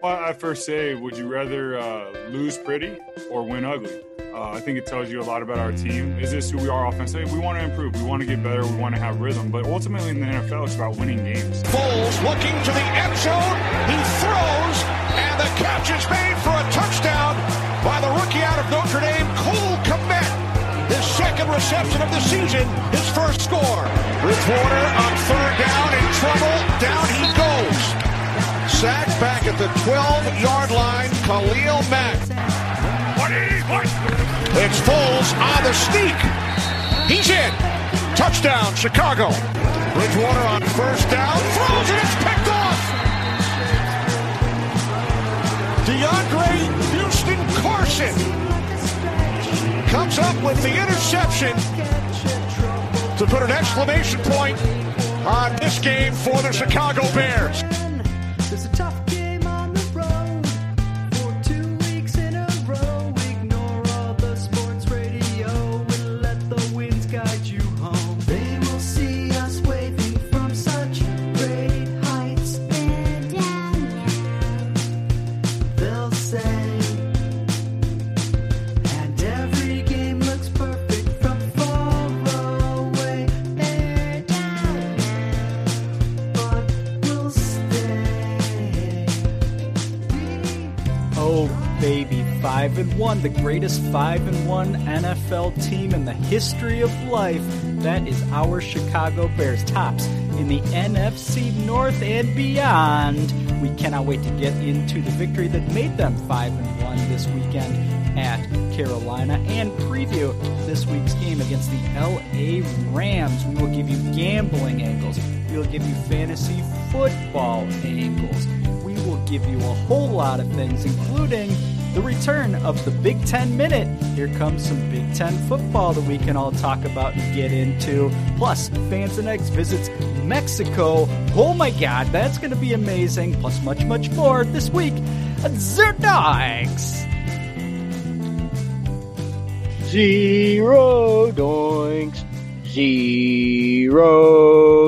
Well, I first say, would you rather uh, lose pretty or win ugly? Uh, I think it tells you a lot about our team. Is this who we are offensively? We want to improve. We want to get better. We want to have rhythm. But ultimately, in the NFL, it's about winning games. Foles looking to the end zone. He throws, and the catch is made for a touchdown by the rookie out of Notre Dame, Cole Kmet. His second reception of the season, his first score. Bridgewater on third down in trouble. Down he goes. Sacked the 12-yard line, Khalil Mack. It's Foles on the sneak. He's in. Touchdown, Chicago. Bridgewater on first down. Throws it. It's picked off. DeAndre Houston Carson comes up with the interception to put an exclamation point on this game for the Chicago Bears. One, the greatest five and one NFL team in the history of life. That is our Chicago Bears, tops in the NFC North and beyond. We cannot wait to get into the victory that made them five and one this weekend at Carolina and preview this week's game against the LA Rams. We will give you gambling angles. We will give you fantasy football angles. We will give you a whole lot of things, including the return of the Big Ten Minute. Here comes some Big Ten football that we can all talk about and get into. Plus, Fans and Eggs visits Mexico. Oh my god, that's going to be amazing. Plus, much, much more this week at Zerdogs. Zero doinks. Zero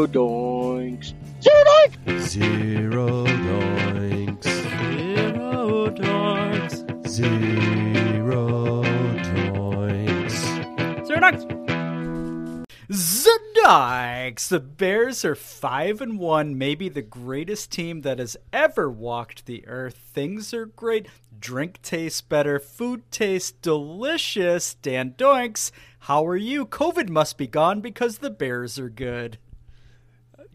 doinks. The Bears are five and one, maybe the greatest team that has ever walked the earth. Things are great. Drink tastes better. Food tastes delicious. Dan Doinks, how are you? COVID must be gone because the Bears are good.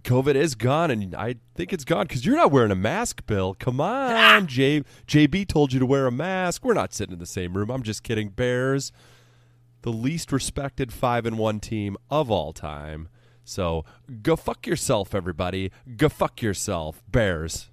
COVID is gone, and I think it's gone because you're not wearing a mask, Bill. Come on, J- JB told you to wear a mask. We're not sitting in the same room. I'm just kidding. Bears, the least respected five and one team of all time. So go fuck yourself, everybody. Go fuck yourself, Bears.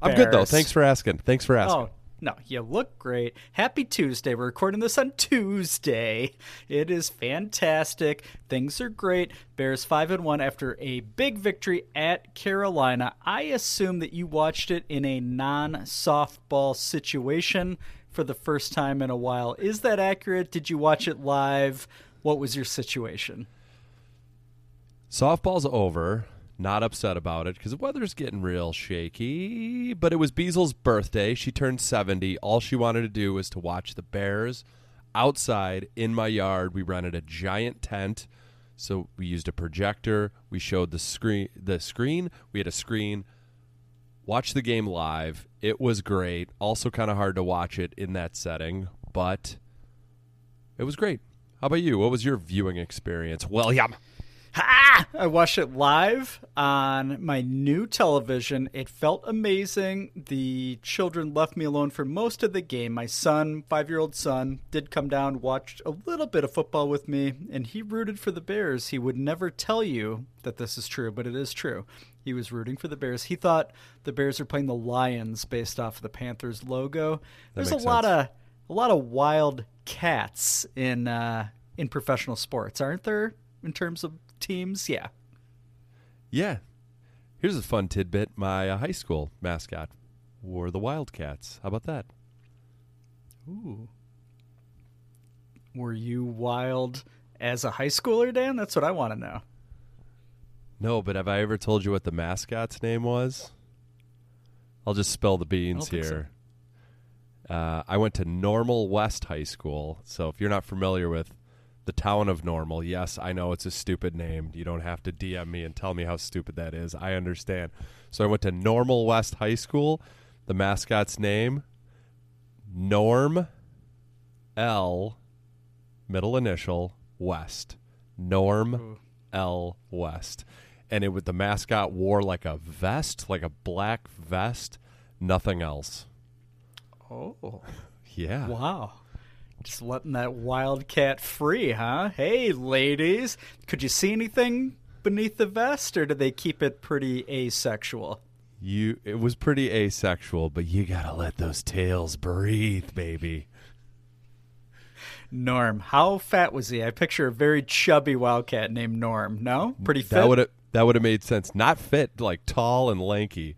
I'm good though. Thanks for asking. Thanks for asking. Oh, no, you look great. Happy Tuesday. We're recording this on Tuesday. It is fantastic. Things are great. Bears 5 and 1 after a big victory at Carolina. I assume that you watched it in a non-softball situation for the first time in a while. Is that accurate? Did you watch it live? What was your situation? Softball's over. Not upset about it because the weather's getting real shaky. But it was Beasel's birthday. She turned 70. All she wanted to do was to watch the Bears outside in my yard. We rented a giant tent. So we used a projector. We showed the screen the screen. We had a screen. Watch the game live. It was great. Also kind of hard to watch it in that setting, but it was great. How about you? What was your viewing experience? William. Ha! I watched it live on my new television. It felt amazing. The children left me alone for most of the game. My son, five year old son, did come down, watched a little bit of football with me, and he rooted for the Bears. He would never tell you that this is true, but it is true. He was rooting for the Bears. He thought the Bears were playing the Lions based off of the Panthers logo. There's a makes lot of a lot of wild cats in uh, in professional sports, aren't there? In terms of teams, yeah. Yeah. Here's a fun tidbit. My uh, high school mascot wore the Wildcats. How about that? Ooh. Were you wild as a high schooler, Dan? That's what I want to know. No, but have I ever told you what the mascot's name was? I'll just spill the beans think so. here. Uh, I went to Normal West High School. So if you're not familiar with the town of Normal, yes, I know it's a stupid name. You don't have to DM me and tell me how stupid that is. I understand. So I went to Normal West High School. The mascot's name, Norm L, middle initial, West. Norm L West. And it would the mascot wore like a vest, like a black vest, nothing else. Oh, Yeah. wow. Just letting that wildcat free, huh? Hey, ladies, could you see anything beneath the vest, or do they keep it pretty asexual? You it was pretty asexual, but you gotta let those tails breathe, baby. Norm, how fat was he? I picture a very chubby wildcat named Norm. No, pretty fit. That would have that would have made sense. Not fit, like tall and lanky.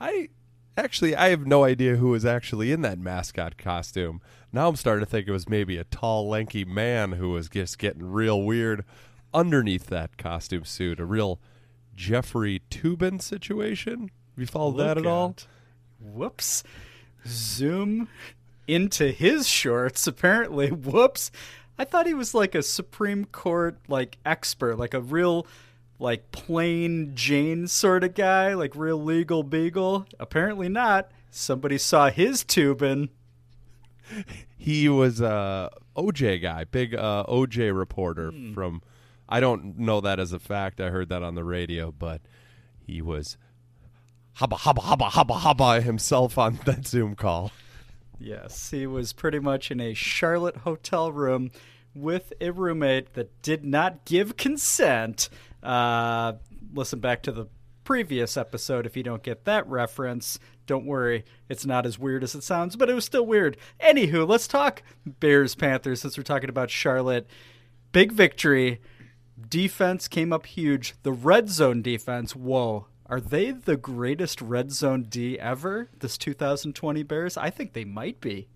I actually I have no idea who was actually in that mascot costume. Now I'm starting to think it was maybe a tall, lanky man who was just getting real weird underneath that costume suit. A real Jeffrey Toobin situation. Have you followed that Look at all? Whoops. Zoom into his shorts, apparently. Whoops. I thought he was like a Supreme Court like expert, like a real like plain Jane sort of guy, like real legal beagle. Apparently not. Somebody saw his tubing. He was a OJ guy, big uh, OJ reporter from. I don't know that as a fact. I heard that on the radio, but he was hubba hubba hubba hubba hubba himself on that Zoom call. Yes, he was pretty much in a Charlotte hotel room with a roommate that did not give consent. Uh, listen back to the previous episode if you don't get that reference. Don't worry, it's not as weird as it sounds, but it was still weird. Anywho, let's talk Bears Panthers since we're talking about Charlotte. Big victory. Defense came up huge. The red zone defense, whoa. Are they the greatest red zone D ever? This 2020 Bears? I think they might be.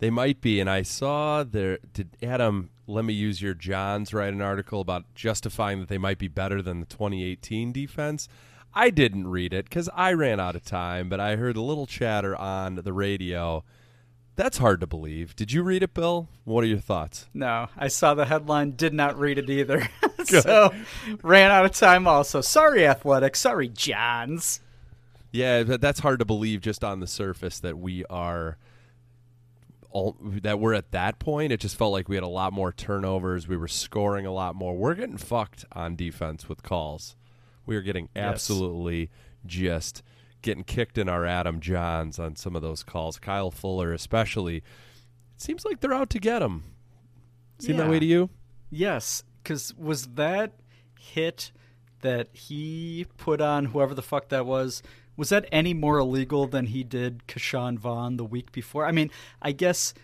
They might be, and I saw there. Did Adam let me use your Jahns write an article about justifying that they might be better than the 2018 defense? I didn't read it because I ran out of time, but I heard a little chatter on the radio. That's hard to believe. Did you read it, Bill? What are your thoughts? No, I saw the headline, did not read it either. so ran out of time also. Sorry, Athletics. Sorry, Jahns. Yeah, that's hard to believe just on the surface that we are all that we're at that point. It just felt like we had a lot more turnovers. We were scoring a lot more. We're getting fucked on defense with calls. We are getting absolutely just getting kicked in our Adam Jahns on some of those calls. Kyle Fuller, especially. It seems like they're out to get him. Seem that way to you? Yes, because was that hit that he put on whoever the fuck that was? Was that any more illegal than he did Ke'Shawn Vaughn the week before? I mean, I guess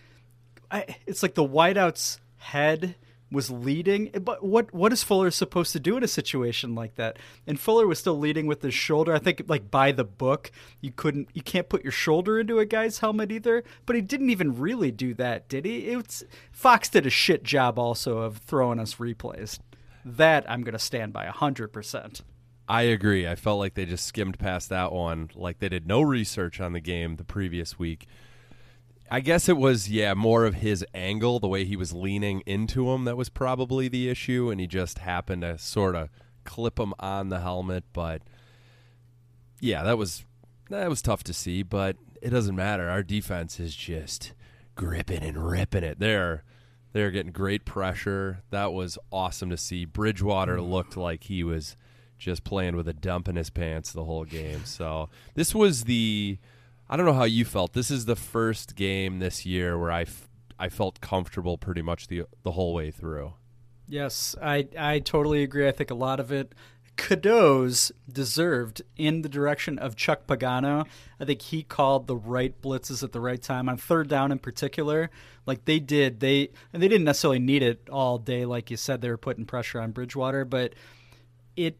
I, it's like the wideout's head was leading, but what what is Fuller supposed to do in a situation like that? And Fuller was still leading with his shoulder. I think like by the book, you couldn't you can't put your shoulder into a guy's helmet either. But he didn't even really do that, did he? It's Fox did a shit job also of throwing us replays. That I'm to stand by hundred percent. I agree. I felt like they just skimmed past that one, like they did no research on the game the previous week. I guess it was, yeah, more of his angle, the way he was leaning into him, that was probably the issue, and he just happened to sort of clip him on the helmet. But yeah, that was that was tough to see, but it doesn't matter. Our defense is just gripping and ripping it. They're they're getting great pressure. That was awesome to see. Bridgewater mm. looked like he was just playing with a dump in his pants the whole game. So this was the I don't know how you felt. This is the first game this year where I, f- I felt comfortable pretty much the the whole way through. Yes, I I totally agree. I think a lot of it kudos deserved in the direction of Chuck Pagano. I think he called the right blitzes at the right time on third down in particular. Like they did, they and they didn't necessarily need it all day, like you said. They were putting pressure on Bridgewater, but it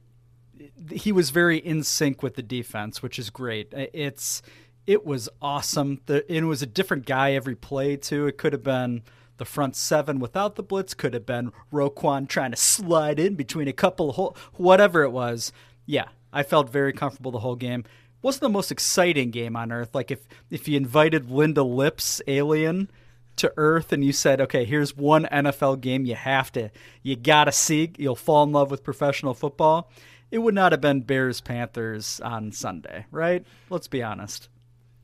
he was very in sync with the defense, which is great. It's it was awesome. The, it was a different guy every play too. It could have been the front seven without the blitz. Could have been Roquan trying to slide in between a couple of hole, whatever it was. Yeah, I felt very comfortable the whole game. wasn't the most exciting game on Earth. Like if if you invited Linda Lips, Alien, to Earth, and you said, okay, here's one NFL game you have to, you gotta see, you'll fall in love with professional football. It would not have been Bears Panthers on Sunday, right? Let's be honest.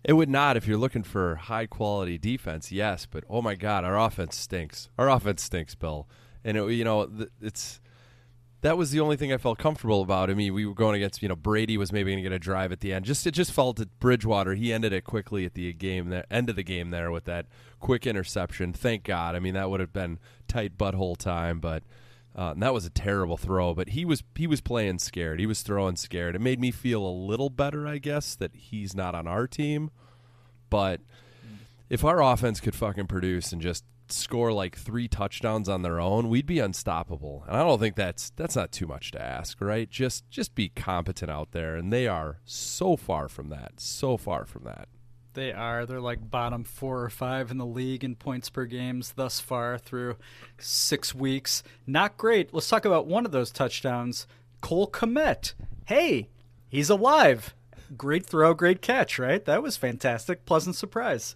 It would not if you're looking for high quality defense, yes, but oh my god, our offense stinks. Our offense stinks, Bill. And it, you know, it's that was the only thing I felt comfortable about. I mean, we were going against, you know, Brady was maybe going to get a drive at the end. Just it just felt that Bridgewater, he ended it quickly at the game end of the game there with that quick interception. Thank God. I mean, that would have been tight butthole time, but uh, and that was a terrible throw. But he was he was playing scared. He was throwing scared. It made me feel a little better, I guess, that he's not on our team. But if our offense could fucking produce and just score like three touchdowns on their own, we'd be unstoppable. And I don't think that's that's not too much to ask, right? Just just be competent out there, and they are so far from that, so far from that. They are. They're like bottom four or five in the league in points per games thus far through six weeks. Not great. Let's talk about one of those touchdowns. Cole Kmet. Hey, he's alive. Great throw, great catch, right? That was fantastic. Pleasant surprise.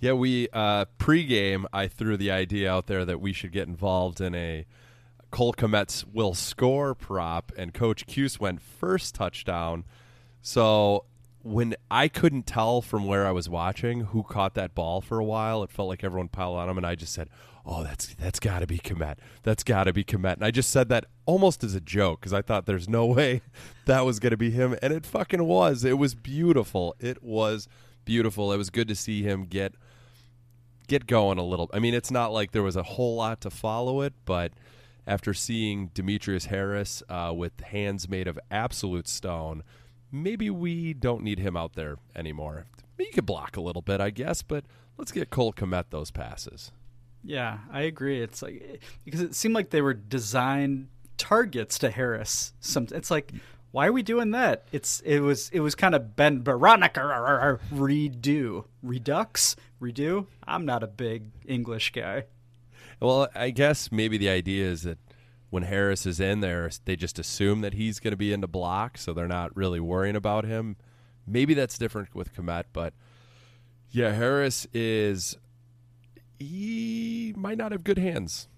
Yeah, we uh, pregame. I threw the idea out there that we should get involved in a Cole Kmet's will score prop, and Coach Cuse went first touchdown. So when I couldn't tell from where I was watching who caught that ball for a while, it felt like everyone piled on him, and I just said, "Oh, that's that's got to be Kmet. That's got to be Kmet." And I just said that almost as a joke because I thought there's no way that was going to be him, and it fucking was. It was beautiful. It was beautiful. It was good to see him get get going a little. I mean, it's not like there was a whole lot to follow it, but after seeing Demetrius Harris uh, with hands made of absolute stone, maybe we don't need him out there anymore. He could block a little bit, I guess, but let's get Cole Kmet those passes. Yeah, I agree. It's like because it seemed like they were designed targets to Harris. Some it's like why are we doing that? It's it was it was kind of Ben Braunecker redo redux redo. I'm not a big English guy. Well, I guess maybe the idea is that when Harris is in there, they just assume that he's going to be in into block, so they're not really worrying about him. Maybe that's different with Kmet, but yeah, Harris is he might not have good hands.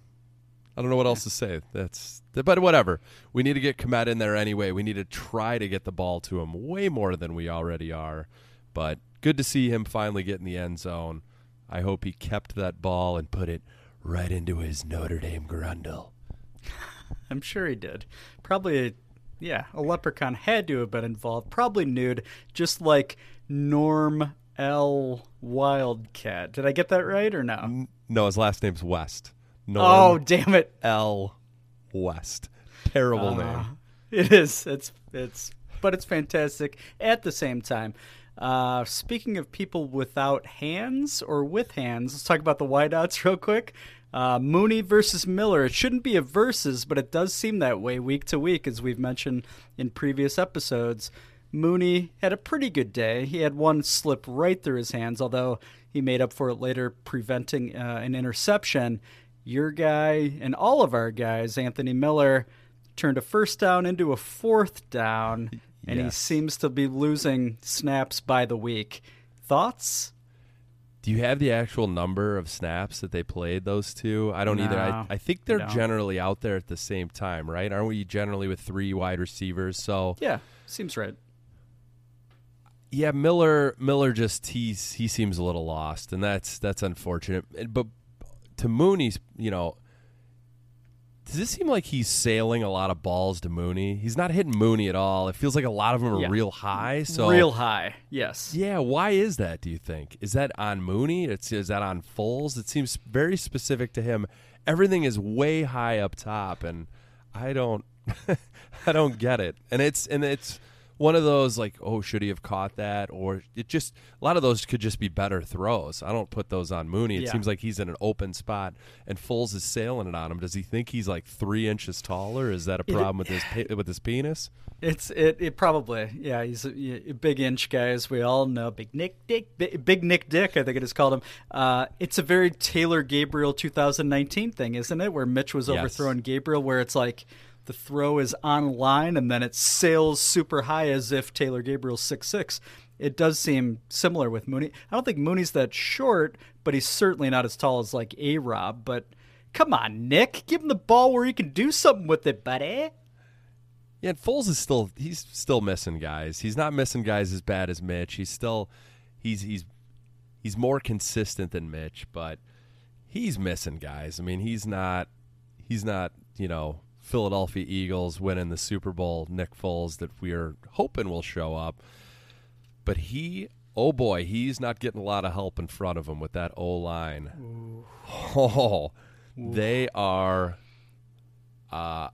I don't know what else to say. That's but whatever. We need to get Kmet in there anyway. We need to try to get the ball to him way more than we already are. But good to see him finally get in the end zone. I hope he kept that ball and put it right into his Notre Dame grundle. I'm sure he did. Probably, a, yeah, a leprechaun had to have been involved. Probably nude, just like Norm L. Wildcat. Did I get that right or no? No, his last name's West. Norm Oh, damn it! L. West. Terrible Uh, name. It is. It's it's, but it's fantastic at the same time. Uh, speaking of people without hands or with hands, let's talk about the wideouts real quick. Uh, Mooney versus Miller. It shouldn't be a versus, but it does seem that way week to week, as we've mentioned in previous episodes. Mooney had a pretty good day. He had one slip right through his hands, although he made up for it later, preventing uh, an interception. Your guy and all of our guys, Anthony Miller, turned a first down into a fourth down, and he seems to be losing snaps by the week. Thoughts? Do you have the actual number of snaps that they played those two? I don't either. I, I think they're don't. generally out there at the same time, right? Aren't we generally with three wide receivers? So Yeah, seems right. yeah, Miller Miller just he's he seems a little lost, and that's that's unfortunate. But to Mooney's, you know, does it seem like he's sailing a lot of balls to Mooney? He's not hitting Mooney at all. It feels like a lot of them are Yeah. real high. So Real high, yes. Yeah, why is that? Do you think is that on Mooney? It's is that on Foles? It seems very specific to him. Everything is way high up top, and I don't, I don't get it. And it's and it's one of those like, oh, should he have caught that? Or it just a lot of those could just be better throws. I don't put those on Mooney. It Yeah. seems like he's in an open spot, and Foles is sailing it on him. Does he think he's like three inches taller? Is that a problem with his pe- with his penis? It's it, it probably yeah he's a, a big inch guy as we all know big Nick Dick big, big Nick Dick I think it is called him. Uh, it's a very Taylor Gabriel 2019 thing, isn't it? Where Mitch was Yes. overthrowing Gabriel, where it's like the throw is online and then it sails super high as if Taylor Gabriel's six six. It does seem similar with Mooney. I don't think Mooney's that short, but he's certainly not as tall as like A Rob. But come on, Nick, give him the ball where he can do something with it, buddy. Yeah, and Foles is still he's still missing guys. He's not missing guys as bad as Mitch. He's still he's he's he's more consistent than Mitch, but he's missing guys. I mean, he's not he's not, you know, Philadelphia Eagles winning the Super Bowl Nick Foles that we are hoping will show up. But he oh boy, he's not getting a lot of help in front of him with that O line. Oh, they are uh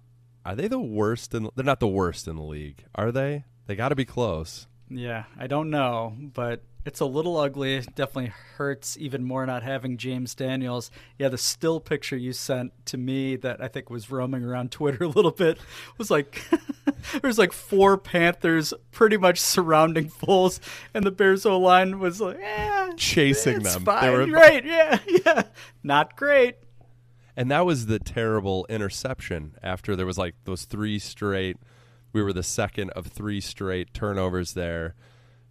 are they the worst in they're not the worst in the league, are they? They got to be close. Yeah, I don't know, but it's a little ugly. Definitely hurts even more not having James Daniels. Yeah, the still picture you sent to me that I think was roaming around Twitter a little bit was like there's like four Panthers pretty much surrounding Foles, and the Bears O line was like, eh, Chasing them. Fine. They were- right? Yeah, yeah, not great. And that was the terrible interception after there was like those three straight. We were the second of three straight turnovers there.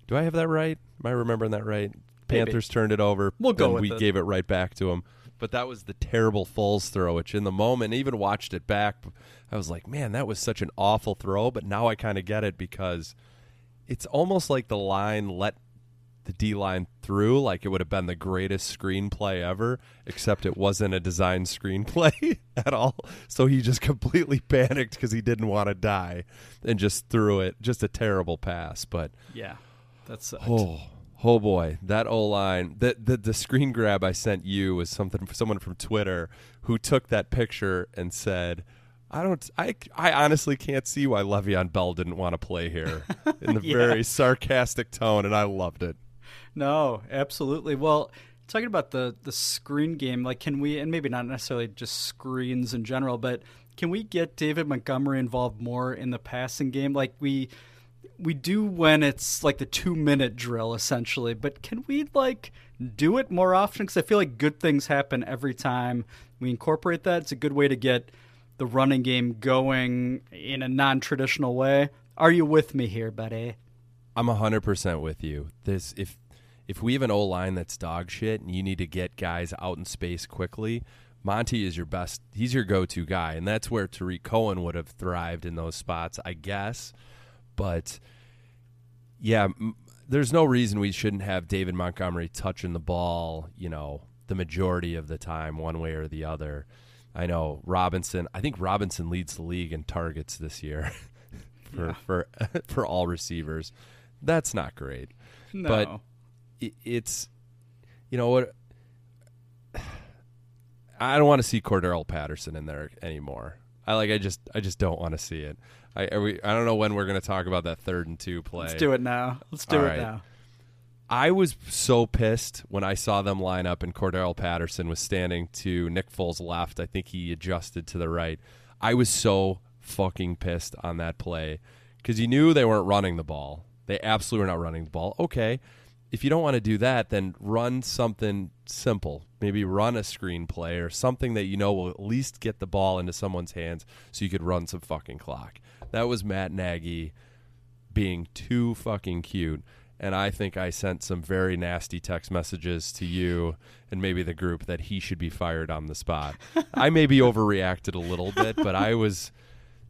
Do I have that right? Am I remembering that right? Panthers turned it over. We'll go we it. gave it right back to them. But that was the terrible Foles throw, which in the moment, even watched it back, I was like, man, that was such an awful throw. But now I kind of get it because it's almost like the line let the D line through like it would have been the greatest screenplay ever, except it wasn't a design screenplay at all. So he just completely panicked because he didn't want to die and just threw it. Just a terrible pass. But Yeah, that's oh, oh boy, that O line, the, the the screen grab I sent you was something someone from Twitter who took that picture and said. I don't. I, I honestly can't see why Le'Veon Bell didn't want to play here in the Yeah. very sarcastic tone, and I loved it. No, absolutely. Well, talking about the the screen game, like can we and maybe not necessarily just screens in general, but can we get David Montgomery involved more in the passing game like we we do when it's like the 2 minute drill essentially, but can we like do it more often cuz I feel like good things happen every time we incorporate that. It's a good way to get the running game going in a non-traditional way. Are you with me here, buddy? I'm hundred percent with you. This if if we have an old line that's dog shit and you need to get guys out in space quickly, Monty is your best. He's your go-to guy, and that's where Tarik Cohen would have thrived in those spots, I guess. But yeah, m- there's no reason we shouldn't have David Montgomery touching the ball. You know, the majority of the time, one way or the other. I know Robinson. I think Robinson leads the league in targets this year for for for all receivers. That's not great No. but i- it's you know what I don't want to see Cordarrelle Patterson in there anymore. I like I just I just don't want to see it. I are we, I don't know when we're going to talk about that third and two play. Let's do it now. Let's do All it right. now. I was so pissed when I saw them line up and Cordarrelle Patterson was standing to Nick Foles' left. I think he adjusted to the right. I was so fucking pissed on that play because you knew they weren't running the ball. They absolutely were not running the ball. Okay, if you don't want to do that, then run something simple. Maybe run a screenplay or something that you know will at least get the ball into someone's hands so you could run some fucking clock. That was Matt Nagy being too fucking cute. And I think I sent some very nasty text messages to you and maybe the group that he should be fired on the spot. I maybe overreacted a little bit, but I was.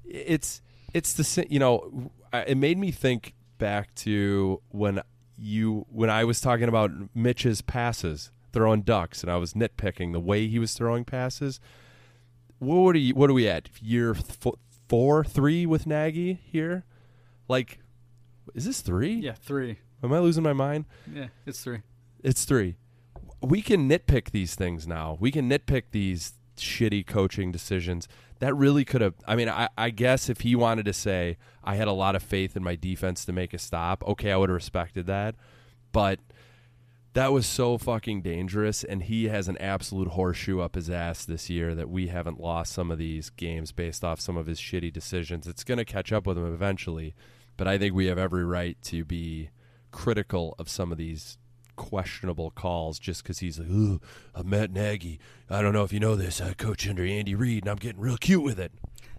It's it's the sa- you know it made me think back to when you when I was talking about Mitch's passes throwing ducks and I was nitpicking the way he was throwing passes. What are you? What are we at? Year four, three with Nagy here? Like, is this three? Yeah, three. Am I losing my mind? Yeah, it's three. It's three. We can nitpick these things now. We can nitpick these shitty coaching decisions. That really could have. I mean, I, I guess if he wanted to say, I had a lot of faith in my defense to make a stop, okay, I would have respected that. But that was so fucking dangerous, and he has an absolute horseshoe up his ass this year that we haven't lost some of these games based off some of his shitty decisions. It's going to catch up with him eventually, but I think we have every right to be critical of some of these questionable calls just because he's like, ooh, I'm Matt Nagy. I don't know if you know this. I coach under Andy Reid, and I'm getting real cute with it.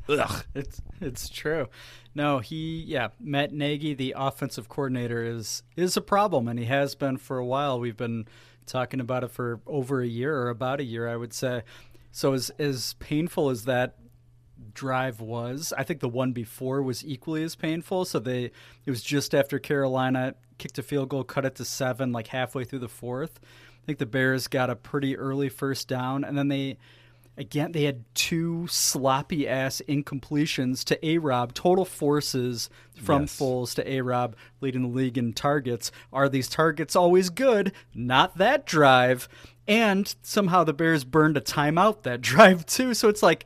Ugh. It's it's true. No, he yeah, Matt Nagy, the offensive coordinator, is is a problem, and he has been for a while. We've been talking about it for over a year or about a year, I would say. So as as painful as that drive was, I think the one before was equally as painful. So they it was just after Carolina kicked a field goal, cut it to seven, like halfway through the fourth. I think the Bears got a pretty early first down, and then they again they had two sloppy ass incompletions to A Rob, total forces from Yes. Foles to A Rob, leading the league in targets. Are these targets always good? Not that drive. And somehow the Bears burned a timeout that drive too. So it's like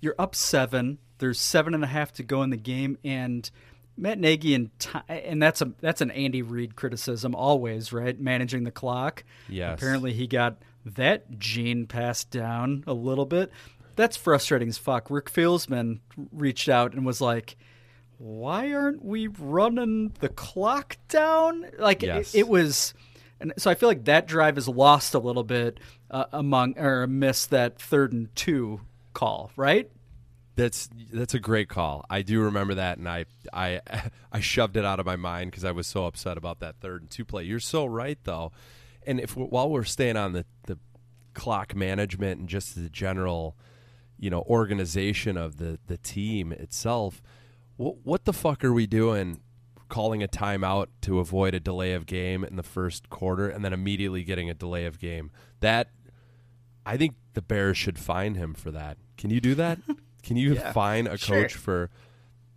you're up seven. There's seven and a half to go in the game, and Matt Nagy and and that's a that's an Andy Reid criticism always, right? Managing the clock. Yes. Apparently he got that gene passed down a little bit. That's frustrating as fuck. Rick Fieldsman reached out and was like, "Why aren't we running the clock down?" Like Yes. it, it was, and so I feel like that drive is lost a little bit uh, among or amidst that third and two call, right? That's that's a great call. I do remember that, and I I I shoved it out of my mind because I was so upset about that third and two play. You're so right though, and if while we're staying on the the clock management and just the general, you know, organization of the the team itself, what what the fuck are we doing? Calling a timeout to avoid a delay of game in the first quarter, and then immediately getting a delay of game. That I think the Bears should fine him for that. Can you do that? Can you Yeah, fine a sure. coach for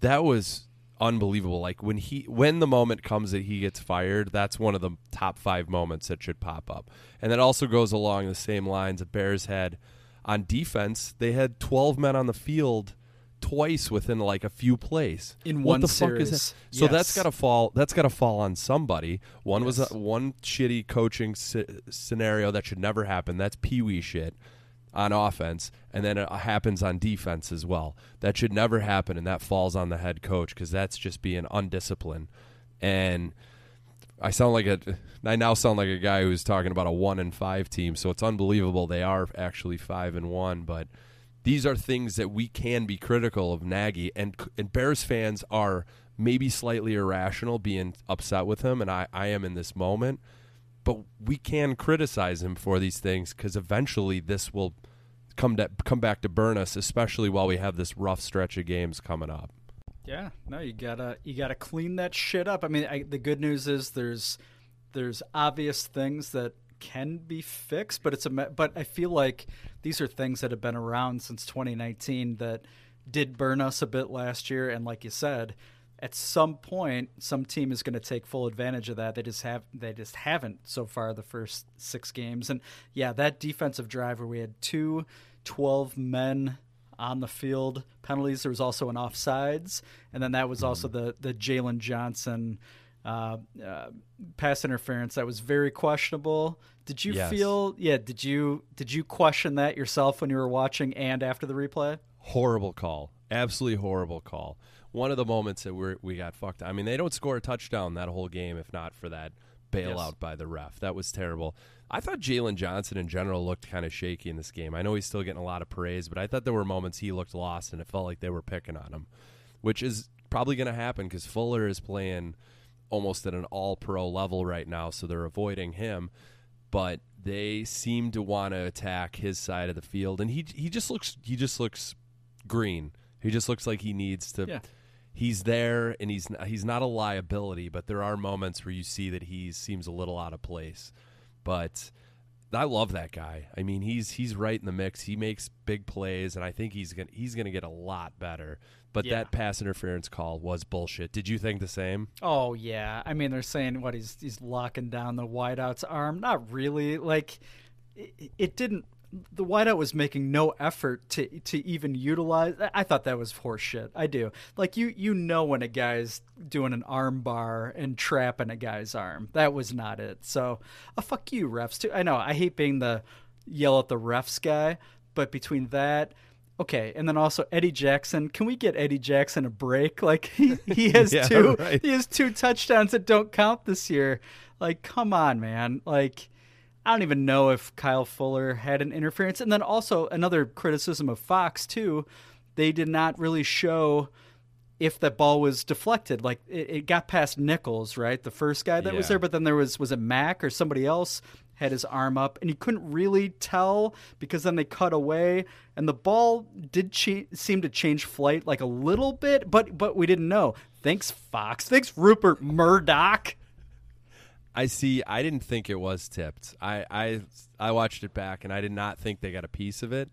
that was unbelievable. Like when he when the moment comes that he gets fired, that's one of the top 5 moments that should pop up. And that also goes along the same lines the Bears had on defense. They had 12 men on the field twice within like a few plays. In what one the fuck is series. that? So that's Yes. got to fall that's got to fall on somebody. One was Yes. a, one shitty coaching sce- scenario that should never happen. That's pee-wee shit on offense, and then it uh, happens on defense as well. That should never happen, and that falls on the head coach because that's just being undisciplined. And I sound like a, I now sound like a guy who's talking about a one and five team. So it's unbelievable they are actually five and one. But these are things that we can be critical of Nagy, and and Bears fans are maybe slightly irrational, being upset with him, and I I am in this moment but we can criticize him for these things because eventually this will come to, come back to burn us, especially while we have this rough stretch of games coming up. Yeah, no, you gotta you gotta clean that shit up. I mean, I, the good news is there's there's obvious things that can be fixed, but it's a but I feel like these are things that have been around since 2019 that did burn us a bit last year, and like you said, at some point, some team is going to take full advantage of that. They just have they just haven't so far the first six games, and yeah, that defensive drive where we had two 12 men on the field penalties. There was also an offsides, and then that was also the the Jaylon Johnson uh, uh, pass interference that was very questionable. Did you Yes. feel? Yeah. Did you did you question that yourself when you were watching and after the replay? Horrible call, absolutely horrible call. One of the moments that we we got fucked. I mean, they don't score a touchdown that whole game if not for that bailout Yes. by the ref. That was terrible. I thought Jaylon Johnson in general looked kind of shaky in this game. I know he's still getting a lot of praise, but I thought there were moments he looked lost and it felt like they were picking on him, which is probably going to happen because Fuller is playing almost at an all pro level right now, so they're avoiding him. But they seem to want to attack his side of the field, and he he just looks he just looks green. He just looks like he needs to. Yeah. He's there, and he's he's not a liability, but there are moments where you see that he seems a little out of place. But I love that guy. I mean, he's he's right in the mix. He makes big plays, and I think he's gonna he's gonna get a lot better. But Yeah. that pass interference call was bullshit. Did you think the same? Oh yeah, I mean they're saying what he's he's locking down the wideout's arm. Not really. Like it, it didn't. The wideout was making no effort to to even utilize. I- thought that was horseshit. I do. Like you you know when a guy's doing an arm bar and trapping a guy's arm. That was not it. So, uh, fuck you refs too. I know I hate being the yell at the refs guy, but between that. Okay, and then also Eddie Jackson. Can we get Eddie Jackson a break? Like he, he has Yeah, two right. he has two touchdowns that don't count this year. Like, come on, man. Like, I don't even know if Kyle Fuller had an interference. And then also another criticism of Fox too. they did not really show if that ball was deflected. Like it, it got past Nichols, right? The first guy that was there, but then there was was it Mack or somebody else had his arm up, and you couldn't really tell because then they cut away, and the ball did che- seem to change flight like a little bit, but but we didn't know. Thanks Fox. Thanks Rupert Murdoch. I see. I didn't think it was tipped. I, I I watched it back, and I did not think they got a piece of it.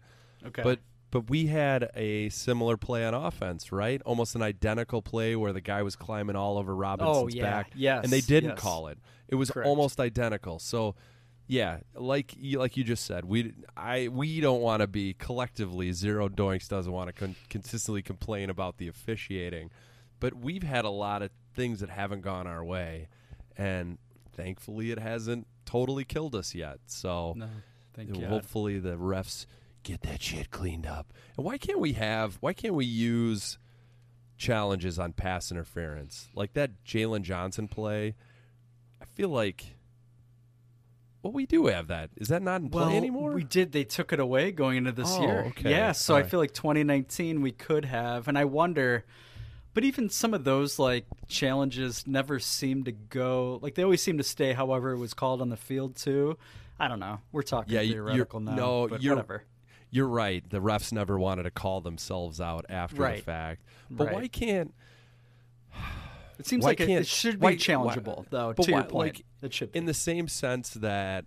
Okay. But but we had a similar play on offense, right? Almost an identical play where the guy was climbing all over Robinson's Oh, yeah. back. Yes, and they didn't yes. call it. It was Correct. almost identical. So. Yeah, like you, like you just said, we I we don't want to be collectively zero doinks doesn't want to con- consistently complain about the officiating, but we've had a lot of things that haven't gone our way, and thankfully it hasn't totally killed us yet. So no, thank you hopefully the refs get that shit cleaned up. And why can't we have? Why can't we use challenges on pass interference like that Jaylon Johnson play? I feel like. Well, we do have that. Is that not in play well, anymore? We did. They took it away going into this Oh, year. okay. Yeah, so All I right. feel like 2019 we could have, and I wonder. But even some of those like challenges never seem to go. Like they always seem to stay. However, it was called on the field too. I don't know. We're talking Yeah, theoretical now. no, but you're- whatever. You're right. The refs never wanted to call themselves out after the Right. fact. But Right. why can't? It seems why like it, it should be why- challengeable, why- though. but to your point, like, it should. Be. in the same sense that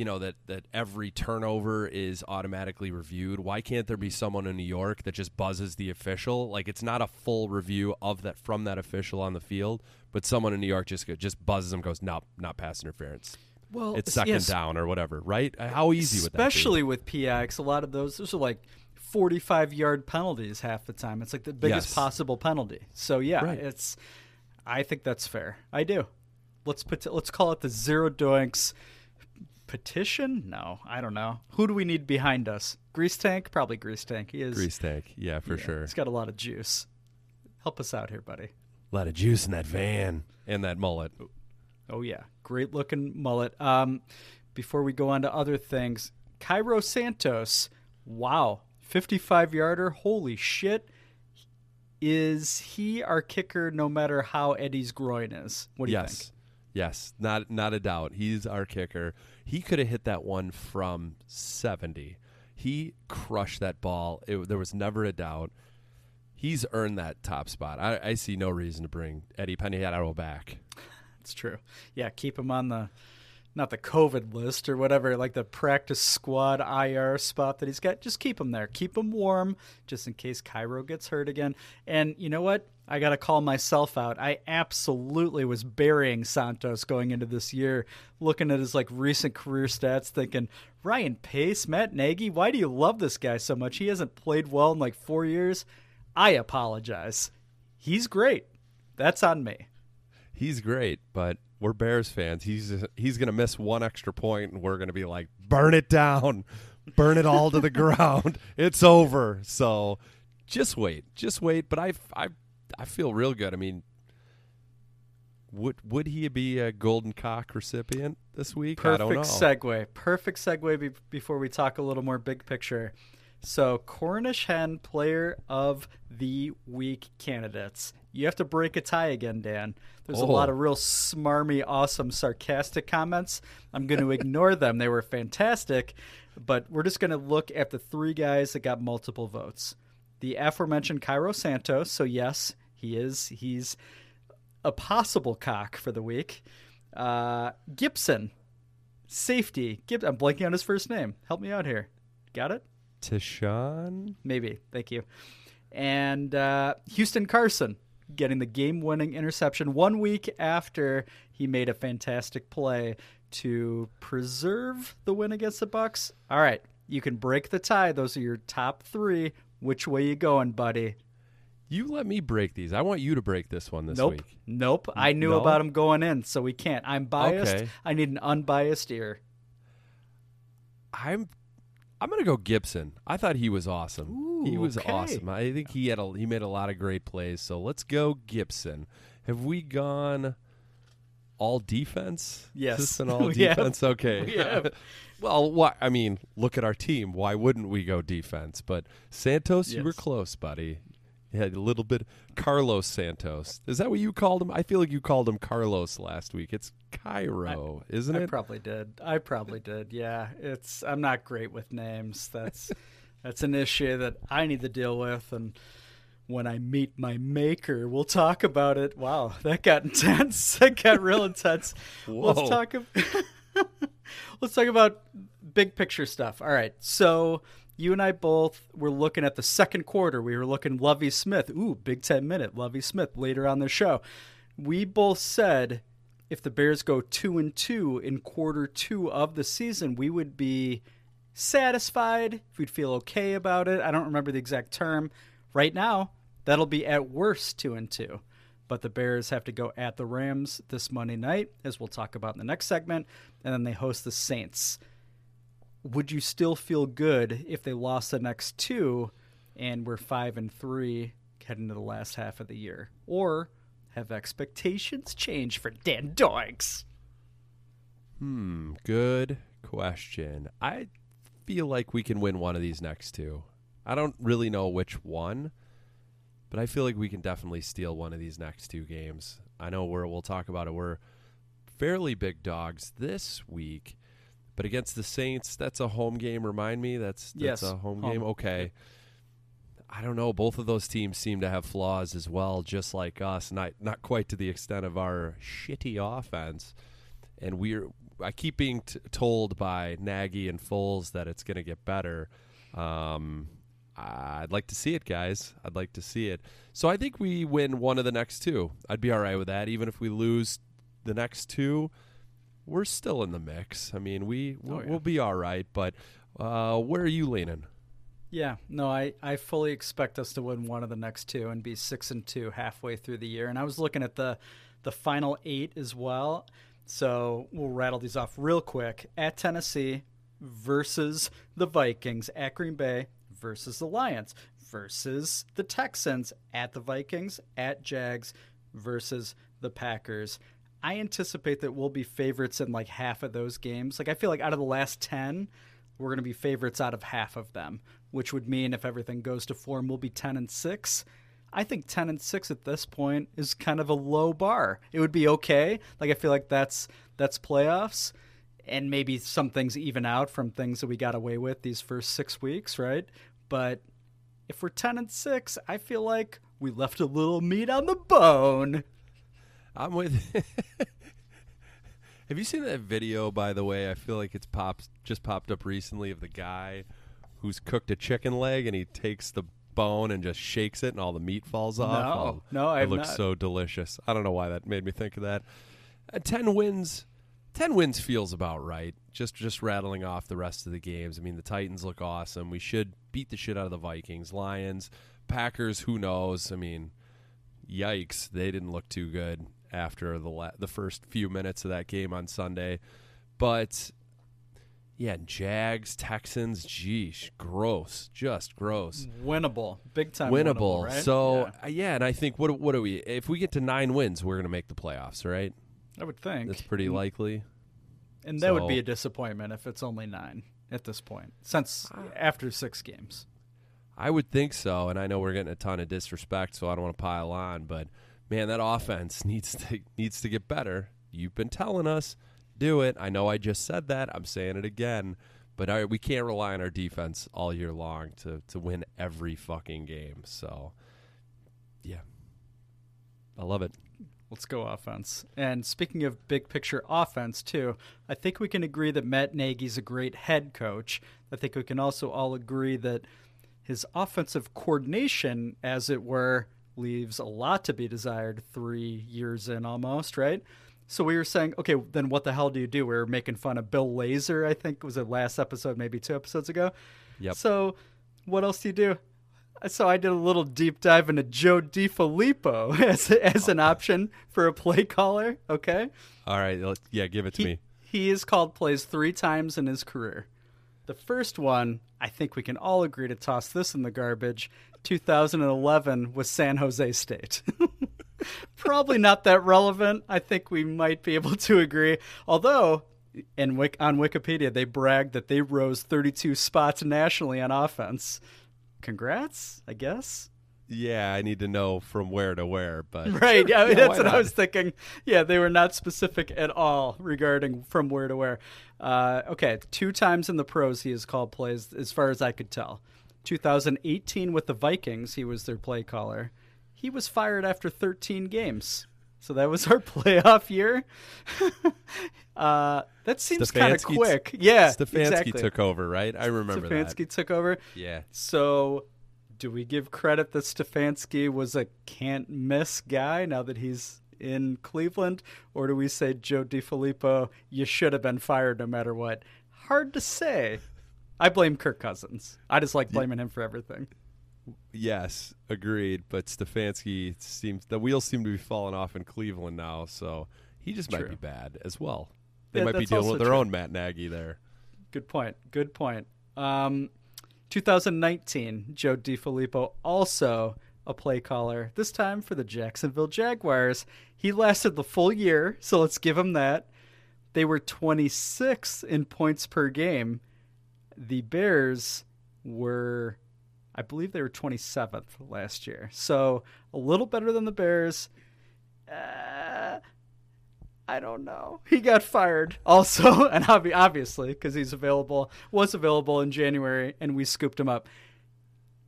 you know that that every turnover is automatically reviewed why can't there be someone in new york that just buzzes the official like it's not a full review of that from that official on the field but someone in new york just just buzzes them goes nope not pass interference well, it's second yes, down or whatever right Uh, how easy would that be? especially with PX, a lot of those those are like 45 yard penalties half the time. It's like the biggest Yes. possible penalty. So yeah, Right. it's I think that's fair. I do. Let's put let's call it the zero doinks petition. No, I don't know. Who do we need behind us? Grease Tank, probably Grease Tank. He is grease tank yeah for yeah, sure He's got a lot of juice. Help us out here, buddy. a lot of juice in that van and that mullet Oh yeah, great looking mullet. Um, before we go on to other things, Cairo Santos, wow, fifty-five yarder, holy shit! Is he our kicker? No matter how Eddie's groin is, what do you think? Yes not not a doubt he's our kicker he could have hit that one from 70 he crushed that ball it, there was never a doubt he's earned that top spot i, I see no reason to bring eddie pennyhatto back It's true. Yeah, keep him on the not the COVID list or whatever, like the practice squad IR spot that he's got. Just keep him there. Keep him warm, just in case Cairo gets hurt again. And you know what? I got to call myself out. I absolutely was burying Santos going into this year, looking at his like recent career stats, thinking Ryan Pace, Matt Nagy. Why do you love this guy so much? He hasn't played well in like four years. I apologize. He's great. That's on me. he's great but we're bears fans he's he's gonna miss one extra point and we're gonna be like burn it down burn it all to the ground it's over so just wait just wait but i i i feel real good i mean would would he be a golden cock recipient this week Perfect i don't know segue. Perfect segue be- before we talk a little more big picture. So, Cornish Hen Player of the Week candidates. You have to break a tie again, Dan. There's a Oh. lot of real smarmy, awesome, sarcastic comments. I'm going to ignore them. They were fantastic, but we're just going to look at the three guys that got multiple votes. The aforementioned Cairo Santos. So, yes, he is. He's a possible cock for the week. Uh, Gipson, safety. Gib- I'm blanking on his first name. Help me out here. Got it? Tashaun Maybe. Thank you. And uh, Houston Carson getting the game winning interception one week after he made a fantastic play to preserve the win against the Bucks. All right. You can break the tie. Those are your top three. Which way you going, buddy? You let me break these i want you to break this one this nope. week Nope. I knew No? about him going in, so we can't. I'm biased. Okay. I need an unbiased ear. i'm i'm gonna go gipson i thought he was awesome Ooh, he was okay. awesome i think he had a he made a lot of great plays so let's go gipson have we gone all defense? Yes. This been all We have. defense? Okay. We well, why? I mean, look at our team. Why wouldn't we go defense? But Santos, you were close, buddy. Had a little bit. Carlos Santos. Is that what you called him? I feel like you called him Carlos last week. It's Cairo, isn't I it? I probably did. I probably did. Yeah, it's. I'm not great with names. That's that's an issue that I need to deal with, and when I meet my maker, we'll talk about it. Wow, that got intense. That got real intense. Whoa. Let's talk. ab- Let's talk about big picture stuff. All right, so. You and I both were looking at the second quarter. We were looking Lovie Smith. Ooh, Big Ten minute. Lovie Smith later on the show. We both said if the Bears go two and two in quarter two of the season, we would be satisfied. If we'd feel okay about it. I don't remember the exact term. Right now, that'll be at worst two and two. But the Bears have to go at the Rams this Monday night, as we'll talk about in the next segment, and then they host the Saints. Would you still feel good if they lost the next two and we're five and three heading to the last half of the year? Or have expectations changed for Dan Doinks? Hmm, good question. I feel like we can win one of these next two. I don't really know which one, but I feel like we can definitely steal one of these next two games. I know we're we'll talk about it. We're fairly big dogs this week, but against the Saints, that's a home game. Remind me, that's that's Yes, a home, home. game. Okay. I don't know. Both of those teams seem to have flaws as well, just like us. Not not quite to the extent of our shitty offense and we're I keep being t- told by Nagy and Foles that it's going to get better. Um, I'd like to see it, guys. I'd like to see it. So I think we win one of the next two. I'd be all right with that. Even if we lose the next two, we're still in the mix. I mean, we we'll, yeah. we'll be all right. But uh, where are you leaning? Yeah, no, I, I fully expect us to win one of the next two and be six and two halfway through the year. And I was looking at the the final eight as well. So we'll rattle these off real quick. At Tennessee versus the Vikings, at Green Bay versus the Lions, versus the Texans, at the Vikings, at Jags versus the Packers. I anticipate that we'll be favorites in like half of those games. Like I feel like out of the last 10, we're going to be favorites out of half of them, which would mean if everything goes to form, we'll be 10 and 6. I think 10 and 6 at this point is kind of a low bar. It would be okay. Like I feel like that's that's playoffs and maybe some things even out from things that we got away with these first 6 weeks, right? But if we're 10 and 6, I feel like we left a little meat on the bone. I'm with. Have you seen that video? By the way, I feel like it's popped just popped up recently of the guy who's cooked a chicken leg and he takes the bone and just shakes it and all the meat falls off. No. Oh, No, I it looks not. so delicious. I don't know why that made me think of that. Uh, ten wins, ten wins feels about right. Just just rattling off the rest of the games. I mean, the Titans look awesome. We should beat the shit out of the Vikings, Lions, Packers. Who knows? I mean, yikes, they didn't look too good after the la- the first few minutes of that game on Sunday. But yeah, Jags, Texans, geesh, gross, just gross. Winnable. Big time Winnable. right? So Yeah, uh, yeah. and I think what what are we? If we get to nine wins, we're gonna make the playoffs, right? I would think. That's pretty likely. And that would be a disappointment if it's only nine at this point, since Ah. after six games. I would think so, and I know we're getting a ton of disrespect, so I don't want to pile on. But man, that offense needs to needs to get better. You've been telling us, do it. I know I just said that. I'm saying it again. But we can't rely on our defense all year long to to win every fucking game. So, yeah, I love it. Let's go offense. And speaking of big picture offense, too, I think we can agree that Matt Nagy's a great head coach. I think we can also all agree that his offensive coordination, as it were, leaves a lot to be desired three years in almost, right? So we were saying, okay, then what the hell do you do? We were making fun of Bill Lazor, I think was it last episode, maybe two episodes ago. Yep. So what else do you do? So I did a little deep dive into Joe DeFilippo as, as an option for a play caller. Okay, All right, yeah, give it to he, me. he has called plays three times in his career. The first one, I think we can all agree to toss this in the garbage. 2011 was San Jose State. Probably not that relevant. I think we might be able to agree. Although, Wik- on Wikipedia, they bragged that they rose 32 spots nationally on offense. Congrats, I guess. Yeah, I need to know from where to where, but Right. Yeah, Yeah, that's why what I was thinking. Yeah, they were not specific at all regarding from where to where. Uh, okay, two times in the pros he has called plays, as far as I could tell. 2018 with the Vikings, he was their play caller. He was fired after 13 games. So that was our playoff year. uh, that seems kind of Stefanski t- quick. Yeah, Stefanski exactly. took over, right? I remember Stefanski that. took over. Yeah. So, do we give credit that Stefanski was a can't miss guy now that he's in Cleveland, or do we say Joe DeFilippo, you should have been fired no matter what? Hard to say. I blame Kirk Cousins. I just like blaming him for everything. Yes, agreed. But Stefanski seems the wheels seem to be falling off in Cleveland now, so he just might True. be bad as well. They Yeah, might be dealing with their true. own Matt Nagy there. Good point. Good point. Um, 2019, Joe DeFilippo also a play caller, this time for the Jacksonville Jaguars. He lasted the full year, so let's give him that. They were 26 in points per game. The Bears were, I believe they were 27th last year. So a little better than the Bears. Uh, I don't know. He got fired also, and obvi- obviously because he's available, was available in January, and we scooped him up.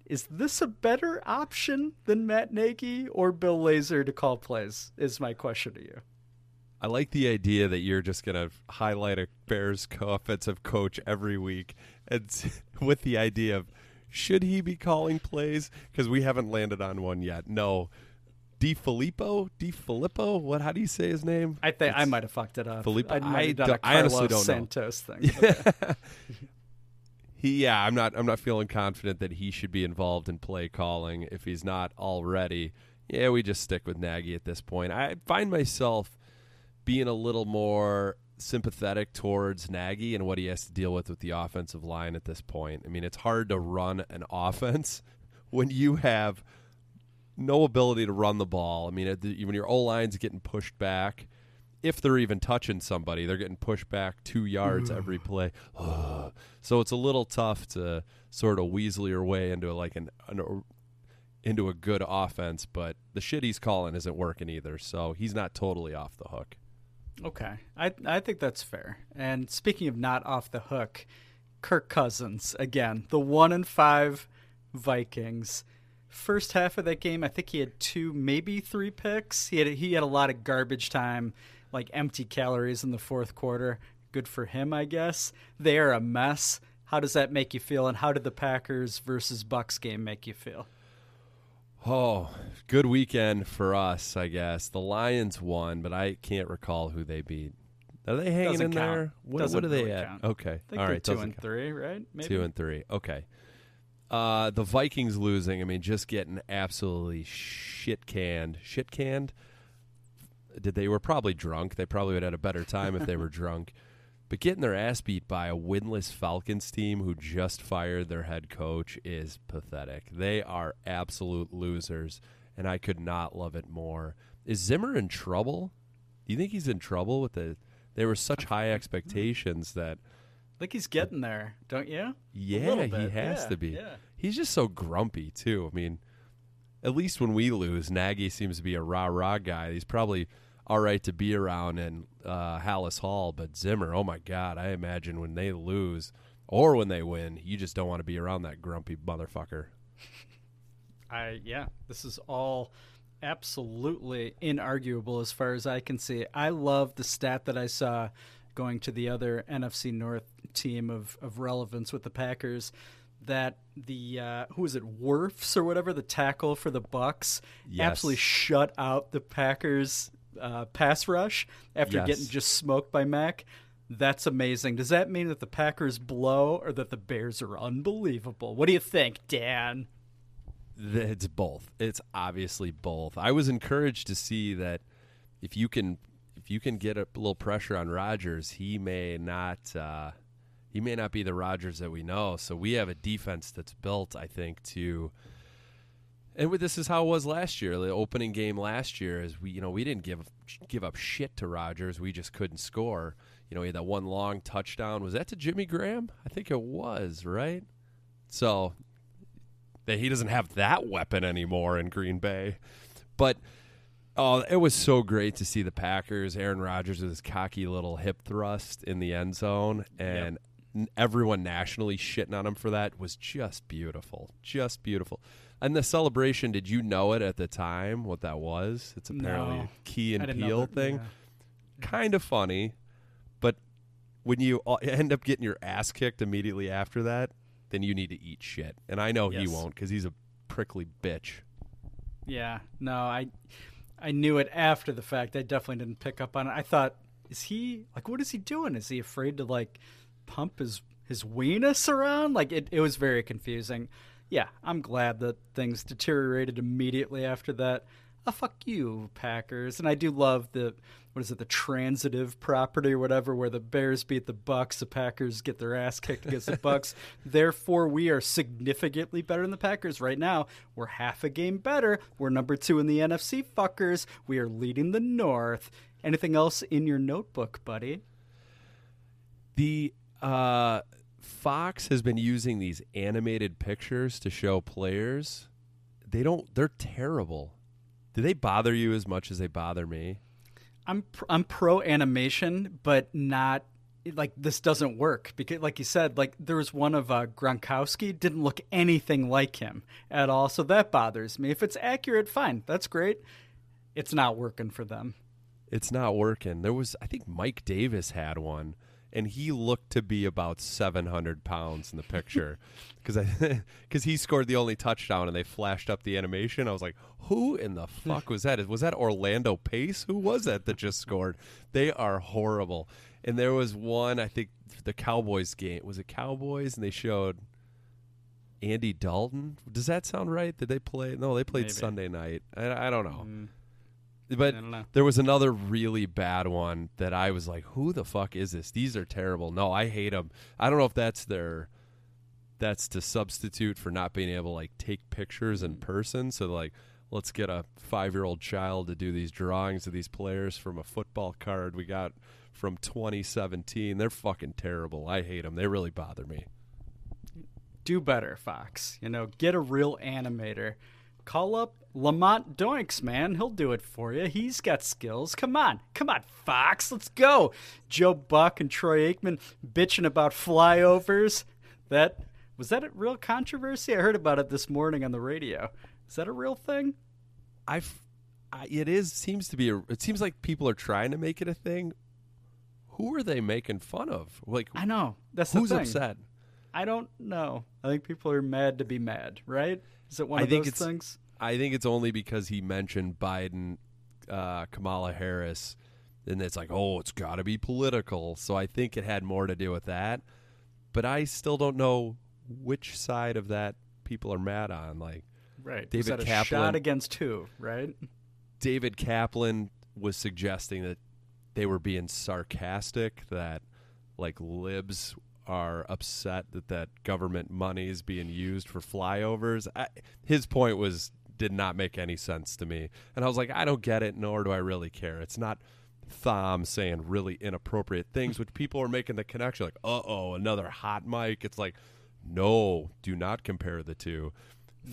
Is this a better option than Matt Nagy or Bill Lazor to call plays? Is my question to you. I like the idea that you're just going to highlight a Bears co- offensive coach every week, and with the idea of should he be calling plays because we haven't landed on one yet. No, DeFilippo, Di Filippo. What? How do you say his name? I think I might have fucked it up. Filippo- I I have done a don't- I honestly don't know. Santos thing. Okay. He, yeah, I'm not. I'm not feeling confident that he should be involved in play calling if he's not already. Yeah, we just stick with Nagy at this point. I find myself being a little more sympathetic towards Nagy and what he has to deal with with the offensive line at this point. I mean, it's hard to run an offense when you have no ability to run the ball. I mean, when your O line's getting pushed back, if they're even touching somebody, they're getting pushed back two yards mm. every play. so it's a little tough to sort of weasel your way into like an, an into a good offense. But the shit he's calling isn't working either, so he's not totally off the hook. Okay, I I think that's fair. And speaking of not off the hook, Kirk Cousins again, the one and five Vikings. First half of that game, I think he had two, maybe three picks. He had he had a lot of garbage time, like empty calories in the fourth quarter. Good for him, I guess. They are a mess. How does that make you feel? And how did the Packers versus Bucks game make you feel? Oh, good weekend for us, I guess. The Lions won, but I can't recall who they beat. Are they hanging Doesn't in count. there? What, Doesn't what are they at? count. Okay, I think all two and count. three, right? Maybe? Two and three. Okay. Uh, the Vikings losing. I mean, just getting absolutely shit canned. Shit canned. Did they were probably drunk? They probably would have had a better time if they were drunk. But getting their ass beat by a winless Falcons team who just fired their head coach is pathetic. They are absolute losers, and I could not love it more. Is Zimmer in trouble? Do you think he's in trouble with the? There were such high expectations that think he's getting there, don't you? Yeah, he has yeah, to be. yeah. He's just so grumpy too. I mean, at least when we lose, Nagy seems to be a rah rah guy. He's probably all right to be around in uh, Halas Hall, but Zimmer, oh my God, I imagine when they lose or when they win, you just don't want to be around that grumpy motherfucker. I yeah, this is all absolutely inarguable as far as I can see. I love the stat that I saw going to the other NFC North team of, of relevance with the Packers that the uh, who is it Wirfs or whatever the tackle for the Bucks Yes. absolutely shut out the Packers uh, pass rush after Yes. getting just smoked by Mack. That's amazing. Does that mean that the Packers blow or that the Bears are unbelievable? What do you think, Dan? It's both. It's obviously both. I was encouraged to see that if you can if you can get a little pressure on Rodgers, he may not uh, he may not be the Rodgers that we know. So we have a defense that's built, I think, to And with this is how it was last year. The opening game last year is we you know we didn't give give up shit to Rodgers. We just couldn't score. You know, he had that one long touchdown. Was that to Jimmy Graham? I think it was, right? So that he doesn't have that weapon anymore in Green Bay. But oh, it was so great to see the Packers, Aaron Rodgers with his cocky little hip thrust in the end zone and n- everyone nationally shitting on him for that was just beautiful. Just beautiful. And the celebration, did you know it at the time what that was? It's apparently No. a key and I didn't know peel thing. yeah. Kind of funny, but when you end up getting your ass kicked immediately after that, then you need to eat shit. And I know he won't because he's a prickly bitch. Yeah, no, I I knew it after the fact. I definitely didn't pick up on it. I thought, is he like what is he doing? Is he afraid to like pump his his weenus around? Like it, it was very confusing. Yeah, I'm glad that things deteriorated immediately after that. Ah, fuck you, Packers. And I do love the what is it, the transitive property or whatever, where the Bears beat the Bucks, the Packers get their ass kicked against the Bucks. Therefore, we are significantly better than the Packers right now. We're half a game better. We're number two in the NFC. Fuckers. We are leading the North. Anything else in your notebook, buddy? The uh, Fox has been using these animated pictures to show players. They don't. They're terrible. Do they bother you as much as they bother me? I'm pr- I'm pro animation, but not like this doesn't work because, like you said, like there was one of uh, Gronkowski didn't look anything like him at all, so that bothers me. If it's accurate, fine, that's great. It's not working for them. It's not working. There was, I think, Mike Davis had one, and he looked to be about seven hundred pounds in the picture, because I because he scored the only touchdown, and they flashed up the animation. I was like, who in the fuck was that? Was that Orlando Pace? Who was that that just scored? They are horrible. And there was one, I think, the Cowboys game. Was it Cowboys? And they showed Andy Dalton. Does that sound right? Did they play? No, they played Maybe. Sunday night. I, I don't know. Mm, But I don't know. there was another really bad one that I was like, "Who the fuck is this? These are terrible." No, I hate them. I don't know if that's their that's to substitute for not being able to like take pictures in person. So like, let's get a five year old child to do these drawings of these players from a football card we got from 2017. They're fucking terrible. I hate them. They really bother me. do better, Fox. You know, get a real animator. Call up Lamont Doinks, man. He'll do it for you. He's got skills. Come on. Come on, Fox. Let's go. Joe Buck and Troy Aikman bitching about flyovers. That was that a real controversy? I heard about it this morning on the radio. Is that a real thing? I've I, it is seems to be a, it seems like people are trying to make it a thing. Who are they making fun of? Like I know. That's the who's upset? I don't know. I think people are mad to be mad, right? Is it one I of think those it's- things? I think it's only because he mentioned Biden, uh, Kamala Harris, and it's like, oh, it's got to be political. So I think it had more to do with that. But I still don't know which side of that people are mad on. Like Right. David Was that a Kaplan- shot against who, right? David Kaplan was suggesting that they were being sarcastic, that like libs are upset that that government money is being used for flyovers. I, his point was did not make any sense to me, and I was like, I don't get it, nor do I really care. It's not Thom saying really inappropriate things, which people are making the connection, like, uh oh, another hot mic. It's like, no, do not compare the two.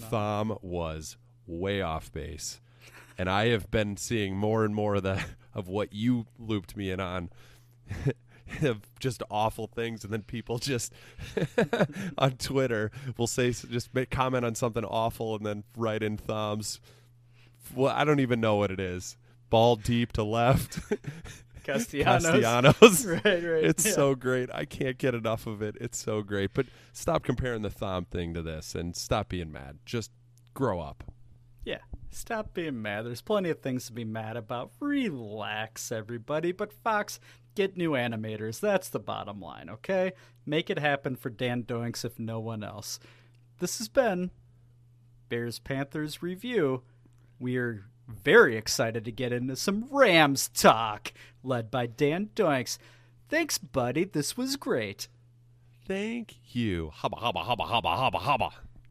Thom was way off base and I have been seeing more and more of that of what you looped me in on. of just awful things, and then people just on Twitter will say just make, comment on something awful, and then write in thumbs. Well, I don't even know what it is. Ball deep to left. Castellanos. Castellanos. Right, right. It's yeah. so great. I can't get enough of it. It's so great. But stop comparing the thumb thing to this, and stop being mad. Just grow up. Stop being mad. There's plenty of things to be mad about. Relax, everybody. But Fox, get new animators. That's the bottom line, okay? Make it happen for Dan Doinks if no one else. This has been Bears Panthers Review. We are very excited to get into some Rams talk, led by Dan Doinks. Thanks, buddy. This was great. Thank you. Hubba, hubba, hubba, hubba, hubba, hubba.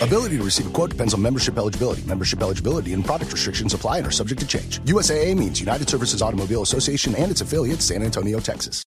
Ability to receive a quote depends on membership eligibility. Membership eligibility and product restrictions apply and are subject to change. USAA means United Services Automobile Association and its affiliates, San Antonio, Texas.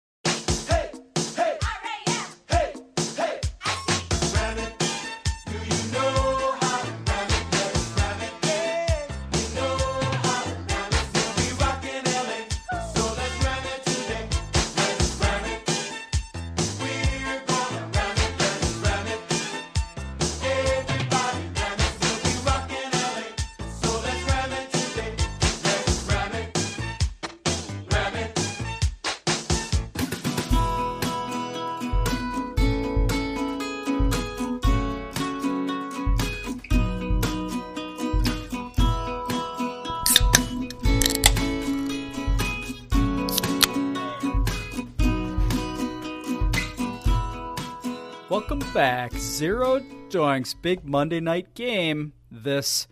Zero Doinks big Monday night game. This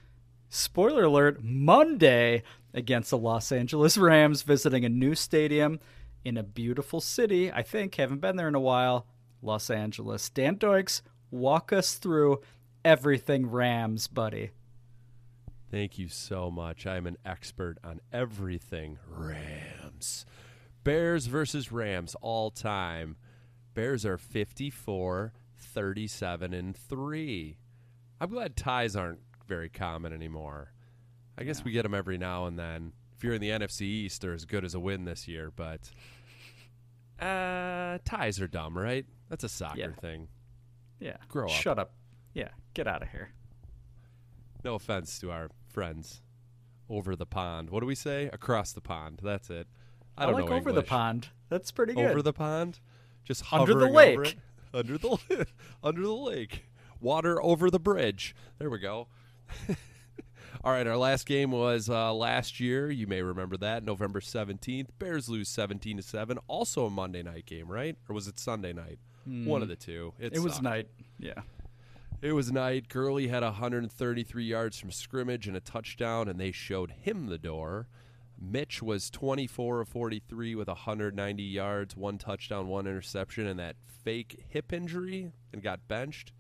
spoiler alert Monday against the Los Angeles Rams visiting a new stadium in a beautiful city. I think haven't been there in a while. Los Angeles. Dan Doinks, walk us through everything Rams, buddy. Thank you so much. I'm an expert on everything Rams. Bears versus Rams all time. Bears are 54, 37, and 3. I'm glad ties aren't very common anymore. I guess we get them every now and then. If you're in the NFC East, they're as good as a win this year, but uh, ties are dumb, right? That's a soccer Yeah. thing. Yeah. Grow up. Shut up. Yeah. Get out of here. No offense to our friends over the pond. What do we say? Across the pond. That's it. I don't like know over the pond. That's pretty good. Over the pond, just Under the lake. Under the under the lake, water over the bridge. There we go. All right, our last game was uh, last year. You may remember that, November seventeenth. Bears lose seventeen to seven. Also a Monday night game, right? Or was it Sunday night? One of the two. It, it was night. Yeah. It was night. Gurley had 133 yards from scrimmage and a touchdown, and they showed him the door. Mitch was 24 of 43 with 190 yards, one touchdown, one interception, and that fake hip injury and got benched.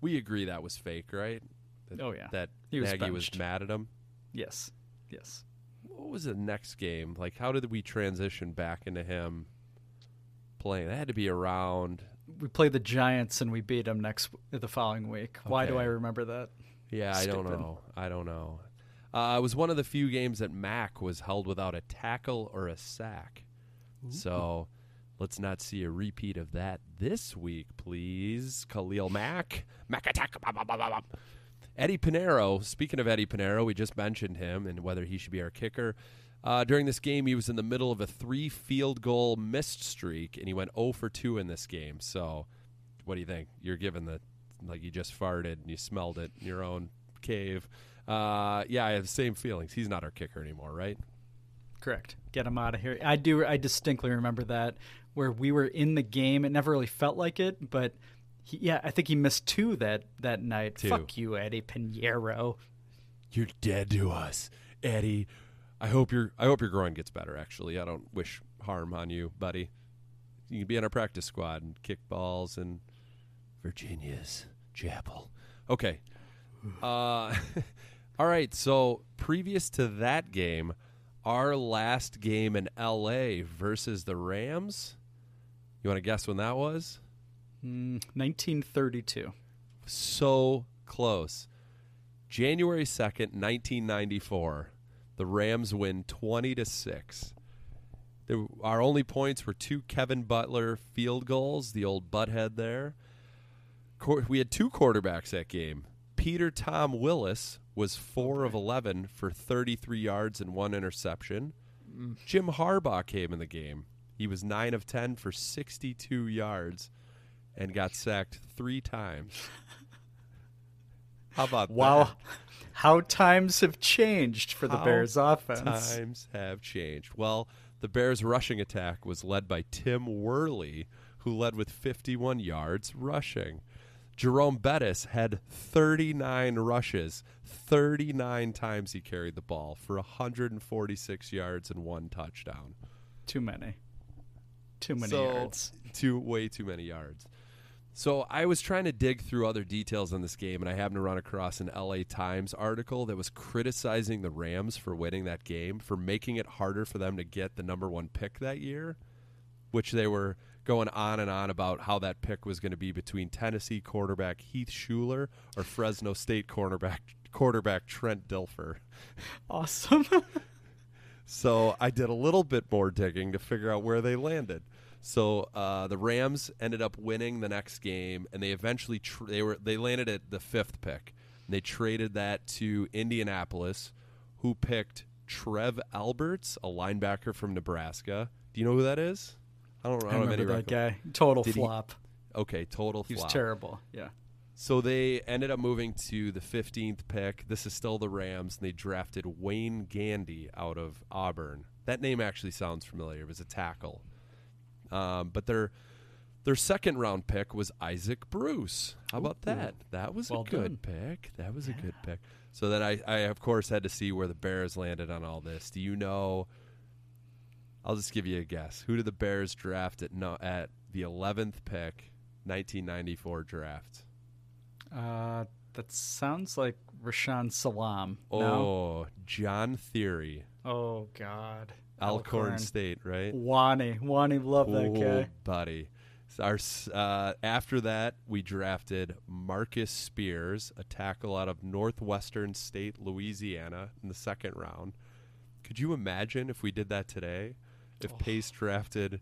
We agree that was fake, right? That, Oh, yeah. That He was Nagy was mad at him. Yes. Yes. What was the next game? Like, how did we transition back into him playing? That had to be around We played the Giants and we beat them next the following week. Why do I remember that? Yeah, I don't know. I don't know. Uh, it was one of the few games that Mack was held without a tackle or a sack. So let's not see a repeat of that this week, please. Khalil Mack. Mac attack. Blah, blah, blah. Eddy Pineiro, speaking of Eddy Pineiro, we just mentioned him and whether he should be our kicker. Uh, during this game, he was in the middle of a three field goal missed streak, and he went 0 for 2 in this game. So, what do you think? You're given the, like you just farted and you smelled it in your own cave. Uh, yeah, I have the same feelings. He's not our kicker anymore, right? Correct. Get him out of here. I do. I distinctly remember that where we were in the game. It never really felt like it, but he, yeah, I think he missed two that that night. Two. Fuck you, Eddy Pineiro. You're dead to us, Eddy. I hope your I hope your groin gets better. Actually, I don't wish harm on you, buddy. You can be on our practice squad and kick balls in Virginia's chapel. Okay. Uh, all right. So previous to that game, our last game in L.A. versus the Rams. You want to guess when that was? Mm, 1932. so close. January 2nd, 1994. The Rams win 20 to 6. There, our only points were two Kevin Butler field goals, the old butthead there. We had two quarterbacks that game. Peter Tom Willis was 4 of 11 for 33 yards and one interception. Mm. Jim Harbaugh came in the game. He was 9 of 10 for 62 yards and got sacked 3 times. How about Wow, that? how times have changed for the How Bears offense. Times have changed. Well, The Bears' rushing attack was led by Tim Worley, who led with 51 yards rushing. Jerome Bettis had 39 rushes. 39 times he carried the ball for 146 yards and one touchdown. Too many. Too many So- yards. Too way too many yards. So I was trying to dig through other details on this game, and I happened to run across an LA Times article that was criticizing the Rams for winning that game, for making it harder for them to get the number one pick that year, which they were going on and on about how that pick was going to be between Tennessee quarterback Heath Shuler or Fresno State cornerback quarterback Trent Dilfer. Awesome. So I did a little bit more digging to figure out where they landed. So uh, the Rams ended up winning the next game, and they eventually tr- they were they landed at the fifth pick. And they traded that to Indianapolis, who picked Trev Alberts, a linebacker from Nebraska. Do you know who that is? I don't, I I don't any remember that guy. Total Did he- flop. Okay, total He was flop. terrible. Yeah. So they ended up moving to the 15th pick. This is still the Rams, and they drafted Wayne Gandy out of Auburn. That name actually sounds familiar. It was a tackle. Um, but their their second round pick was Isaac Bruce. How about that? That was Well a good pick. That was a good pick. So then I, I of course had to see where the Bears landed on all this. Do you know? I'll just give you a guess. Who did the Bears draft at no at the 11th pick, 1994 draft? Uh, that sounds like Rashaan Salaam. Oh, No? John Thierry, Oh God. Alcorn, State, right? Wani. Wani, love that guy. buddy. Our, uh, after that, we drafted Marcus Spears, a tackle out of Northwestern State, Louisiana, in the second round. Could you imagine if we did that today? If Oh. Pace drafted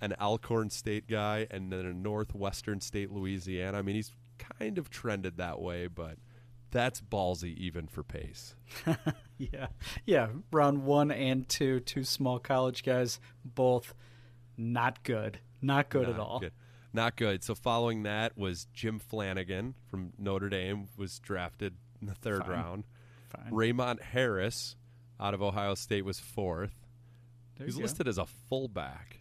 an Alcorn State guy and then a Northwestern State, Louisiana. I mean, he's kind of trended that way, but that's ballsy even for Pace. Yeah. Yeah. Round one and two, two small college guys, both not good. Not good at all. Good. Not good. So following that was Jim Flanagan from Notre Dame was drafted in the third Fine. round. Fine. Raymond Harris out of Ohio State was fourth. There He's listed as a fullback.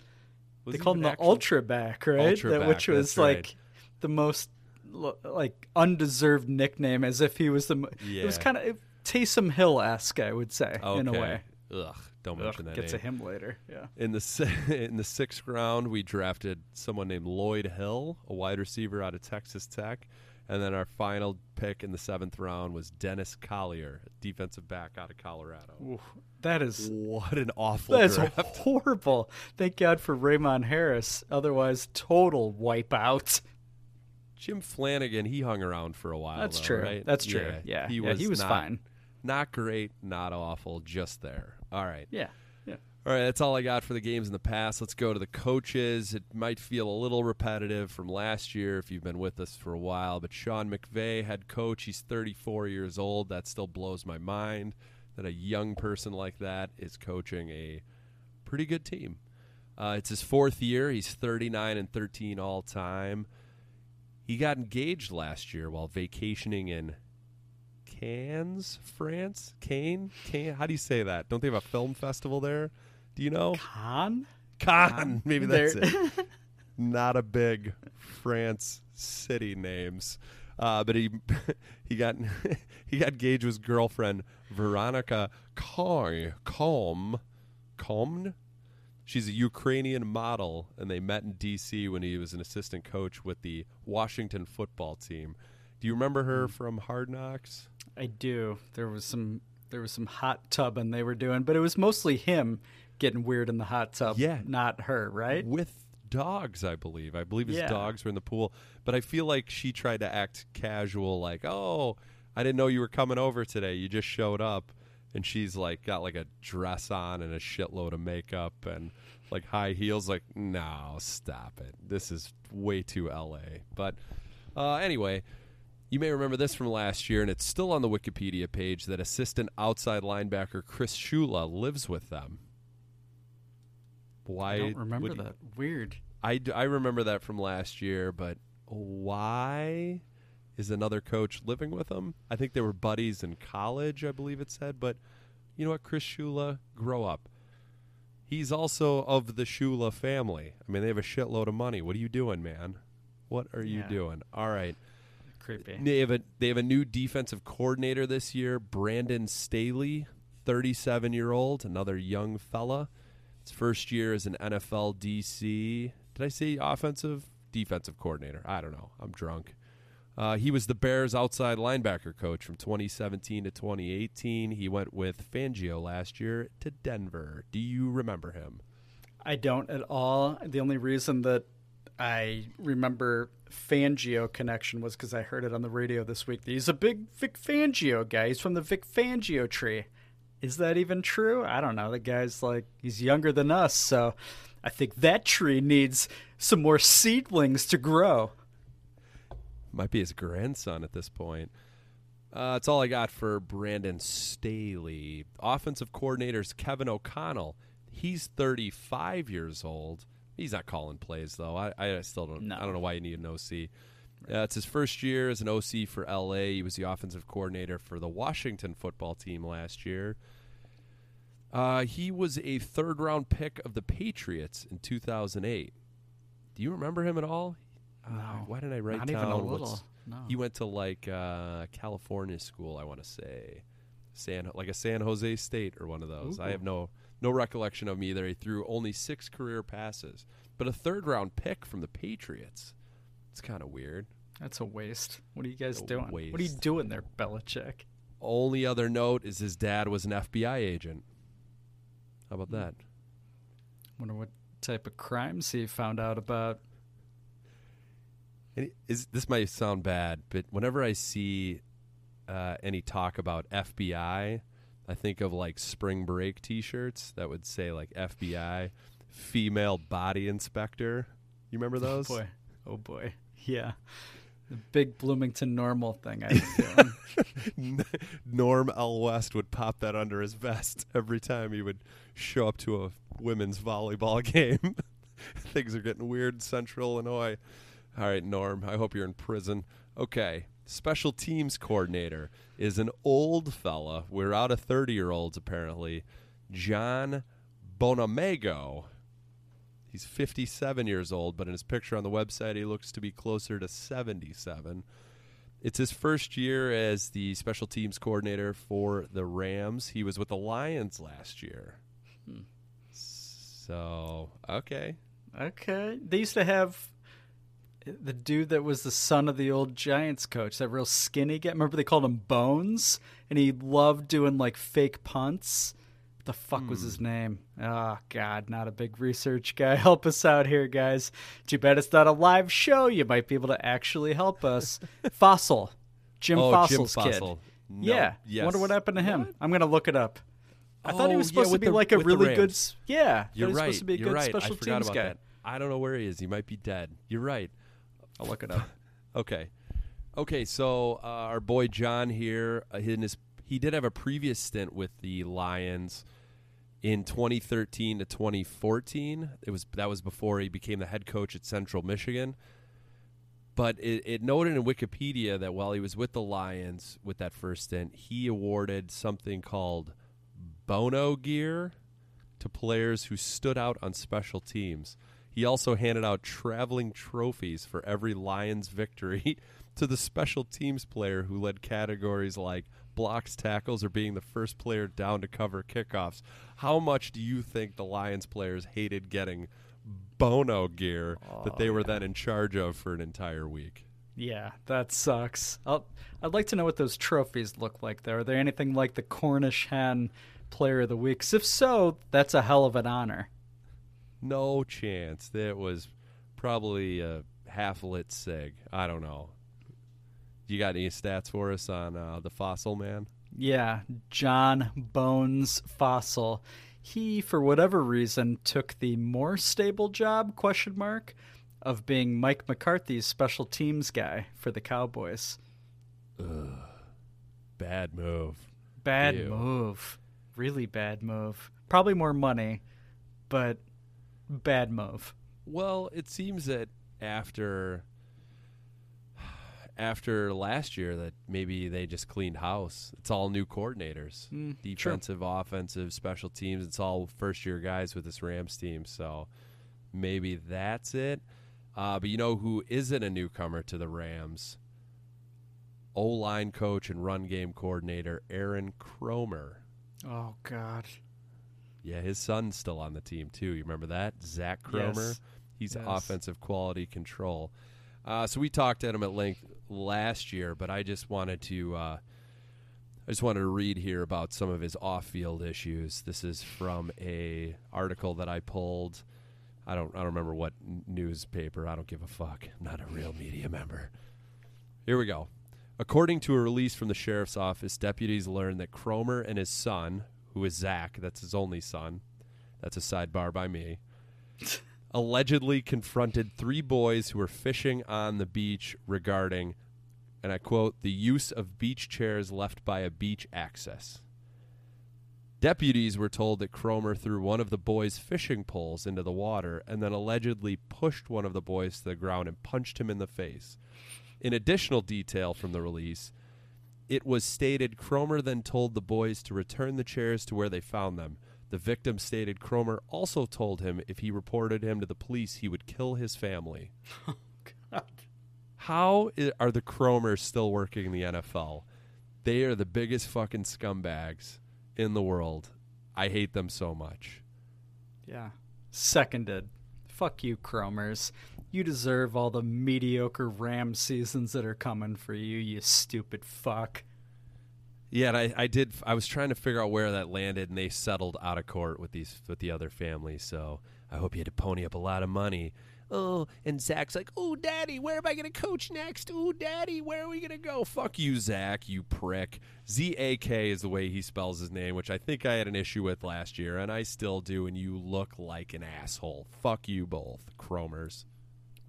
Was They called him the ultra back, right? Ultra That- which was like the most like undeserved nickname, as if he was the. mo- It was kind of Taysom Hill esque, I would say, in a Okay. way. Ugh, don't Ugh, mention that get to him later. Yeah. In the in the sixth round, we drafted someone named Lloyd Hill, a wide receiver out of Texas Tech, and then our final pick in the seventh round was Dennis Collier, a defensive back out of Colorado. That is What an awful That's draft! horrible. Thank God for Raymond Harris. Otherwise, total wipeout. Jim Flanagan, he hung around for a while. That's though, true. right? That's true. Yeah. he Yeah, was he was not- fine. Not great, not awful, just there. All right. Yeah. Yeah. All right, that's all I got for the games in the past. Let's go to the coaches. It might feel a little repetitive from last year if you've been with us for a while, but Sean McVay, head coach, he's 34 years old. That still blows my mind that a young person like that is coaching a pretty good team. Uh, it's his fourth year. He's 39 and 13 all time. He got engaged last year while vacationing in Cannes, France. Cannes? Cannes? How do you say that? Don't they have a film festival there? Do you know? Khan? Cannes. Maybe that's There- it. Not a big France city names. Uh, but he he got he got engaged with his girlfriend Veronica Koy Kolm Kolm. She's a Ukrainian model, and they met in D.C. when he was an assistant coach with the Washington football team. Do you remember her Hmm. from Hard Knocks? I do. There was some there was some hot tubbing they were doing, but it was mostly him getting weird in the hot tub. Yeah. Not her, right? with dogs, I believe. I believe his Yeah. dogs were in the pool. But I feel like she tried to act casual, like, "Oh, I didn't know you were coming over today. You just showed up." And she's like, got like a dress on and a shitload of makeup and like high heels. Like, no, stop it. This is way too LA. But uh, anyway, you may remember this from last year, and it's still on the Wikipedia page that assistant outside linebacker Chris Shula lives with them. Why I don't remember that. Weird. I, I remember that from last year, but why is another coach living with them? I think they were buddies in college, I believe it said. But you know what, Chris Shula, grow up. He's also of the Shula family. I mean, they have a shitload of money. What are you doing, man? What are you Yeah. doing? All right. Creepy. They have a they have a new defensive coordinator this year, Brandon Staley, 37 year old, another young fella. His first year as an NFL DC. Did I say offensive defensive coordinator? I don't know. I'm drunk. Uh, he was the Bears' outside linebacker coach from 2017 to 2018. He went with Fangio last year to Denver. Do you remember him? I don't at all. The only reason that I remember Fangio connection was because I heard it on the radio this week. He's a big Vic Fangio guy. He's from the Vic Fangio tree. Is that even true? I don't know. The guy's like he's younger than us, so I think that tree needs some more seedlings to grow. Might be his grandson at this point. Uh, that's all I got for Brandon Staley. Offensive coordinator's Kevin O'Connell. He's 35 years old. He's not calling plays though. I, I still don't. No. I don't know why you need an OC. Uh, it's his first year as an OC for LA. He was the offensive coordinator for the Washington football team last year. Uh, he was a third round pick of the Patriots in 2008. Do you remember him at all? Uh, No. why did I write Not down? even a what's- little. No. He went to like uh, California school, I want to say, San like a San Jose State or one of those. I have no no recollection of him either. He threw only six career passes, but a third round pick from the Patriots. It's kind of weird. That's a waste. What are you guys A doing? What are you doing there, Belichick? Only other note is his dad was an FBI agent. How about that? Wonder what type of crimes he found out about. And it- is this might sound bad, but whenever I see uh, any talk about FBI, I think of like spring break T-shirts that would say like FBI, female body inspector. You remember those? Oh boy, oh boy, yeah. The big Bloomington normal thing I. Norm L. West would pop that under his vest every time he would show up to a women's volleyball game. Things are getting weird Central Illinois. All right, Norm, I hope you're in prison. Okay, special teams coordinator is an old fella. We're out of 30 year olds, apparently. John Bonamego. He's 57 years old, but in his picture on the website, he looks to be closer to 77. It's his first year as the special teams coordinator for the Rams. He was with the Lions last year. Hmm. So, okay. okay, they used to have the dude that was the son of the old Giants coach, that real skinny guy. Remember they called him Bones, and he loved doing like fake punts. What the fuck was his hmm. name? Oh God, not a big research guy. Help us out here, guys. Too bad it's not a live show. You might be able to actually help us. Fassel, Jim oh, Fassel's Jim kid. Fassel. No, Yeah. Yes. Wonder what happened to him. I'm gonna look it up. I thought he Oh, was yeah, supposed to be the- like a really good. Yeah, You're right. supposed to be a You're good right. special I forgot teams about guy. that. I don't know where he is. He might be dead. You're right. I'll look it up. Okay. Okay, so uh, our boy John here, uh, his, he did have a previous stint with the Lions in 2013 to 2014. It was that was before he became the head coach at Central Michigan. But it, it noted in Wikipedia that while he was with the Lions with that first stint, he awarded something called Bono gear to players who stood out on special teams. He also handed out traveling trophies for every Lions victory to the special teams player who led categories like blocks, tackles, or being the first player down to cover kickoffs. How much do you think the Lions players hated getting Bono gear that they were then in charge of for an entire week? Yeah, that sucks. I'll, I'd like to know what those trophies look like. There, are they anything like the Cornish Hen Player of the Week? if so, that's a hell of an honor. No chance. That was probably a half lit sig. I don't know. You got any stats for us on uh, the fossil man? Yeah, John Bones Fassel. He, for whatever reason, took the more stable job question mark of being Mike McCarthy's special teams guy for the Cowboys. Ugh. Bad move. Bad Ew. move. Really bad move. Probably more money, but bad move. Well, it seems that after after last year that maybe they just cleaned house. It's all new coordinators, Mm, defensive, offensive, special teams. It's all first year guys with this Rams team. So maybe that's it. Uh, but you know who isn't a newcomer to the Rams? O line coach and run game coordinator Aaron Kromer. Oh God. Yeah, his son's still on the team too. You remember that? Zach Kromer. Yes. He's Yes. offensive quality control. Uh, so we talked at him at length last year, but I just wanted to uh, I just wanted to read here about some of his off-field issues. This is from a article that I pulled. I don't I don't remember what newspaper. I don't give a fuck. I'm not a real media member. Here we go. According to a release from the sheriff's office, deputies learned that Kromer and his son, who is Zach, that's his only son, that's a sidebar by me, allegedly confronted three boys who were fishing on the beach regarding, and I quote, the use of beach chairs left by a beach access. Deputies were told that Kromer threw one of the boys' fishing poles into the water and then allegedly pushed one of the boys to the ground and punched him in the face. In additional detail from the release, it was stated Kromer then told the boys to return the chairs to where they found them. The victim stated Kromer also told him if he reported him to the police, he would kill his family. Oh God. How are the Kromers still working in the NFL? They are the biggest fucking scumbags in the world. I hate them so much. Yeah. Seconded. Fuck you, Kromers. You deserve all the mediocre Ram seasons that are coming for you, you stupid fuck. Yeah, and I, I did. I was trying to figure out where that landed, and they settled out of court with these with the other families. So I hope you had to pony up a lot of money. Oh, and Zach's like, "Oh, Daddy, where am I going to coach next? Oh, Daddy, where are we going to go? Fuck you, Zach, you prick." Z A K is the way he spells his name, which I think I had an issue with last year, and I still do. And you look like an asshole. Fuck you both, Kromers.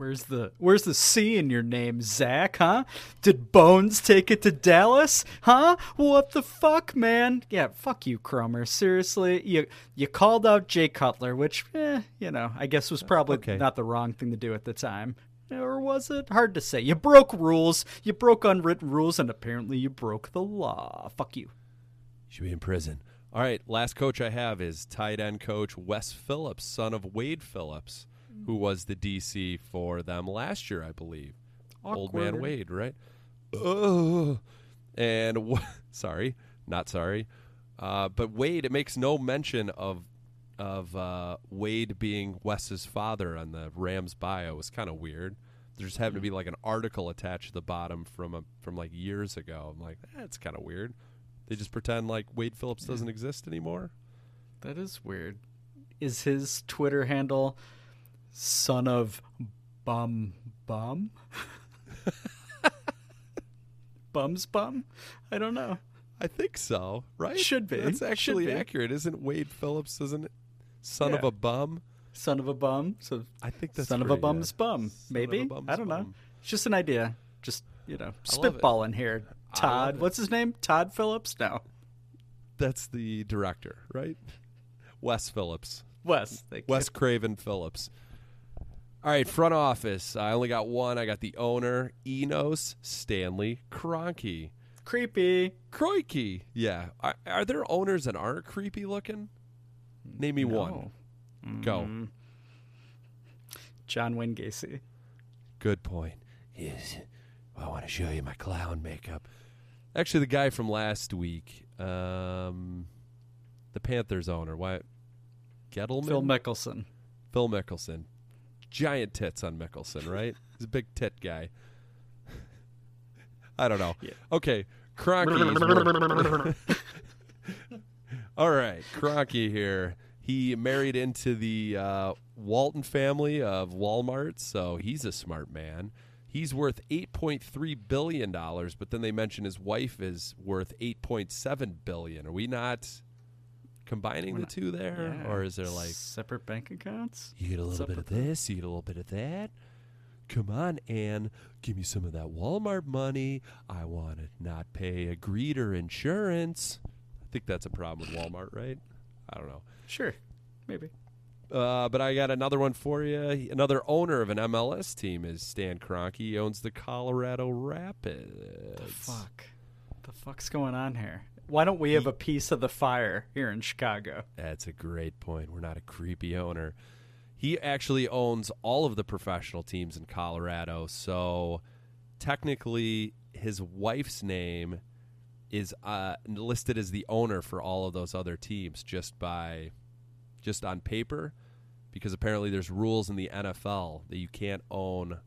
Where's the Where's the C in your name, Zach? Huh? Did Bones take it to Dallas? Huh? What the fuck, man? Yeah, fuck you, Kromer. Seriously, you you called out Jay Cutler, which, eh, you know, I guess was probably Okay. not the wrong thing to do at the time. Or was it? Hard to say. You broke rules. You broke unwritten rules, and apparently you broke the law. Fuck you. should be in prison. All right, last coach I have is tight end coach Wes Phillips, son of Wade Phillips, who was the DC for them last year, I believe. Old man Wade, right? Ugh. And w- sorry, not sorry, uh, but Wade. It makes no mention of of uh, Wade being Wes's father on the Rams bio. It was kind of weird. There just happened to be like an article attached to the bottom from a, from like years ago. I'm like, that's kind of weird. They just pretend like Wade Phillips doesn't exist anymore. That is weird. Is his Twitter handle son of bum bum? Bum's bum? I don't know. I think so, right? Should be. That's actually be. accurate, isn't Wade Phillips? Isn't it? Son of a bum. Son of a bum. So I think that's son of a bum's good. bum. Son Maybe. bum's I don't know. bum. It's just an idea. Just you know, spitballing here. Todd. What's his name? Todd Phillips? No. That's the director, right? Wes Phillips. Wes. Thank you. Wes Craven Phillips. All right, front office. I only got one. I got the owner, Enos Stanley Kroenke. Creepy. Kroenke. Yeah. Are, are there owners that aren't creepy looking? Name me one. Go. Mm. John Wayne Gacy. Good point. Yes. I want to show you my clown makeup. Actually, the guy from last week, um, the Panthers owner, why? Gettleman? Phil Mickelson. Phil Mickelson. Giant tits on Mickelson, right? He's a big tit guy. I don't know. Okay, Kroenke. All right, Kroenke here. He married into the uh, Walton family of Walmart, so he's a smart man. He's worth eight point three billion dollars, but then they mention his wife is worth eight point seven billion. Are we not combining the two there, Yeah. or is there like separate bank accounts? you get a little bit of this, you get a little bit of that. Come on, Anne, give me some of that Walmart money. I want to not pay a greeter insurance. I think that's a problem with Walmart, right? I don't know. Sure. Maybe. Uh, but I got another one for you. Another owner of an MLS team is Stan Kroenke. He owns the Colorado Rapids. The fuck? The fuck's going on here? Why don't we have a piece of the fire here in Chicago? That's a great point. We're not a creepy owner. He actually owns all of the professional teams in Colorado. So technically, his wife's name is uh, listed as the owner for all of those other teams just by just on paper because apparently there's rules in the NFL that you can't own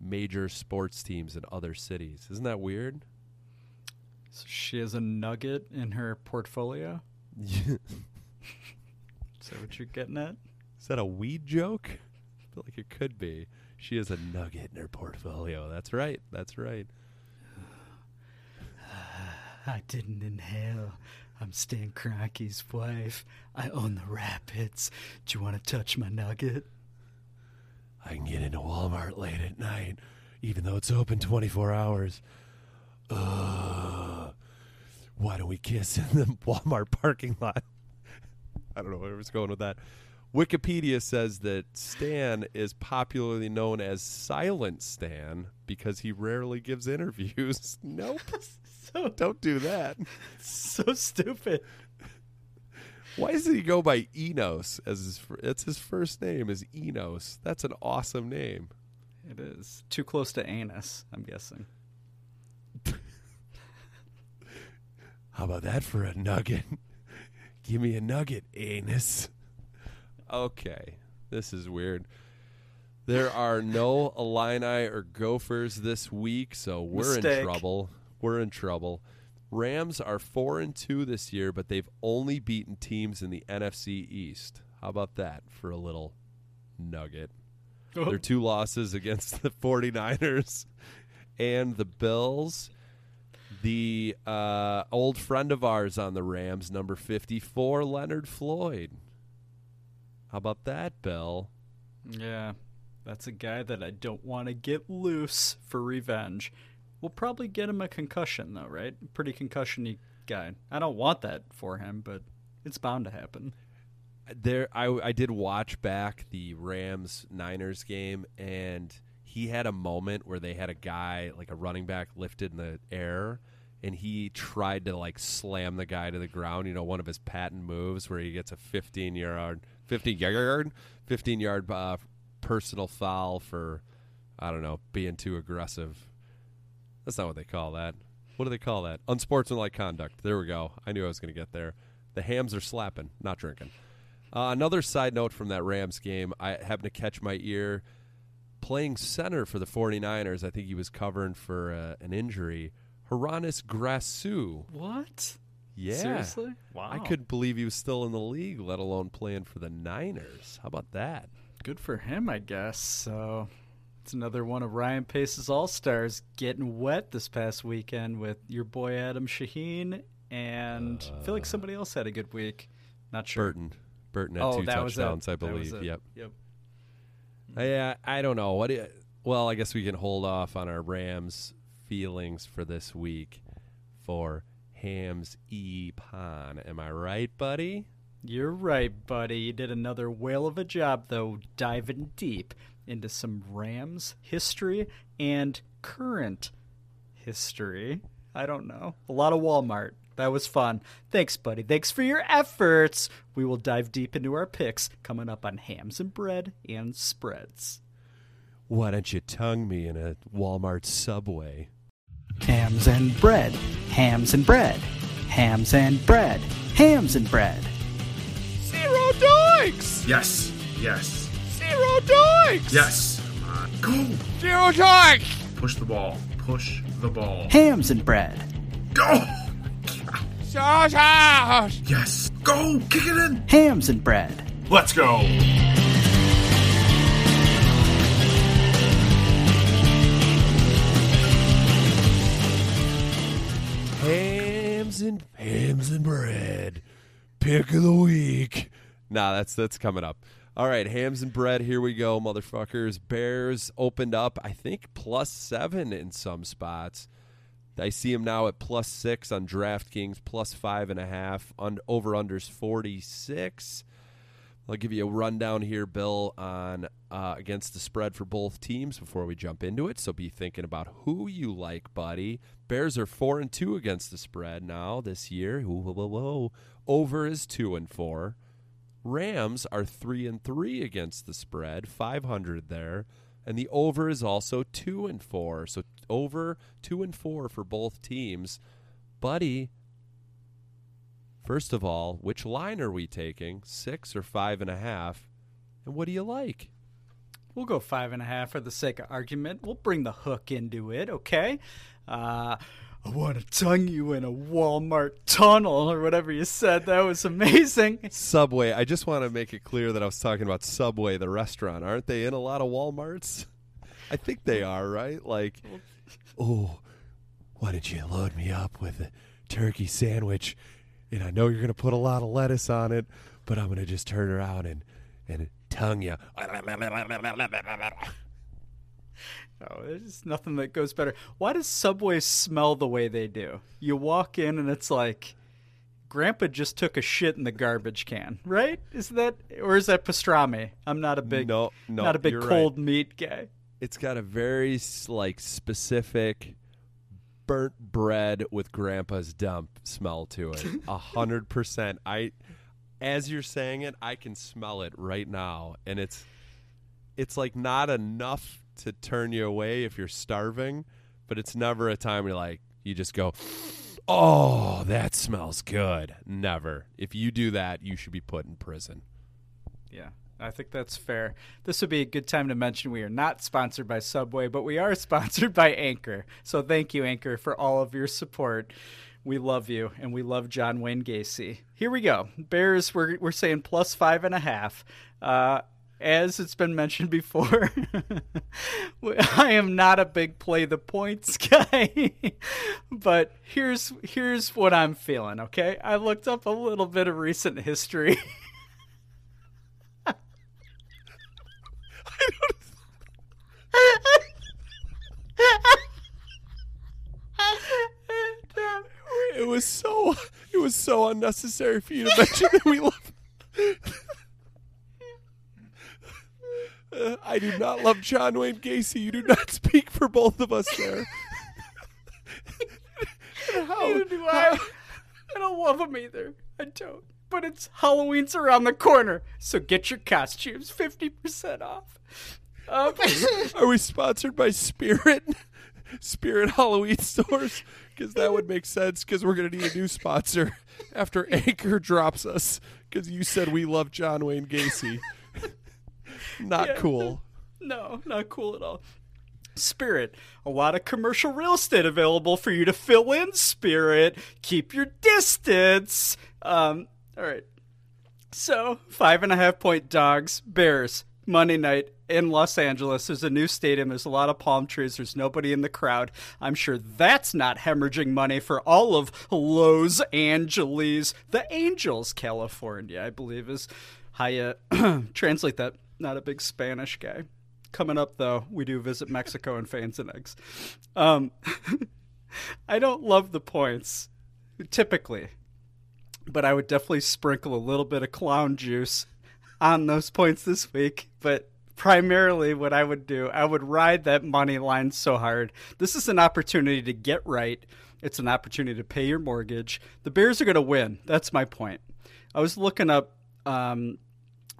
major sports teams in other cities. Isn't that weird? So she has a nugget in her portfolio. Is that what you're getting at? Is that a weed joke? I feel like it could be. She has a nugget in her portfolio. That's right. That's right. I didn't inhale. I'm Stan Kroenke's wife. I own the Rapids. Do you want to touch my nugget? I can get into Walmart late at night, even though it's open 24 hours. Ugh. Why don't we kiss in the Walmart parking lot? I don't know where I was going with that. Wikipedia says that Stan is popularly known as Silent Stan because he rarely gives interviews. nope. So Don't do that. so stupid. Why does he go by Enos as his? That's his first name is Enos. That's an awesome name. It is too close to anus. I'm guessing. How about that for a nugget? Give me a nugget, anus. Okay, this is weird. There are no Illini or Gophers this week, so we're in trouble. We're in trouble. Rams are four and two this year, but they've only beaten teams in the NFC East. How about that for a little nugget? Their oh. two losses against the 49ers and the Bills. The uh, old friend of ours on the Rams, number 54, Leonard Floyd. How about that, Bill? Yeah, that's a guy that I don't want to get loose for revenge. We'll probably get him a concussion, though, right? Pretty concussion-y guy. I don't want that for him, but it's bound to happen. There, I, I did watch back the Rams Niners game, and he had a moment where they had a guy, like a running back, lifted in the air, and he tried to like slam the guy to the ground. You know, one of his patent moves where he gets a 15 yard, 15 yard, 15 yard uh, personal foul for, I don't know, being too aggressive. That's not what they call that. What do they call that? Unsportsmanlike conduct. There we go. I knew I was going to get there. The hams are slapping, not drinking. Uh, another side note from that Rams game, I happened to catch my ear playing center for the 49ers. I think he was covering for uh, an injury. Hroniss Grasu. What? Yeah. Seriously? Wow. I couldn't believe he was still in the league, let alone playing for the Niners. How about that? Good for him, I guess. So it's another one of Ryan Pace's All Stars getting wet this past weekend with your boy Adam Shaheen, and I feel like somebody else had a good week. Not sure. Burton. Burton had oh, two touchdowns. I believe. Yep. Yep. Yeah, I don't know. What? do well, I guess we can hold off on our Rams feelings for this week for Hams E Pon. Am I right, buddy? You're right, buddy. You did another whale of a job, though, diving deep into some Rams history and current history. I don't know. A lot of Walmart. That was fun. Thanks, buddy. Thanks for your efforts. We will dive deep into our picks coming up on hams and bread and spreads. Why don't you tongue me in a Walmart subway? Hams and bread. Hams and bread. Hams and bread. Hams and bread. Zero doinks! Yes. Yes. Zero doinks! Yes. Come on. Go. Zero doinks! Push the ball. Push the ball. Hams and bread. Go. Sausage! Yes. Go. Kick it in. Hams and bread. Let's go. Hams and hams and bread. Pick of the week. Nah, that's that's coming up. All right, hams and bread. Here we go, motherfuckers. Bears opened up, I think, plus seven in some spots. I see him now at plus six on DraftKings, plus five and a half. On over unders forty six. I'll give you a rundown here, Bill, on uh, against the spread for both teams before we jump into it. So be thinking about who you like, buddy. Bears are four and two against the spread now this year. Whoa, whoa, whoa. Over is two and four. Rams are three and three against the spread, five hundred there, and the over is also two and four. So over two and four for both teams, buddy. First of all, which line are we taking? Six or five and a half? And what do you like? We'll go five and a half for the sake of argument. We'll bring the hook into it, okay? Uh, I want to tongue you in a Walmart tunnel or whatever you said. That was amazing. Subway. I just want to make it clear that I was talking about Subway, the restaurant. Aren't they in a lot of Walmarts? I think they are, right? Like, oh, why don't you load me up with a turkey sandwich? And I know you're going to put a lot of lettuce on it, but I'm going to just turn around and, and tongue you. Oh, there's nothing that goes better. Why does Subway smell the way they do? You walk in and it's like Grandpa just took a shit in the garbage can, right? Is that or is that pastrami? I'm not a big No, no, not a big cold right. meat guy. It's got a very like specific burnt bread with grandpa's dump smell to it. A hundred percent. I as you're saying it, I can smell it right now. And it's it's like not enough to turn you away if you're starving, but it's never a time where like you just go, Oh, that smells good. Never. If you do that, you should be put in prison. Yeah, I think that's fair. This would be a good time to mention we are not sponsored by Subway, but we are sponsored by Anchor. So thank you, Anchor, for all of your support. We love you, and we love John Wayne Gacy. Here we go. Bears, we're, we're saying plus five and a half. Uh, as it's been mentioned before, I am not a big play the points guy, but here's here's what I'm feeling. Okay, I looked up a little bit of recent history. It was so it was so unnecessary for you to mention that we love. Uh, I do not love John Wayne Gacy. You do not speak for both of us there. how, Neither do I. I don't love them either. I don't. But it's Halloween's around the corner, so get your costumes fifty percent off. Um, Are we sponsored by Spirit? Spirit Halloween stores? Because that would make sense. Because we're gonna need a new sponsor after Anchor drops us. Because you said we love John Wayne Gacy. Not Yeah. cool. no, not cool at all. Spirit, a lot of commercial real estate available for you to fill in. Spirit, keep your distance. Um, all right. So, five and a half point dogs, Bears, Monday night in Los Angeles. There's a new stadium. There's a lot of palm trees. There's nobody in the crowd. I'm sure that's not hemorrhaging money for all of Los Angeles. The Angels, California, I believe is how you translate that. Not a big Spanish guy. Coming up, though, we do visit Mexico and fans and eggs. Um, I don't love the points, typically but I would definitely sprinkle a little bit of clown juice on those points this week. But primarily, what I would do, I would ride that money line so hard. This is an opportunity to get right. It's an opportunity to pay your mortgage. The Bears are going to win. That's my point. I was looking up um,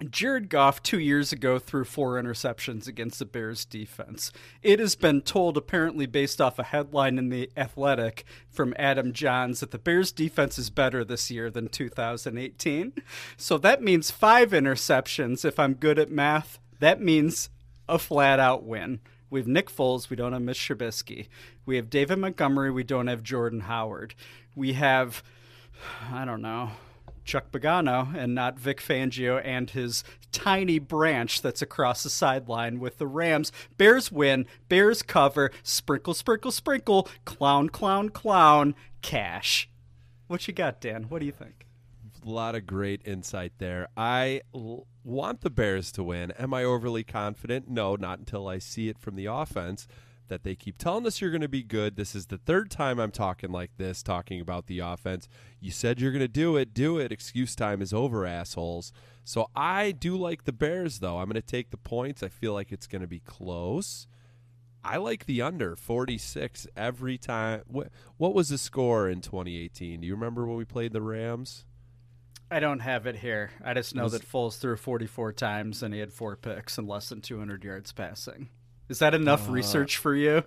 Jared Goff two years ago threw four interceptions against the Bears defense. It has been told, apparently based off a headline in The Athletic from Adam Jahns, that the Bears defense is better this year than 2018. So that means five interceptions. If I'm good at math, that means a flat out win. We have Nick Foles. We don't have Mitch Trubisky. We have David Montgomery. We don't have Jordan Howard. We have, I don't know, Chuck Pagano and not Vic Fangio and his tiny branch that's across the sideline with the Rams. Bears win, Bears cover, sprinkle, sprinkle, sprinkle, clown, clown, clown, cash. What you got, Dan? What do you think? A lot of great insight there. I l- want the Bears to win. Am I overly confident? No, not until I see it from the offense. That they keep telling us you're going to be good. This is the third time I'm talking like this, talking about the offense. You said you're going to do it. Do it. Excuse time is over, assholes. So I do like the Bears, though. I'm going to take the points. I feel like it's going to be close. I like the under 46 every time. What, what was the score in 2018? Do you remember when we played the Rams? I don't have it here. I just know Was- that Foles threw 44 times and he had four picks and less than 200 yards passing. Is that enough Uh, research for you?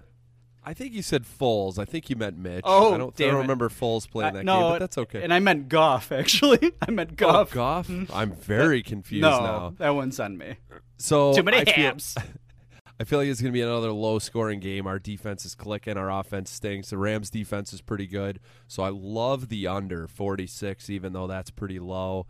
I think you said Foles. I think you meant Mitch. Oh, I don't, I don't remember Foles playing Uh, that no, game, but that's okay. And I meant Goff, actually. I meant Goff. Oh, Goff? I'm very confused no, now. that one's on me. So Too many I feel- hams. I feel like it's going to be another low scoring game. Our defense is clicking. Our offense stinks. The Rams defense is pretty good. So I love the under 46, even though that's pretty low.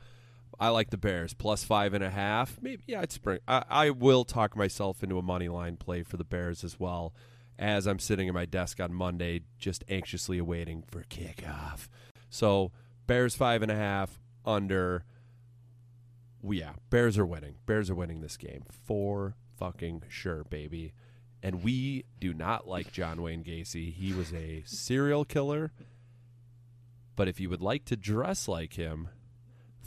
I like the Bears plus five and a half. Maybe yeah, I'd spring. I, I will talk myself into a money line play for the Bears as well. As I'm sitting at my desk on Monday, just anxiously awaiting for kickoff. So Bears five and a half under. Yeah, Bears are winning. Bears are winning this game for fucking sure, baby. And we do not like John Wayne Gacy. He was a serial killer. But if you would like to dress like him,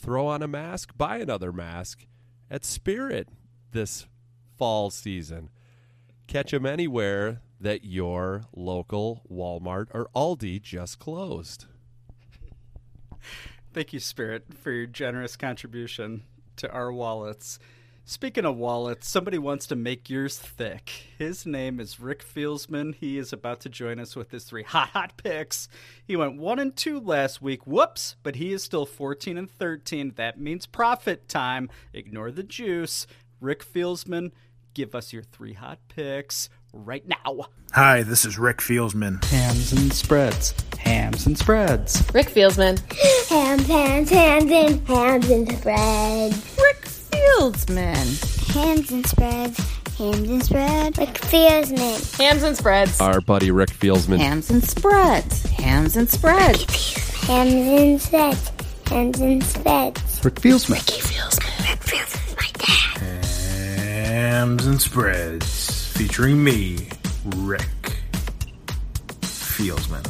throw on a mask, buy another mask at Spirit this fall season. Catch him anywhere that your local Walmart or Aldi just closed. Thank you, Spirit, for your generous contribution to our wallets. Speaking of wallets, somebody wants to make yours thick. His name is Rick Fieldsman. He is about to join us with his three hot, hot picks. He went one and two last week. Whoops! But he is still 14 and 13. That means profit time. Ignore the juice. Rick Fieldsman, give us your three hot picks right now. Hi, this is Rick Fieldsman. Hams and spreads. Hams and spreads. Rick Fieldsman. Hams, hams, hams, and hams and spreads. Rick Fieldsman. Hams and spreads. Hams and spreads. Rick Fieldsman. Hams and spreads. Our buddy Rick Fieldsman. Hams and spreads. Hams and spreads. Hams and spreads. Hams and spreads. Rick Fieldsman. Ricky Fieldsman. Rick Fieldsman's my dad. Hams and Spreads, featuring me, Rick Fieldsman.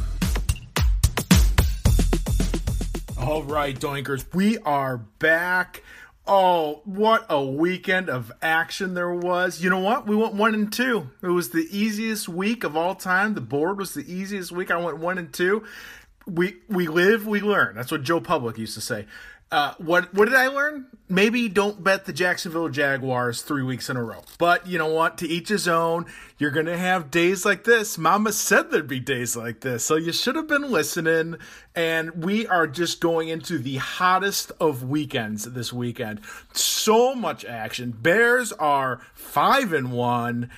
All right, Doinkers, we are back. Oh, what a weekend of action there was. You know what? We went one and two. It was the easiest week of all time. The board was the easiest week. I went one and two. We we live, we learn. That's what Joe Public used to say. Uh, what what did I learn? Maybe don't bet the Jacksonville Jaguars three weeks in a row. But you know what? To each his own. You're gonna have days like this. Mama said there'd be days like this, so you should have been listening. And we are just going into the hottest of weekends this weekend. So much action. Bears are five and one.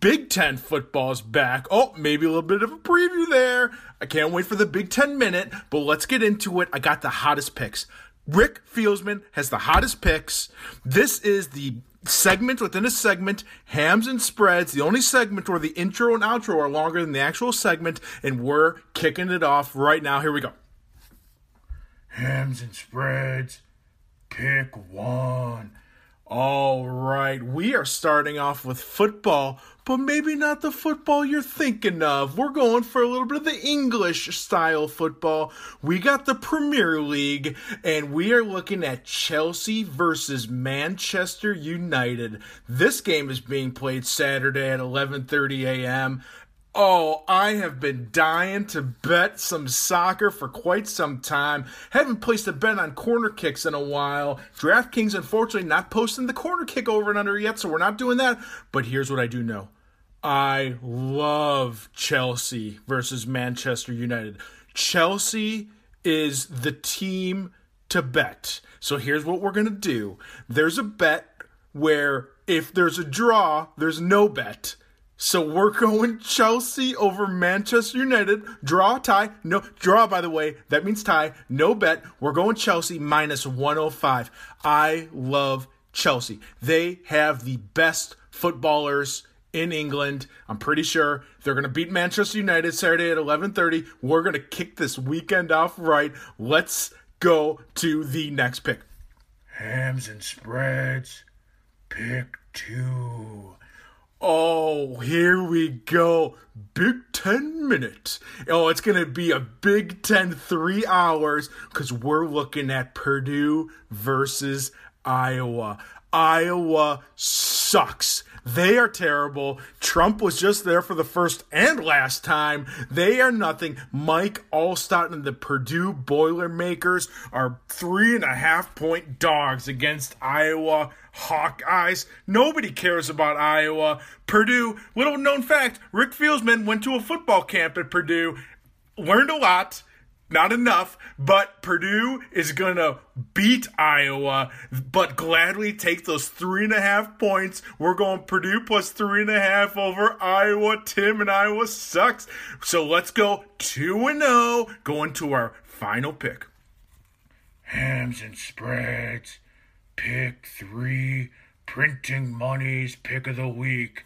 Big Ten football's back. Oh, maybe a little bit of a preview there. I can't wait for the Big Ten minute, but let's get into it. I got the hottest picks. Rick Fieldsman has the hottest picks. This is the segment within a segment, hams and spreads, the only segment where the intro and outro are longer than the actual segment, and we're kicking it off right now. Here we go. Hams and spreads, pick one. All right, we are starting off with football, but maybe not the football you're thinking of. We're going for a little bit of the English style football. We got the Premier League, and we are looking at Chelsea versus Manchester United. This game is being played Saturday at 11:30 a.m. Oh, I have been dying to bet some soccer for quite some time. Haven't placed a bet on corner kicks in a while. DraftKings, unfortunately, not posting the corner kick over and under yet, so we're not doing that. But here's what I do know I love Chelsea versus Manchester United. Chelsea is the team to bet. So here's what we're going to do there's a bet where if there's a draw, there's no bet. So we're going Chelsea over Manchester United. Draw, tie. No, draw, by the way. That means tie. No bet. We're going Chelsea minus 105. I love Chelsea. They have the best footballers in England. I'm pretty sure they're going to beat Manchester United Saturday at 11:30. We're going to kick this weekend off right. Let's go to the next pick. Hams and spreads. Pick 2. Oh, here we go. Big Ten minute. Oh, it's going to be a Big Ten three hours because we're looking at Purdue versus Iowa. Iowa sucks. They are terrible. Trump was just there for the first and last time. They are nothing. Mike Alstott and the Purdue Boilermakers are three and a half point dogs against Iowa Hawkeyes. Nobody cares about Iowa. Purdue, little known fact Rick Fieldsman went to a football camp at Purdue, learned a lot not enough, but Purdue is going to beat Iowa, but gladly take those three and a half points. We're going Purdue plus three and a half over Iowa. Tim and Iowa sucks. So let's go 2 and 0, going to our final pick. Hams and spreads, pick three, printing money's pick of the week.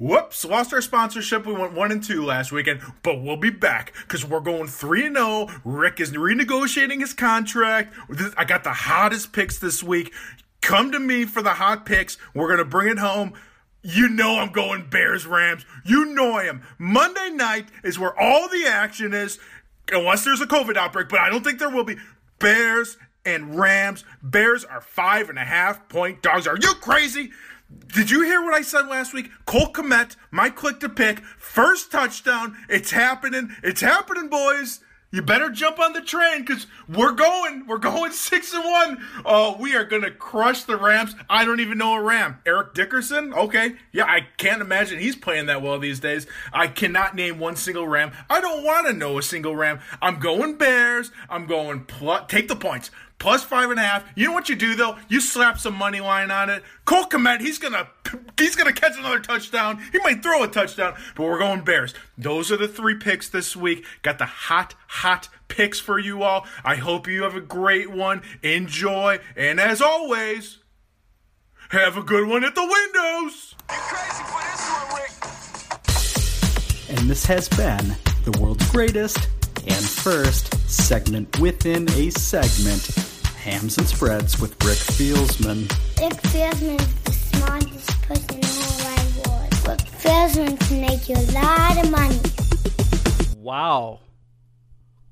Whoops, lost our sponsorship. We went one and two last weekend, but we'll be back because we're going three and zero. Rick is renegotiating his contract. I got the hottest picks this week. Come to me for the hot picks. We're gonna bring it home. You know I'm going Bears Rams. You know I am. Monday night is where all the action is, unless there's a COVID outbreak, but I don't think there will be. Bears and Rams. Bears are five and a half point dogs. Are you crazy? Did you hear what I said last week? Cole Kmet, my click to pick, first touchdown. It's happening. It's happening, boys. You better jump on the train because we're going. We're going six and one. Oh, we are gonna crush the Rams. I don't even know a Ram. Eric Dickerson. Okay, yeah, I can't imagine he's playing that well these days. I cannot name one single Ram. I don't want to know a single Ram. I'm going Bears. I'm going plus. Take the points plus five and a half. You know what you do though? You slap some money line on it. Cole Kmet, he's gonna he's gonna catch another touchdown. He might throw a touchdown, but we're going Bears. Those are the three picks this week. Got the hot, hot picks for you all. I hope you have a great one. Enjoy, and as always, have a good one at the windows. And this has been the world's greatest and first segment within a segment Hams and Spreads with Rick Fieldsman. Rick Fieldman is the smartest person in the whole wide world. Rick Fieldman can make you a lot of money. Wow.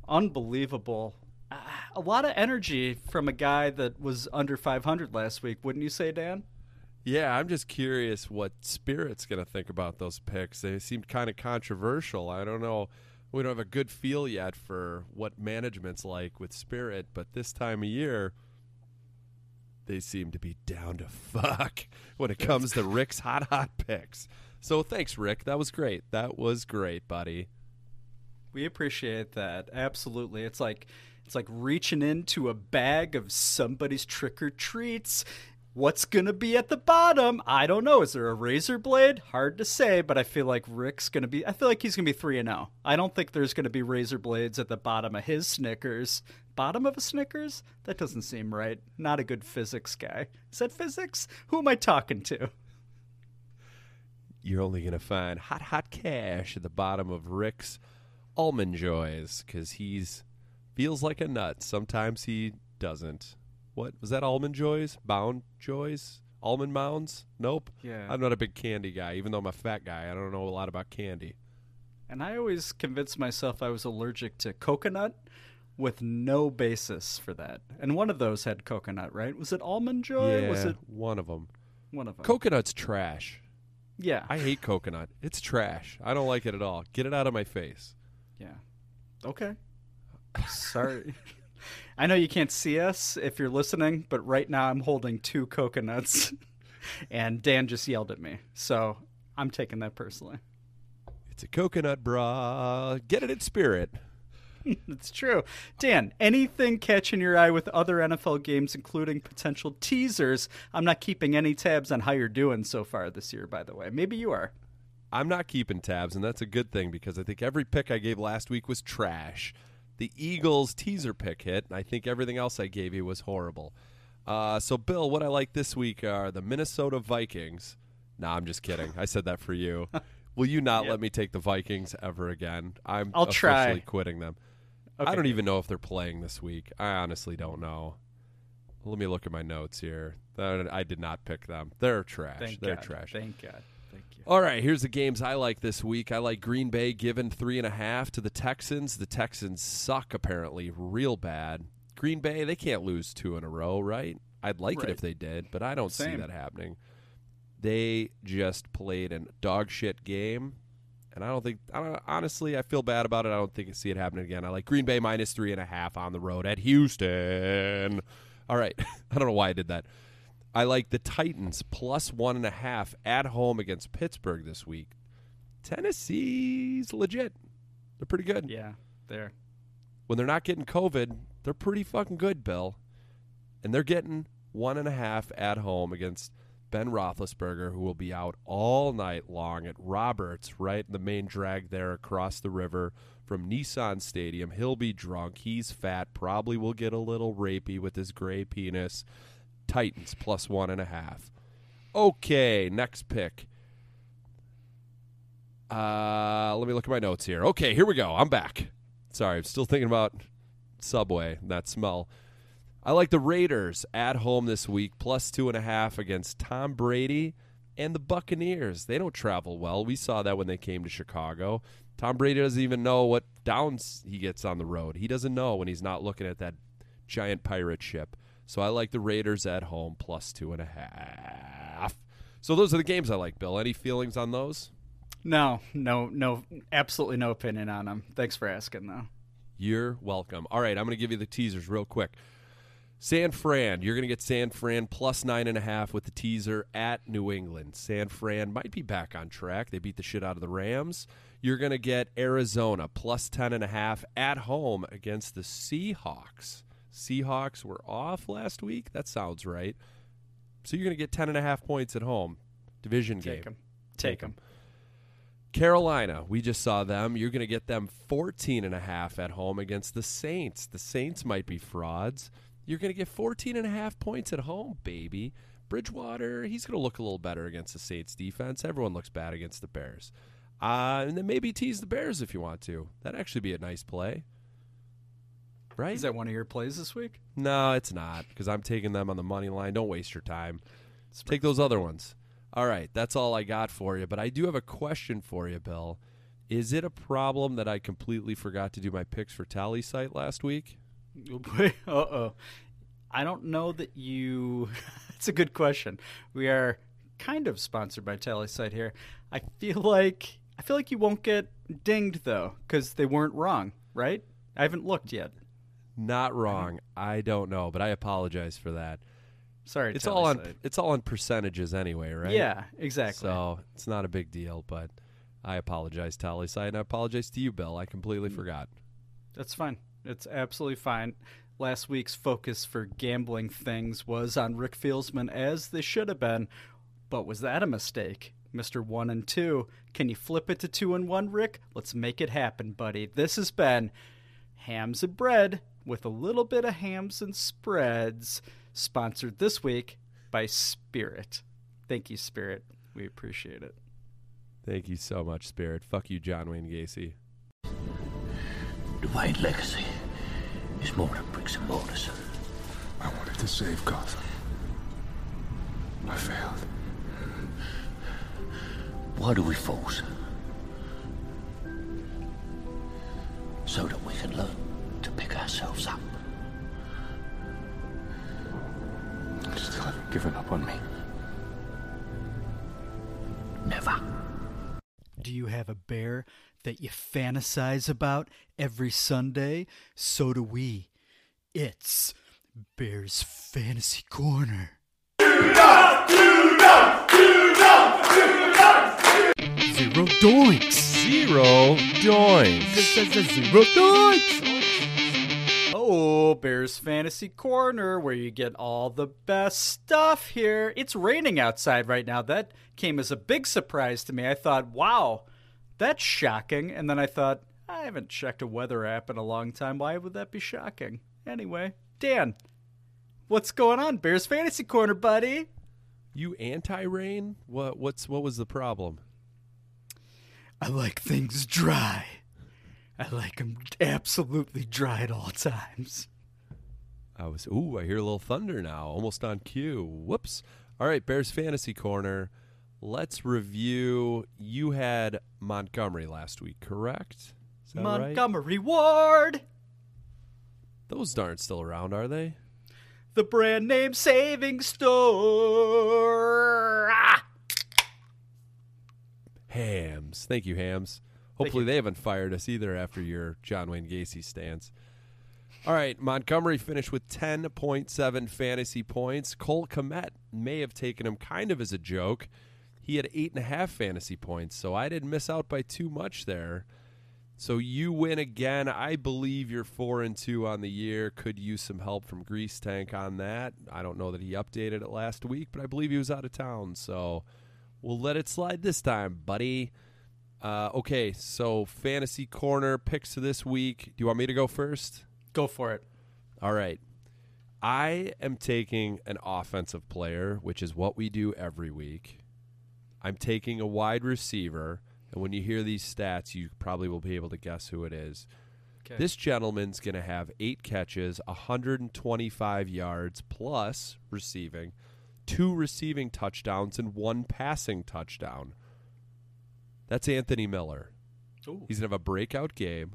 Unbelievable. Ah, A lot of energy from a guy that was under 500 last week, wouldn't you say, Dan? Yeah, I'm just curious what Spirit's going to think about those picks. They seemed kind of controversial. I don't know. We don't have a good feel yet for what management's like with Spirit, but this time of year, they seem to be down to fuck when it comes to Rick's hot, hot picks. So thanks, Rick. That was great. That was great, buddy. We appreciate that. Absolutely. It's like it's like reaching into a bag of somebody's trick or treats. What's going to be at the bottom? I don't know. Is there a razor blade? Hard to say, but I feel like Rick's going to be I feel like he's going to be 3 and 0. I don't think there's going to be razor blades at the bottom of his Snickers. Bottom of a Snickers? That doesn't seem right. Not a good physics guy. Is that physics? Who am I talking to? You're only going to find hot, hot cash at the bottom of Rick's almond joys because he's feels like a nut. Sometimes he doesn't. What was that? Almond joys? Bound joys? Almond mounds? Nope. Yeah. I'm not a big candy guy, even though I'm a fat guy. I don't know a lot about candy. And I always convinced myself I was allergic to coconut with no basis for that. And one of those had coconut, right? Was it almond joy? yeah, Was it one of them? one of them? Coconut's trash. yeah. I hate coconut. It's trash. I don't like it at all. Get it out of my face. yeah. Okay. Sorry. I know you can't see us if you're listening, but right now I'm holding two coconuts and Dan just yelled at me. So I'm taking that personally. It's a coconut bra. Get it in spirit. It's true. Dan, anything catching your eye with other NFL games, including potential teasers? I'm not keeping any tabs on how you're doing so far this year, by the way. Maybe you are. I'm not keeping tabs, and that's a good thing because I think every pick I gave last week was trash. The Eagles teaser pick hit, I think everything else I gave you was horrible. Uh, so, Bill, what I like this week are the Minnesota Vikings. Nah, I'm just kidding. I said that for you. Will you not Yep. let me take the Vikings ever again? I'm I'll officially try. quitting them. Okay. I don't even know if they're playing this week. I honestly don't know. Let me look at my notes here. I did not pick them. They're trash. Thank They're God. trash. Thank God. Thank you. All right, here's the games I like this week. I like Green Bay giving three and a half to the Texans. The Texans suck apparently real bad. Green Bay, they can't lose two in a row, right? I'd like it if they did, but I don't see that happening. They just played a dog shit game, and I don't think. I don't, honestly, I feel bad about it. I don't think I see it happening again. I like Green Bay minus three and a half on the road at Houston. All right, I don't know why I did that. I like the Titans plus one and a half at home against Pittsburgh this week. Tennessee's legit. They're pretty good. Yeah, there. When they're not getting COVID, they're pretty fucking good, Bill. And they're getting one and a half at home against Ben Roethlisberger, who will be out all night long at Roberts, right in the main drag there across the river from Nissan Stadium. He'll be drunk. He's fat. Probably will get a little rapey with his gray penis. Titans plus one and a half. Okay, next pick. Uh, let me look at my notes here. Okay, here we go. I'm back. Sorry, I'm still thinking about Subway, that smell. I like the Raiders at home this week, plus two and a half against Tom Brady and the Buccaneers. They don't travel well. We saw that when they came to Chicago. Tom Brady doesn't even know what downs he gets on the road. He doesn't know when he's not looking at that giant pirate ship. So I like the Raiders at home, plus two and a half. So those are the games I like, Bill. Any feelings on those? No, no, no, absolutely no opinion on them. Thanks for asking, though. You're welcome. All right, I'm going to give you the teasers real quick. San Fran, you're going to get San Fran plus nine and a half with the teaser at New England. San Fran might be back on track. They beat the shit out of the Rams. You're going to get Arizona plus ten and a half at home against the Seahawks. Seahawks were off last week. That sounds right. So you're going to get ten and a half points at home. Division game. Take game. 'em. Take 'em. Carolina, we just saw them. You're going to get them 14 and a half at home against the Saints. The Saints might be frauds. You're going to get 14 and a half points at home, baby. Bridgewater, he's going to look a little better against the Saints defense. Everyone looks bad against the Bears. Uh, and then maybe tease the Bears if you want to. That'd actually be a nice play. Right? Is that one of your plays this week? No, it's not because I'm taking them on the money line. Don't waste your time. Take those other ones. All right, that's all I got for you. But I do have a question for you, Bill. Is it a problem that I completely forgot to do my picks for TallySite last week? uh oh. I don't know that you. It's a good question. We are kind of sponsored by TallySite here. I feel like I feel like you won't get dinged though because they weren't wrong, right? I haven't looked yet. Not wrong. I don't know, but I apologize for that. Sorry, It's all on TallySite. it's all on percentages anyway, right? Yeah, exactly. So it's not a big deal, but I apologize, TallySite, and I apologize to you, Bill. I completely Mm. forgot. That's fine. It's absolutely fine. Last week's focus for gambling things was on Rick Fieldsman, as they should have been. But was that a mistake? Mr. One and Two. Can you flip it to two and one, Rick? Let's make it happen, buddy. This has been Hams and Bread with a little bit of hams and spreads, sponsored this week by Spirit. Thank you, Spirit. We appreciate it. Thank you so much, Spirit. Fuck you, John Wayne Gacy. The Wayne legacy is more than bricks and mortars. I wanted to save Gotham. I failed. Why do we force? So that we can learn to pick ourselves up. You still haven't given up on me. Never. Do you have a bear that you fantasize about every Sunday? So do we. It's Bear's Fantasy Corner. Zero doinks. Zero doinks. Zero doinks. Oh, Bears Fantasy Corner, where you get all the best stuff here. It's raining outside right now. That came as a big surprise to me. I thought, wow, that's shocking. And then I thought, I haven't checked a weather app in a long time. Why would that be shocking? Anyway, Dan, what's going on? Bears Fantasy Corner, buddy. You anti-rain? What? What's what was the problem? I like things dry. I like them absolutely dry at all times. I was. Ooh, I hear a little thunder now. Almost on cue. Whoops. All right, Bears fantasy corner. let's review. You had Montgomery last week, correct? That right? Montgomery Ward, Those aren't still around, are they? the brand name saving store. Ah! Hams. Thank you, Hams. Hopefully they haven't fired us either after your John Wayne Gacy stance. All right, Montgomery finished with 10.7 fantasy points. Cole Kmet may have taken him kind of as a joke. He had eight and a half fantasy points, so I didn't miss out by too much there. So you win again. I believe you're four and two on the year. Could use some help from Grease Tank on that. I don't know that he updated it last week, but I believe he was out of town. So we'll let it slide this time, buddy. Uh, okay, so fantasy corner picks this week. Do you want me to go first? Go for it. All right. I am taking an offensive player, which is what we do every week. I'm taking a wide receiver, and when you hear these stats, you probably will be able to guess who it is. Okay. This gentleman's going to have eight catches, 125 yards plus receiving, two receiving touchdowns, and one passing touchdown. That's Anthony Miller. Ooh. He's going to have a breakout game.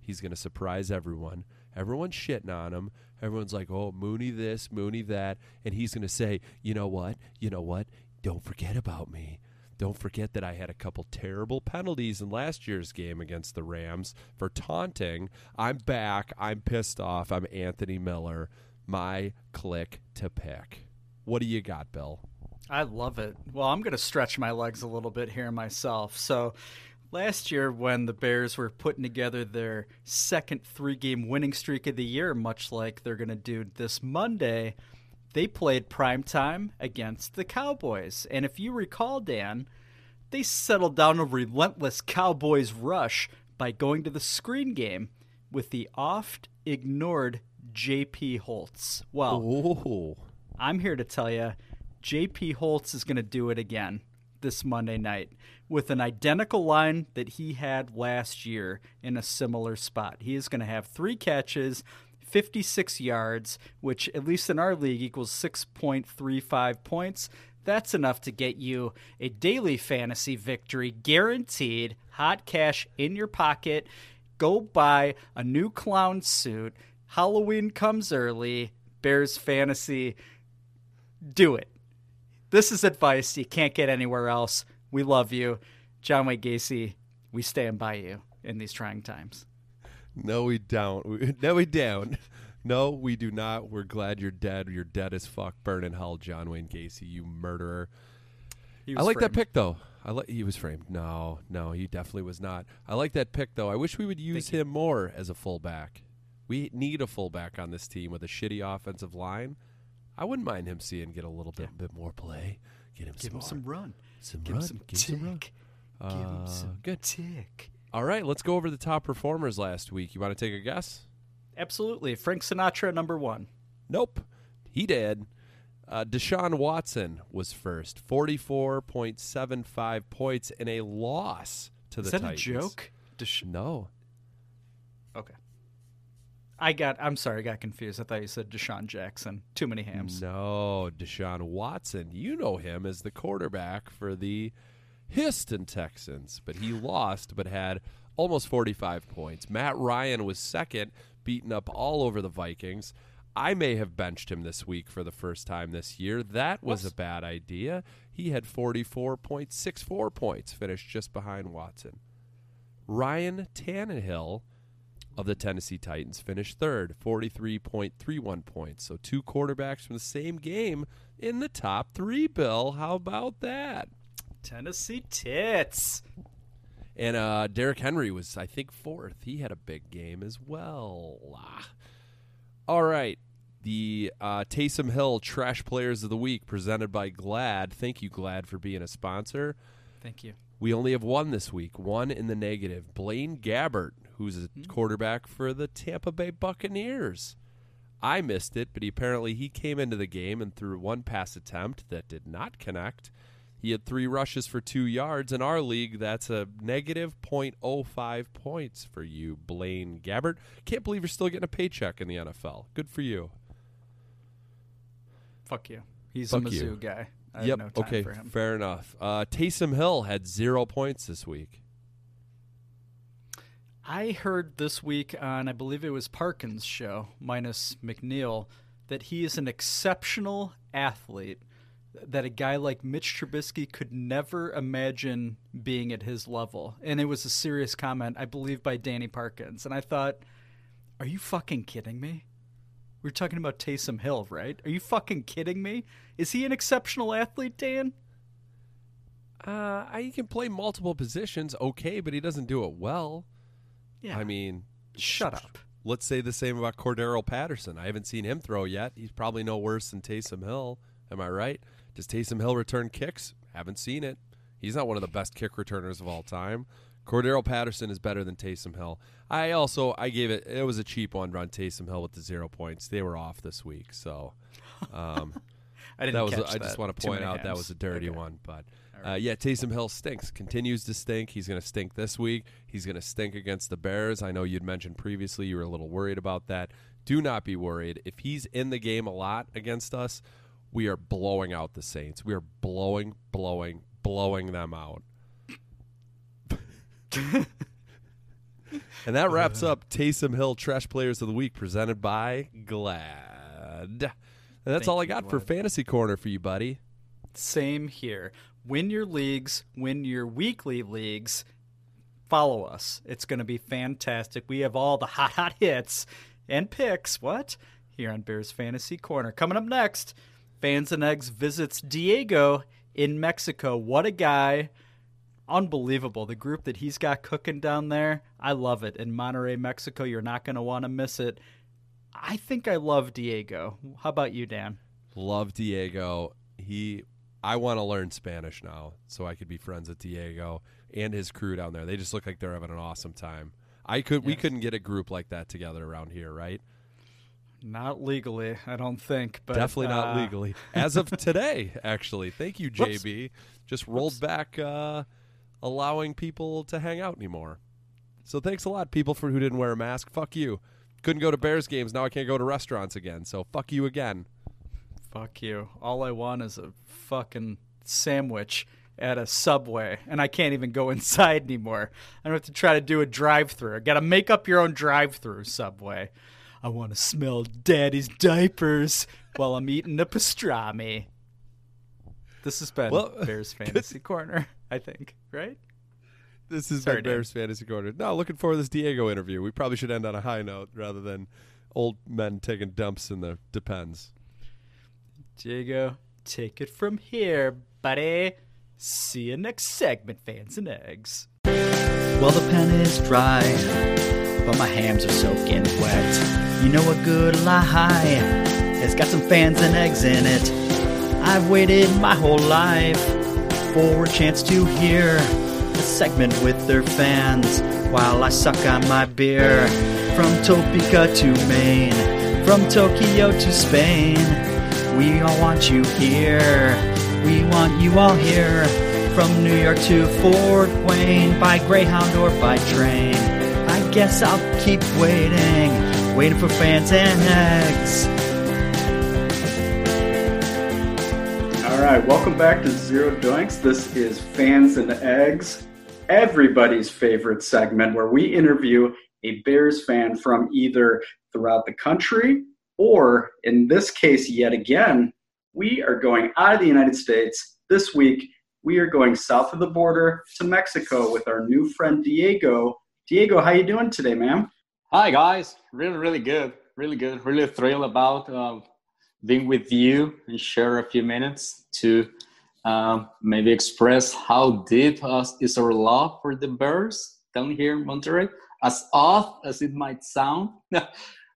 He's going to surprise everyone. Everyone's shitting on him. Everyone's like, oh, Mooney this, Mooney that. And he's going to say, you know what? You know what? Don't forget about me. Don't forget that I had a couple terrible penalties in last year's game against the Rams for taunting. I'm back. I'm pissed off. I'm Anthony Miller. My click to pick. What do you got, Bill? I love it. Well, I'm going to stretch my legs a little bit here myself. So, last year, when the Bears were putting together their second three game winning streak of the year, much like they're going to do this Monday, they played primetime against the Cowboys. And if you recall, Dan, they settled down a relentless Cowboys rush by going to the screen game with the oft ignored J.P. Holtz. Well, Ooh. I'm here to tell you, J.P. Holtz is going to do it again this Monday night with an identical line that he had last year in a similar spot. He is going to have three catches, 56 yards, which at least in our league equals 6.35 points. That's enough to get you a daily fantasy victory guaranteed, hot cash in your pocket. Go buy a new clown suit. Halloween comes early. Bears fantasy. Do it. This is advice you can't get anywhere else. We love you. John Wayne Gacy, we stand by you in these trying times. No, we don't. No, we don't. No, we do not. We're glad you're dead. You're dead as fuck. Burn in hell, John Wayne Gacy, you murderer. I like that framed. pick though. I like he was framed. No, no, he definitely was not. I like that pick though. I wish we would use him more as a fullback. We need a fullback on this team with a shitty offensive line. I wouldn't mind him seeing get a little bit, bit more play. Get him Give some him some run. Some Give run. him some Give him some run. tick. Give him Uh, some good. tick. All right, let's go over the top performers last week. You want to take a guess? Absolutely. Frank Sinatra, number one. Nope. He did. Uh, Deshaun Watson was first, 44.75 points in a loss to Is the that a Titans. joke? Desha- No. I got. I'm sorry. I got confused. I thought you said Deshaun Jackson. Too many hams. No, Deshaun Watson. You know him as the quarterback for the Houston Texans, but he lost, but had almost 45 points. Matt Ryan was second, beaten up all over the Vikings. I may have benched him this week for the first time this year. That was a bad idea. He had 44.64 points, finished just behind Watson. Ryan Tannehill of the Tennessee Titans finished third, 43.31 points. So two quarterbacks from the same game in the top three, Bill. How about that? Tennessee tits. And uh, Derrick Henry was, I think, fourth. He had a big game as well. Ah. All right. The uh, Taysom Hill Trash Players of the Week presented by Glad. Thank you, Glad, for being a sponsor. Thank you. We only have one this week, one in the negative. Blaine Gabbert, who's a quarterback for the Tampa Bay Buccaneers. I missed it, but he, apparently he came into the game and threw one pass attempt that did not connect. He had three rushes for two yards. In our league, that's a negative 0.05 points for you, Blaine Gabbert. Can't believe you're still getting a paycheck in the NFL. Good for you. Fuck you. He's Fuck a Mizzou you. guy. I have yep. no okay. for him. Fair enough. Uh, Taysom Hill had zero points this week. I heard this week on, I believe it was Parkins' show, minus McNeil, that he is an exceptional athlete. That a guy like Mitch Trubisky could never imagine being at his level. And it was a serious comment, I believe, by Danny Parkins. And I thought, are you fucking kidding me? We're talking about Taysom Hill, right? Are you fucking kidding me? Is he an exceptional athlete, Dan? Uh, he can play multiple positions, okay, but he doesn't do it well. Yeah. I mean, shut up. Let's say the same about Cordarrelle Patterson. I haven't seen him throw yet. He's probably no worse than Taysom Hill. Am I right? Does Taysom Hill return kicks? Haven't seen it. He's not one of the best kick returners of all time. Cordarrelle Patterson is better than Taysom Hill. I also I gave it it was a cheap one on Taysom Hill with the zero points. They were off this week, so um, I didn't that was catch I just that. want to point out that was a dirty Okay. one, but uh, yeah, Taysom Hill stinks. Continues to stink. He's going to stink this week. He's going to stink against the Bears. I know you'd mentioned previously you were a little worried about that. Do not be worried. If he's in the game a lot against us, we are blowing out the Saints. We are blowing, blowing, blowing them out. and that wraps up Taysom Hill Trash Players of the Week presented by Glad. And that's Thank all I got for. Fantasy Corner for you, buddy. Same here. Win your leagues, win your weekly leagues. Follow us. It's going to be fantastic. We have all the hot, hot hits and picks. What? Here on Bears Fantasy Corner. Coming up next, Fans and Eggs visits Diego in Mexico. What a guy. Unbelievable. The group that he's got cooking down there. I love it. In Monterrey, Mexico, you're not going to want to miss it. I think I love Diego. How about you, Dan? Love Diego. He I want to learn Spanish now so I could be friends with Diego and his crew down there. They just look like they're having an awesome time. I could we couldn't get a group like that together around here, right? Not legally, I don't think. But Definitely not uh, legally. As of today, actually. Thank you, Whoops. JB. Just rolled back uh, allowing people to hang out anymore. So thanks a lot, people for who didn't wear a mask. Fuck you. Couldn't go to Bears games. Now I can't go to restaurants again. So fuck you again. Fuck you. All I want is a fucking sandwich at a subway, and I can't even go inside anymore. I don't have to try to do a drive-through. I got to make up your own drive-through subway. I want to smell daddy's diapers while I'm eating the pastrami. This has been Well, Bears Fantasy Corner, I think, right? This is Sorry, been Dan. Bears Fantasy Corner. No, looking forward to this Diego interview. We probably should end on a high note rather than old men taking dumps in the depends. Diego, take it from here, buddy. See you next segment, fans and eggs. Well, the pen is dry, but my hams are soaking wet. You know a good lie has got some fans and eggs in it. I've waited my whole life for a chance to hear a segment with their fans while I suck on my beer. From Topeka to Maine, from Tokyo to Spain, we all want you here. We want you all here. From New York to Fort Wayne, by Greyhound or by train. I guess I'll keep waiting, waiting for fans and eggs. Right, welcome back to Zero Doinks. This is Fans and Eggs, everybody's favorite segment where we interview a Bears fan from either throughout the country or, in this case, yet again, we are going out of the United States. This week, we are going south of the border to Mexico with our new friend Diego. Diego, how you doing today, ma'am? Hi guys, really, really good, really good, really thrilled about uh, being with you and share a few minutes to um, maybe express how deep is our love for the birds down here in Monterrey. As odd as it might sound,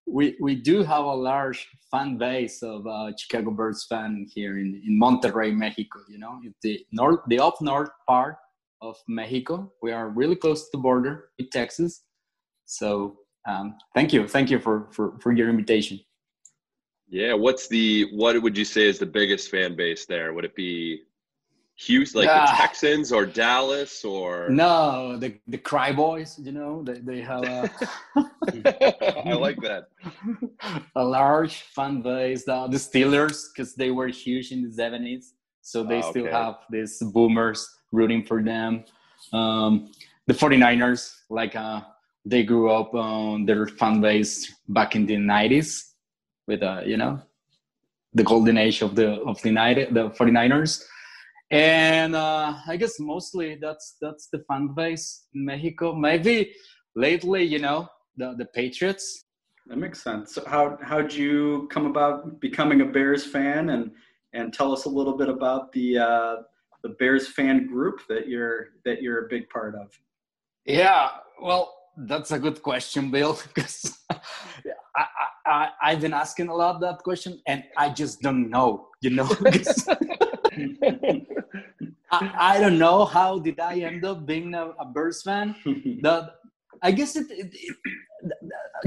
we we do have a large fan base of uh, Chicago Bears fan here in, in Monterrey, Mexico. You know, the north, the up north part of Mexico. We are really close to the border with Texas. So um, thank you, thank you for, for for your invitation. Yeah, what's the what would you say is the biggest fan base there? Would it be Houston, like the Ah. Texans or Dallas or? No, the the Cry Boys, you know, they they have a, I like that. a large fan base. The, the Steelers, because they were huge in the seventies. So they Ah, still okay. have these boomers rooting for them. Um, the 49ers, like uh, they grew up on their fan base back in the 90s with, uh, you know, the golden age of the of the, United, the 49ers. And uh, I guess mostly that's that's the fan base in Mexico. Maybe lately, you know, the, the Patriots. That makes sense. So how how'd you come about becoming a Bears fan, and and tell us a little bit about the uh, the Bears fan group that you're that you're a big part of. Yeah, well, that's a good question, Bill, because I, I've been asking a lot that question, and I just don't know, you know, I, I don't know how did I end up being a, a Bears fan. The, I guess it, it, it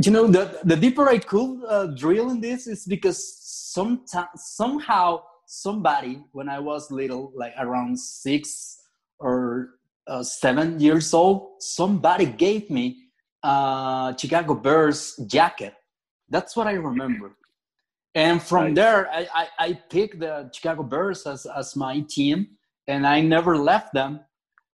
you know, the the deeper I could uh, drill in this is because sometimes somehow somebody when I was little, like around six or uh, seven years old, somebody gave me a Chicago Bears jacket. That's what I remember. And from there, I, I, I picked the Chicago Bears as, as my team, and I never left them.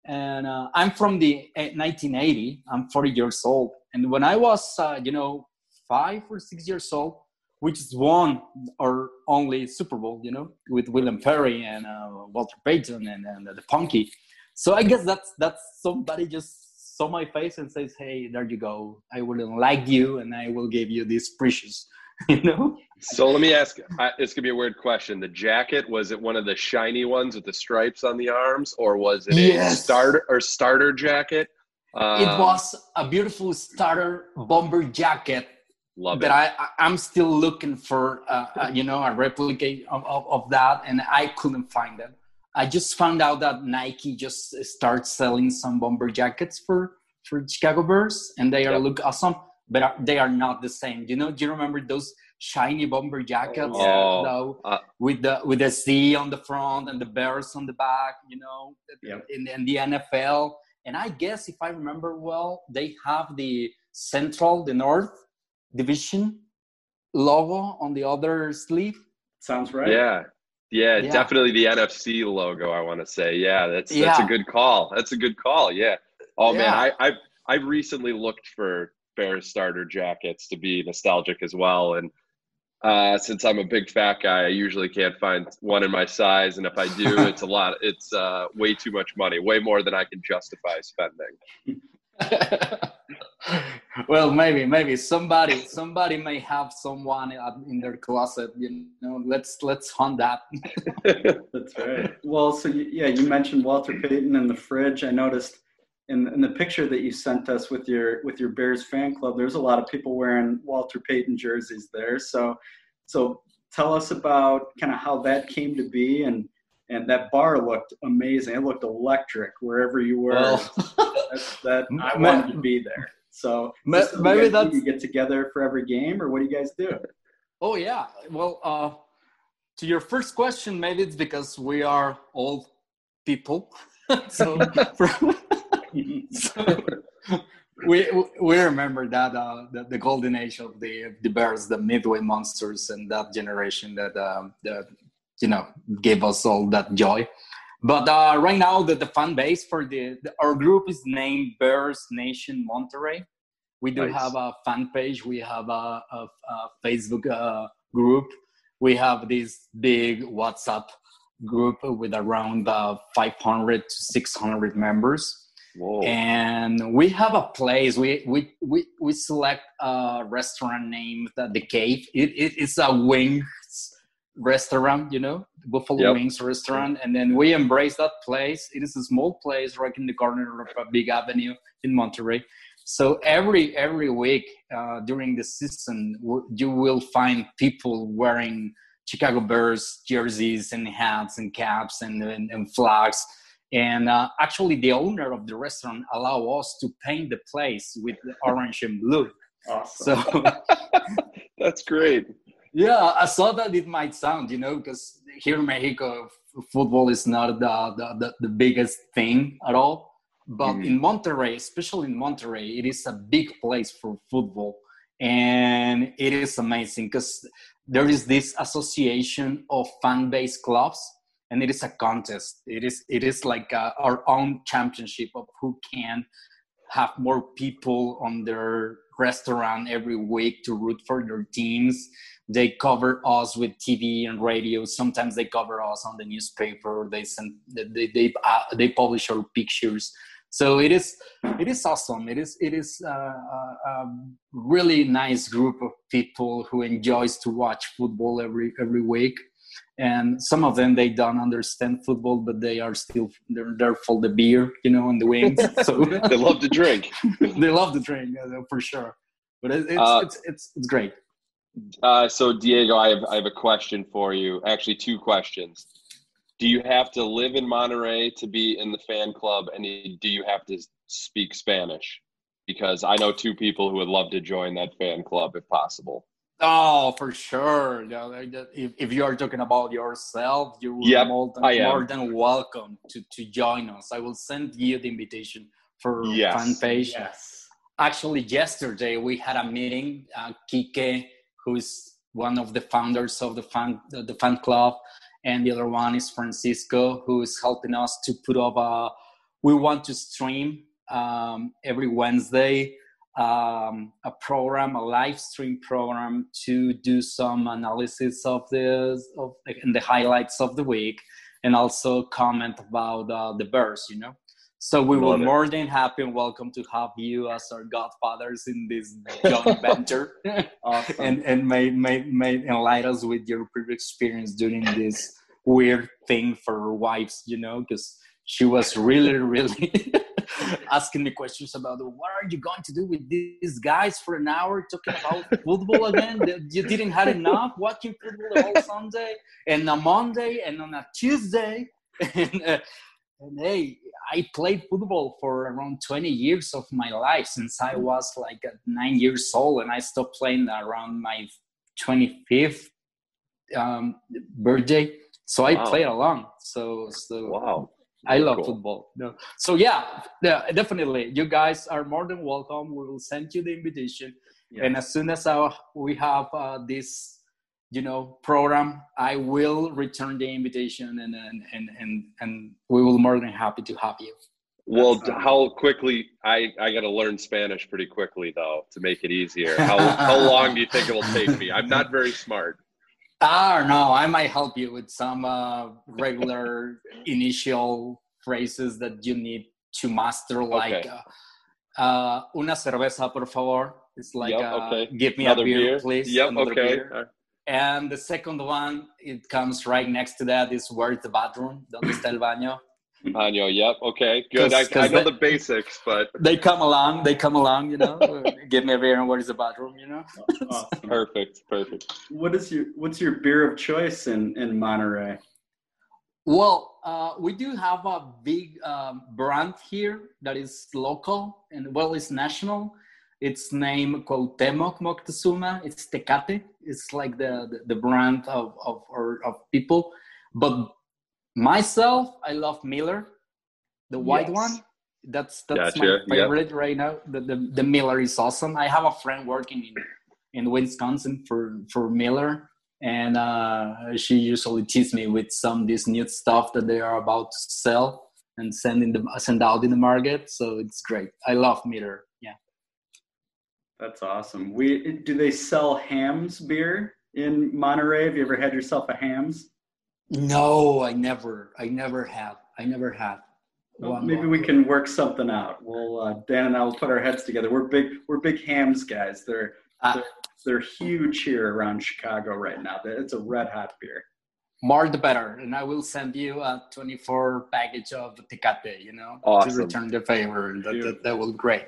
And uh, I'm from the eh, 1980. I'm 40 years old. And when I was, uh, you know, five or six years old, we just won our only Super Bowl, you know, with William Perry and uh, Walter Payton and, and the Punky. So I guess that's that's somebody just saw my face and says, "Hey, there you go. I wouldn't like you, and I will give you this precious." You know. So let me ask. I, it's gonna be a weird question. The jacket was it one of the shiny ones with the stripes on the arms, or was it a starter or starter jacket? Um, it was a beautiful starter bomber jacket Love that it. I, I'm still looking for, uh, uh, you know, a replica of, of, of that, and I couldn't find them. I just found out that Nike just starts selling some bomber jackets for for Chicago Bears, and they are look awesome, but they are not the same. You know, do you remember those shiny bomber jackets Oh, though, uh, with the with the C on the front and the Bears on the back? You know, in, in the NFL. And I guess if I remember well, they have the Central, the North Division logo on the other sleeve. Sounds right. Yeah. Yeah, Yeah. definitely the NFC logo. I want to say, yeah, that's that's a good call. That's a good call. Yeah. Oh man, I I've I've recently looked for Bears starter jackets to be nostalgic as well, and uh, since I'm a big fat guy, I usually can't find one in my size, and if I do, it's a lot. It's uh, way too much money, way more than I can justify spending. Well, maybe, maybe somebody, somebody may have someone in their closet. You know, let's let's hunt that. That's right. Well, so yeah, you mentioned Walter Payton in the fridge. I noticed in, in the picture that you sent us with your with your Bears fan club, there's a lot of people wearing Walter Payton jerseys there. So, so tell us about kind of how that came to be, and and that bar looked amazing. It looked electric wherever you were. Well- That's, that I wanted to be there. So Ma- this is what maybe you guys that's- you get together for every game, or what do you guys do? Oh yeah. Well, uh, to your first question, maybe it's because we are old people. so, so we we remember that uh, the, the golden age of the the Bears, the Midway Monsters, and that generation that um, that you know gave us all that joy. But uh, right now, the, the fan base for the, the our group is named Bears Nation Monterrey. We do Nice. have a fan page. We have a, a, a Facebook uh, group. We have this big WhatsApp group with around uh, 500 to 600 members. Whoa. And we have a place. We we we, we select a restaurant named the, the Cave. It, it, it's a wings restaurant, you know, Buffalo Yep. Wings restaurant. And then we embrace that place. It is a small place right in the corner of a big avenue in Monterrey. So every every week uh, during the season, w- you will find people wearing Chicago Bears jerseys and hats and caps and and, and flags. And uh, actually, the owner of the restaurant allow us to paint the place with orange and blue. Awesome. So That's great. Yeah, I saw that it might sound, you know, because here in Mexico, football is not the, the, the, biggest thing at all. But Mhm. in Monterrey, especially in Monterrey, it is a big place for football. And it is amazing because there is this association of fan base clubs. and it is a contest. It is it is like uh, our own championship of who can have more people on their restaurant every week to root for their teams. They cover us with TV and radio. Sometimes they cover us on the newspaper. They send they they uh, they publish our pictures. So it is it is awesome. It is it is uh, a, a really nice group of people who enjoys to watch football every every week and some of them they don't understand football but they are still they're there for the beer you know and the wings so they love to drink they love to drink for sure but it, it's, Uh, it's it's it's great Uh, so Diego, I have I have a question for you. Actually, two questions. Do you have to live in Monterrey to be in the fan club, and do you have to speak Spanish? Because I know two people who would love to join that fan club if possible. Oh for sure. You know, like that- if, if you are talking about yourself you're Yep, more, than, I more than welcome to to join us. I will send you the invitation for Yes. fan page. Yes. actually yesterday we had a meeting uh, kike who's one of the founders of the fan the, the fan club and the other one is francisco who is helping us to put up a we want to stream um, every wednesday um, a program a live stream program to do some analysis of this of and the highlights of the week and also comment about uh, the bears you know so we were it. more than happy and welcome to have you as our godfathers in this joint venture. Awesome. and and may, may, may enlighten us with your previous experience doing this weird thing for wives, you know, because she was really, really asking me questions about what are you going to do with these guys for an hour talking about football again? You didn't have enough watching football whole Sunday and a Monday and on a Tuesday. And, uh, and hey, I played football for around 20 years of my life since I was like nine years old, and I stopped playing around my 25th um, birthday. So I Wow. played along. So, so Wow. I love cool. football. No. So yeah, yeah, definitely. You guys are more than welcome. We will send you the invitation, and as soon as uh, we have uh, this, you know, program, I will return the invitation, and and and and, and we will more than happy to have you. Well, how quickly? I I got to learn Spanish pretty quickly though to make it easier. How how long do you think it will take me? I'm not very smart. Ah, no, I might help you with some uh, regular initial phrases that you need to master, like Okay. uh, uh, una cerveza, por favor. It's like, Yep, uh, okay. give me Another a beer, beer? please. Yep, another okay. beer. And the second one, it comes right next to that is where's the bathroom? ¿Dónde está el baño? Anyo, yep, okay, good. I, 'Cause- 'cause I know the- the basics, but They come along, they come along, you know, give me a beer and where's the bathroom, you know? Awesome. perfect, perfect. What is your what's your beer of choice in in Monterrey? Well, uh, we do have a big um, brand here that is local and well, it's national. It's named Cuauhtémoc Moctezuma. It's Tecate. It's like the, the, the brand of, of, or, of people. But myself, I love Miller, the white Yes. one. That's that's Gotcha, my yep. favorite right now. The, the the Miller is awesome. I have a friend working in in Wisconsin for for Miller, and uh, she usually teases me with some this new stuff that they are about to sell and send in the send out in the market. So it's great. I love Miller. Yeah. That's awesome. We do they sell Hams beer in Monterrey? Have you ever had yourself a Hams? No, I never. I never have. I never have. Well, maybe we can work something out. We'll uh, Dan and I will put our heads together. We're big. We're big Hams guys. They're Ah. they're, they're huge here around Chicago right now. It's a red hot beer. More the better, and I will send you a 24 package of Tecate. You know, Awesome. to return the favor. That that, that will be great.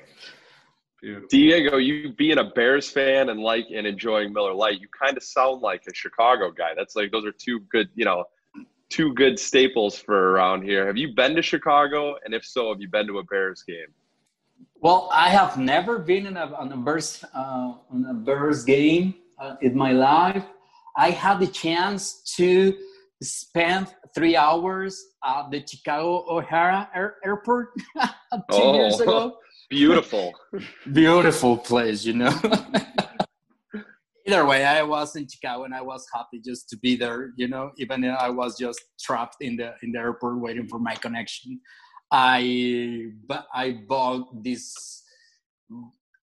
Beautiful. Diego, you being a Bears fan and like and enjoying Miller Lite, you kind of sound like a Chicago guy. That's like those are two good, you know, two good staples for around here. Have you been to Chicago? And if so, have you been to a Bears game? Well, I have never been in a, on a Bears uh, on a Bears game uh, in my life. I had the chance to spend three hours at the Chicago O'Hare Air- Airport two years ago. beautiful. Beautiful place, you know. either way, I was in Chicago and I was happy just to be there. You know, even though I was just trapped in the in the airport waiting for my connection. I I bought this.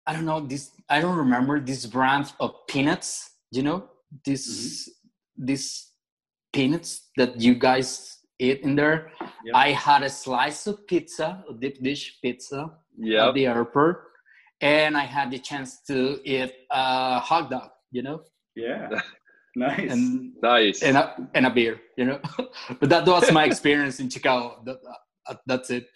I don't know this. I don't remember this brand of peanuts. You know this Mm-hmm. this peanuts that you guys eat in there. I had a slice of pizza, a deep dish pizza Yep. at the airport, and I had the chance to eat a hot dog. You know. Yeah. Nice. And nice. And a, and a beer, you know. but that was my experience in Chicago. That, uh, that's it.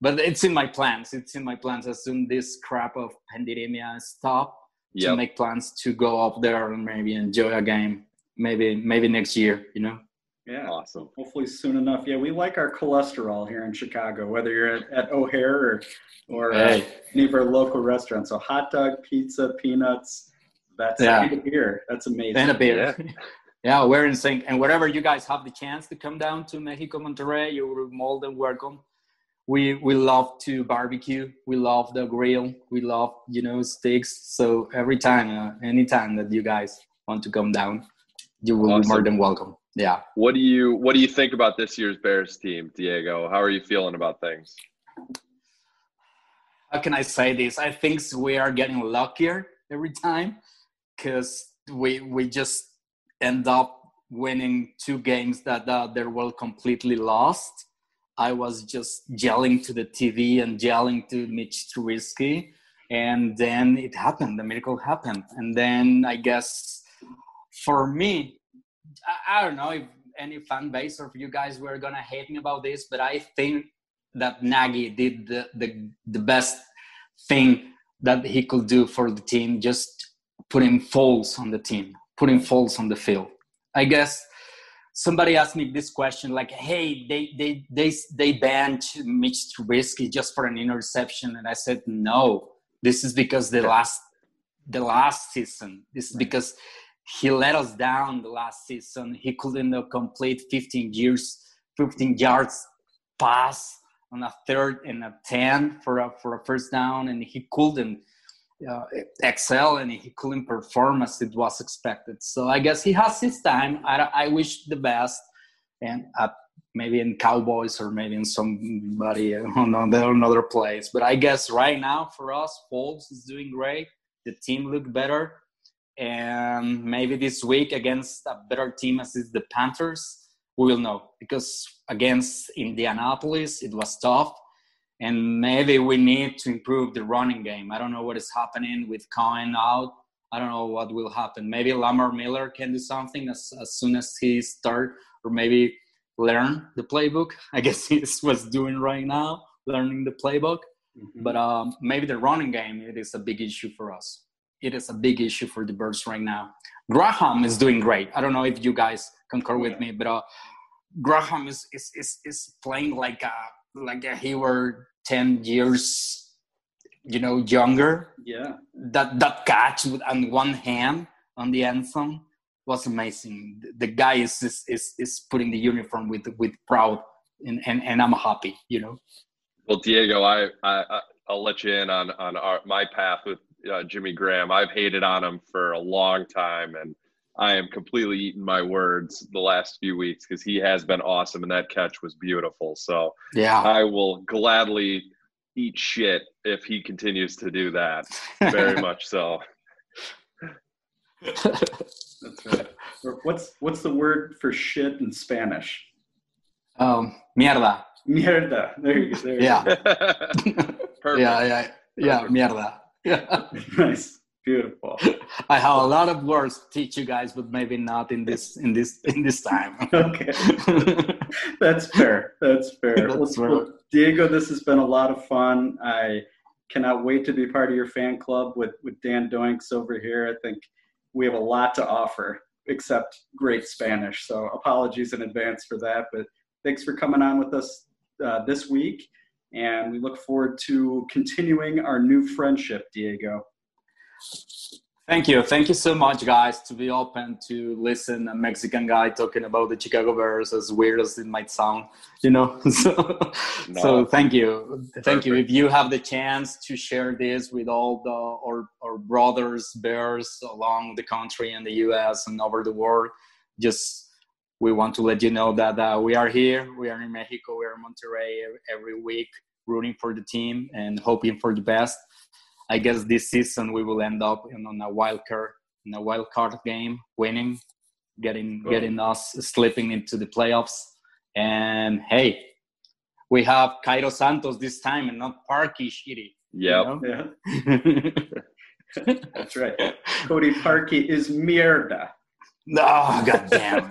But it's in my plans. It's in my plans as soon this crap of pandemia stop to make plans to go up there and maybe enjoy a game. Maybe maybe next year, you know. Yeah. Awesome. Hopefully soon enough. Yeah, we like our cholesterol here in Chicago, whether you're at, at O'Hare or, or uh, Hey. any of our local restaurants. So hot dog, pizza, peanuts. That's Yeah. and a beer. That's amazing. And a beer. Yeah. we're in sync. And wherever you guys have the chance to come down to Mexico, Monterrey, you're more than welcome. We we love to barbecue. We love the grill. We love you know steaks. So every time, uh, anytime that you guys want to come down, you will be more than welcome. Yeah. What do you What do you think about this year's Bears team, Diego? How are you feeling about things? how can I say this? I think we are getting luckier every time because we we just end up winning two games that uh, they were completely lost. I was just yelling to the TV and yelling to Mitch Trubisky, and then it happened. The miracle happened, and then I guess for me, I, I don't know if any fan base or if you guys were gonna hate me about this, but I think that Nagy did the, the the best thing that he could do for the team, just putting Foles on the team, putting Foles on the field. I guess somebody asked me this question, like, "Hey, they they they they banned Mitch Trubisky just for an interception," and I said, "No, this is because the last the last season. This is because he let us down the last season. He couldn't uh, complete 15 years, 15 yards pass on a third and a 10 for a, for a first down, and he couldn't uh, excel and he couldn't perform as it was expected. So I guess he has his time. I, I wish the best, and at, maybe in Cowboys or maybe in somebody on another, another place. But I guess right now for us, Foles is doing great. The team looked better, and maybe this week against a better team as is the Panthers, we will know because against Indianapolis it was tough and maybe we need to improve the running game. I don't know what is happening with Cohen out. I don't know what will happen. Maybe Lamar Miller can do something as, as soon as he start, or maybe learn the playbook. I guess he's what's doing right now, learning the playbook. But um, maybe the running game it is a big issue for us. It is a big issue for the Birds right now. Graham is doing great. I don't know if you guys concur with me, but uh, Graham is, is is is playing like a like a, he were ten years, you know, younger. Yeah. That that catch with on one hand on the end zone was amazing. The guy is is is, is putting the uniform with with proud, and, and and I'm happy. You know. Well, Diego, I, I I- I'll let you in on on our, my path with uh, Jimmy Graham. I've hated on him for a long time, and I am completely eating my words the last few weeks because he has been awesome, and that catch was beautiful. So Yeah. I will gladly eat shit if he continues to do that. Very much so. That's right. What's what's the word for shit in Spanish? Um, mierda. Mierda. There you go. There you Yeah. go. Yeah, yeah, yeah, mierda. Yeah. nice. Beautiful. I have a lot of words to teach you guys, but maybe not in this in this in this time. okay. That's fair. That's fair. That's Well, well, Diego, this has been a lot of fun. I cannot wait to be part of your fan club with, with Dan Doinks over here. I think we have a lot to offer, except great Spanish. So apologies in advance for that. But thanks for coming on with us uh, this week. And we look forward to continuing our new friendship, Diego. Thank you. Thank you so much, guys, to be open to listen a Mexican guy talking about the Chicago Bears, as weird as it might sound, you know. so, No. so thank you. Thank you. If you have the chance to share this with all the our, our brothers Bears along the country and the US and over the world, just we want to let you know that uh, we are here. We are in Mexico. We are in Monterrey every, every week, rooting for the team and hoping for the best. I guess this season we will end up in on a wild card in a wild card game, winning, getting Cool. getting us slipping into the playoffs. And hey, we have Cairo Santos this time and not Parkey Shitty. Yep. Yeah. That's right. Cody Parkey is mierda. No, goddamn.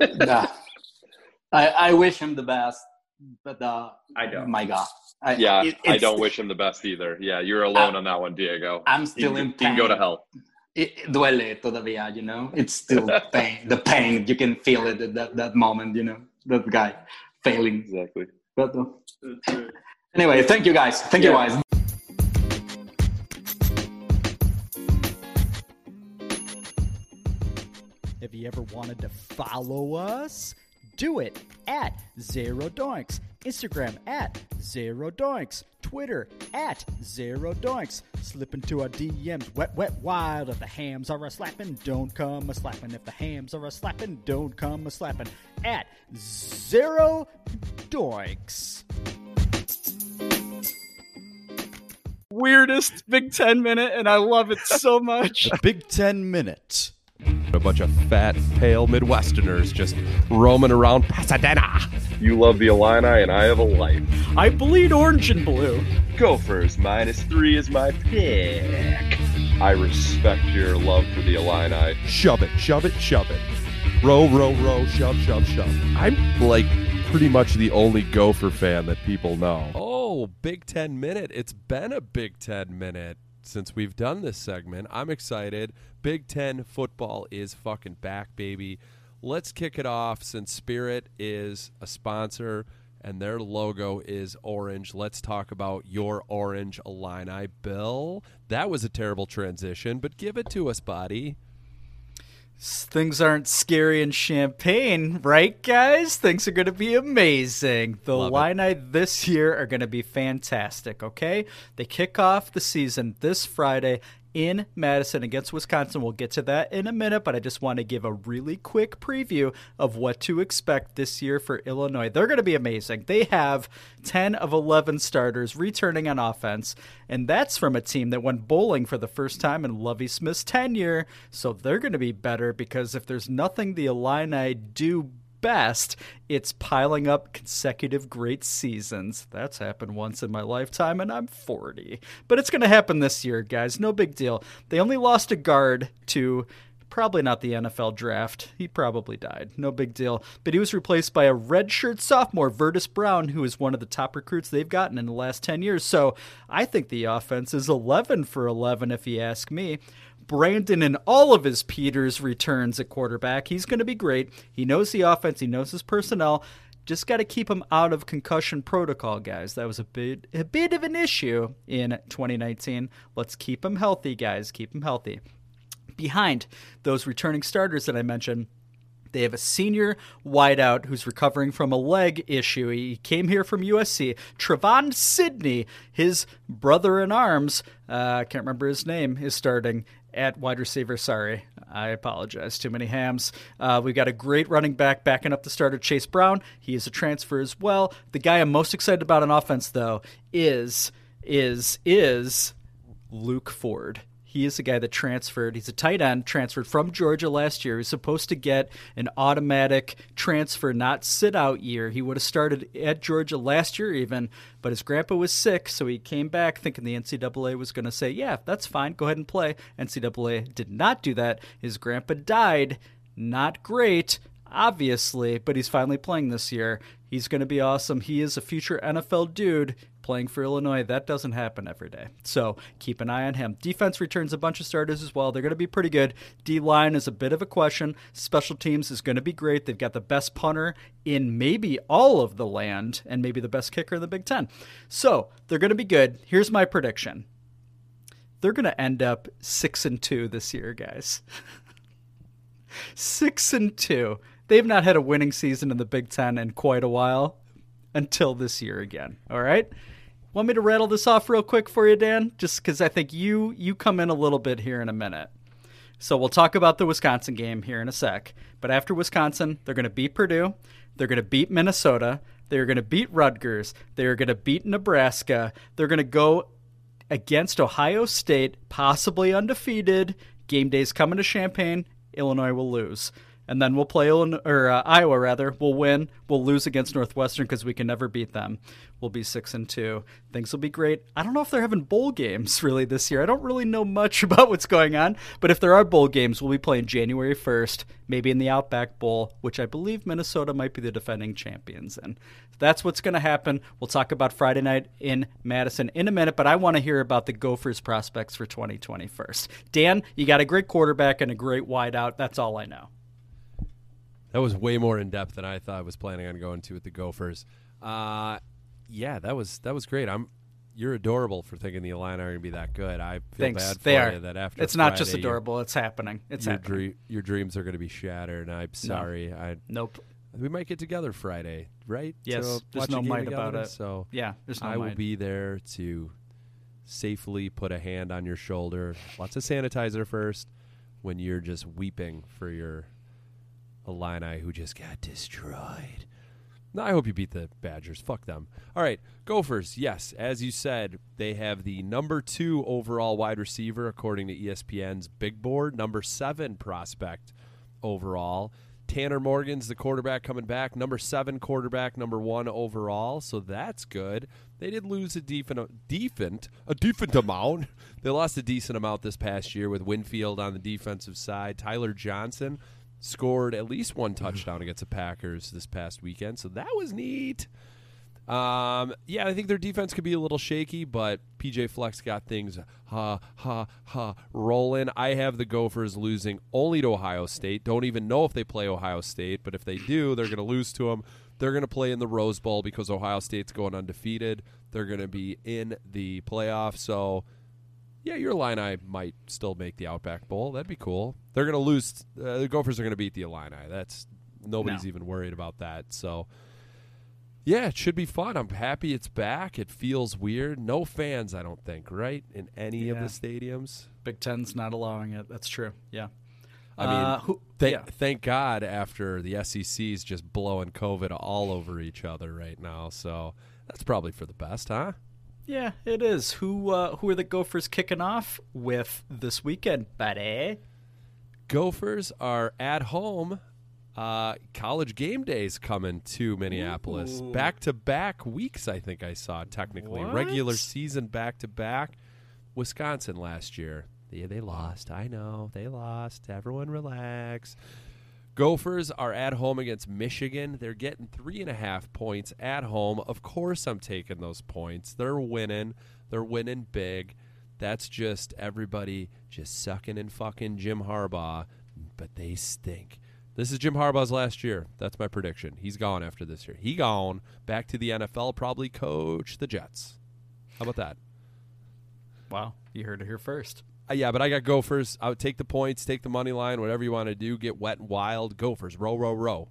no. I I wish him the best, but uh, I don't. My God. I, Yeah, it- I don't wish him the best either. Yeah, you're alone on that one, Diego. I'm still you, in You can go to pain. hell. it it duele todavía, you know. It's still pain. The pain you can feel it at that, that moment, you know. That guy failing. Exactly. But uh, anyway, thank you guys. Thank you guys. If you ever wanted to follow us, do it at Zero Doinks. Instagram at Zero Doinks. Twitter at Zero Doinks. Slip into our DMs, wet, wet, wild. If the hams are a slapping, don't come a slapping. If the hams are a slapping, don't come a slapping. At Zero Doinks. Weirdest Big Ten minute, and I love it so much. Big Ten Minute. A bunch of fat, pale Midwesterners just roaming around Pasadena. You love the Illini, and I have a life. I bleed orange and blue. Gophers minus three is my pick. I respect your love for the Illini. Shove it, shove it, shove it. Row, row, row, shove, shove, shove. I'm like pretty much the only Gopher fan that people know. Oh, Big Ten Minute. It's been a Big Ten Minute since we've done this segment. I'm excited. Big Ten football is fucking back, baby. Let's kick it off since Spirit is a sponsor and their logo is orange. Let's talk about your orange Illini, Bill. That was a terrible transition, but give it to us, buddy. Things aren't scary in Champaign, right, guys? Things are going to be amazing. The Love it. Illini this year are going to be fantastic, okay? They kick off the season this Friday in Madison against Wisconsin. We'll get to that in a minute, but I just want to give a really quick preview of what to expect this year for Illinois. They're going to be amazing. They have 10 of 11 starters returning on offense, and that's from a team that went bowling for the first time in Lovie Smith's tenure. So they're going to be better because if there's nothing the Illini do best, it's piling up consecutive great seasons. That's happened once in my lifetime, and I'm 40. But it's going to happen this year, guys. No big deal. They only lost a guard to. Probably not the NFL draft. He probably died. No big deal. But he was replaced by a redshirt sophomore, Verdis Brown, who is one of the top recruits they've gotten in the last 10 years. So I think the offense is 11 for 11, if you ask me. Brandon and all of his Peters returns at quarterback. He's going to be great. He knows the offense, he knows his personnel. Just got to keep him out of concussion protocol, guys. That was a bit a bit of an issue in 2019. Let's keep him healthy, guys. Keep him healthy. Behind those returning starters that I mentioned, they have a senior wideout who's recovering from a leg issue. He came here from USC. Trevon Sidney, his brother in arms, uh, I can't remember his name, is starting at wide receiver. Sorry, I apologize. Too many hams. Uh, we've got a great running back backing up the starter, Chase Brown. He is a transfer as well. The guy I'm most excited about on offense, though, is is is Luke Ford. He is the guy that transferred. He's a tight end, transferred from Georgia last year. He's supposed to get an automatic transfer, not sit out year. He would have started at Georgia last year, even, but his grandpa was sick, so he came back thinking the NCAA was going to say, Yeah, that's fine, go ahead and play. NCAA did not do that. His grandpa died. Not great, obviously, but he's finally playing this year. He's going to be awesome. He is a future NFL dude playing for Illinois. That doesn't happen every day. So keep an eye on him. Defense returns a bunch of starters as well. They're going to be pretty good. D line is a bit of a question. Special teams is going to be great. They've got the best punter in maybe all of the land and maybe the best kicker in the Big Ten. So they're going to be good. Here's my prediction they're going to end up six and two this year, guys. six and two. They've not had a winning season in the Big Ten in quite a while until this year again. All right. Want me to rattle this off real quick for you, Dan? Just because I think you you come in a little bit here in a minute. So we'll talk about the Wisconsin game here in a sec. But after Wisconsin, they're going to beat Purdue. They're going to beat Minnesota. They're going to beat Rutgers. They're going to beat Nebraska. They're going to go against Ohio State, possibly undefeated. Game day's coming to Champaign. Illinois will lose. And then we'll play Illinois, or uh, Iowa rather. We'll win. We'll lose against Northwestern because we can never beat them. We'll be six and two. Things will be great. I don't know if they're having bowl games really this year. I don't really know much about what's going on. But if there are bowl games, we'll be playing January first, maybe in the Outback Bowl, which I believe Minnesota might be the defending champions in. That's what's going to happen. We'll talk about Friday night in Madison in a minute, but I want to hear about the Gophers prospects for 2020 first. Dan, you got a great quarterback and a great wideout. That's all I know. That was way more in depth than I thought I was planning on going to with the Gophers. Uh, yeah, that was that was great. I'm you're adorable for thinking the Illini are going to be that good. I feel Thanks. bad for They you are. that after It's not just Friday, adorable. It's happening. It's your, happening. your dreams are going to be shattered. And I'm sorry. I Nope. We might get together Friday, right? Yes, To there's no might about it. So Yeah, there's no I will be there to safely put a hand on your shoulder. Lots of sanitizer first when you're just weeping for your Illini who just got destroyed. I hope you beat the Badgers. Fuck them. All right, Gophers. Yes, as you said, they have the number two overall wide receiver according to ESPN's big board, number seven prospect overall. Tanner Morgan's the quarterback coming back, number seven quarterback, number one overall. So that's good. They did lose a decent, decent, a decent amount. They lost a decent amount this past year with Winfield on the defensive side. Tyler Johnson scored at least one touchdown against the Packers this past weekend, so that was neat. Um, yeah, I think their defense could be a little shaky, but PJ Fleck got things ha ha ha rolling. I have the Gophers losing only to Ohio State. Don't even know if they play Ohio State, but if they do, they're going to lose to them. They're going to play in the Rose Bowl because Ohio State's going undefeated. They're going to be in the playoffs, so yeah, your Illini might still make the Outback Bowl. That'd be cool. They're going to lose. Uh, the Gophers are going to beat the Illini. That's nobody's No. even worried about that. So, yeah, it should be fun. I'm happy it's back. It feels weird. No fans, I don't think, right, in any of the stadiums. Big Ten's not allowing it. That's true. Yeah. I mean, Uh, who, thank, yeah. thank God after the SEC's just blowing COVID all over each other right now. So that's probably for the best, huh? Yeah, it is. Who uh, who are the Gophers kicking off with this weekend, buddy? Gophers are at home. Uh, college game days coming to Minneapolis. Back to back weeks, I think I saw technically. What? Regular season back to back. Wisconsin last year. Yeah, they lost. I know. They lost. Everyone relax. Gophers are at home against Michigan. They're getting three and a half points at home. Of course, I'm taking those points. They're winning. They're winning big. That's just everybody just sucking and fucking Jim Harbaugh, but they stink. This is Jim Harbaugh's last year. That's my prediction. He's gone after this year. He gone back to the NFL. Probably coach the Jets. How about that? Wow, you heard it here first. Uh, yeah, but I got Gophers. I would take the points, take the money line, whatever you want to do. Get wet and wild. Gophers. Row, row, row.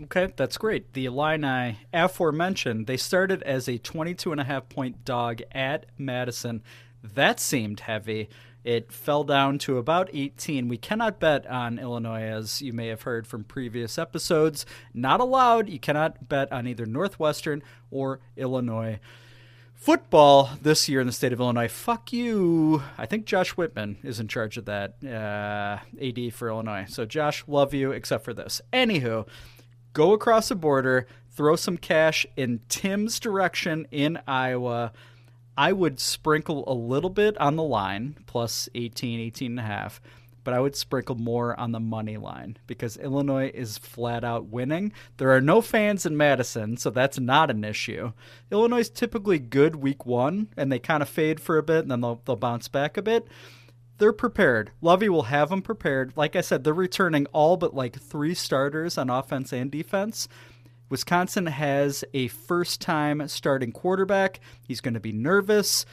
Okay, that's great. The Illini, aforementioned, they started as a 22 and a half point dog at Madison. That seemed heavy. It fell down to about 18. We cannot bet on Illinois, as you may have heard from previous episodes. Not allowed. You cannot bet on either Northwestern or Illinois. Football this year in the state of Illinois, fuck you. I think Josh Whitman is in charge of that uh, AD for Illinois. So, Josh, love you, except for this. Anywho, go across the border, throw some cash in Tim's direction in Iowa. I would sprinkle a little bit on the line, plus 18, 18 and a half, but I would sprinkle more on the money line because Illinois is flat out winning. There are no fans in Madison, so that's not an issue. Illinois is typically good week one, and they kind of fade for a bit, and then they'll, they'll bounce back a bit they're prepared. Lovie will have them prepared. Like I said, they're returning all but like three starters on offense and defense. Wisconsin has a first time starting quarterback. He's going to be nervous.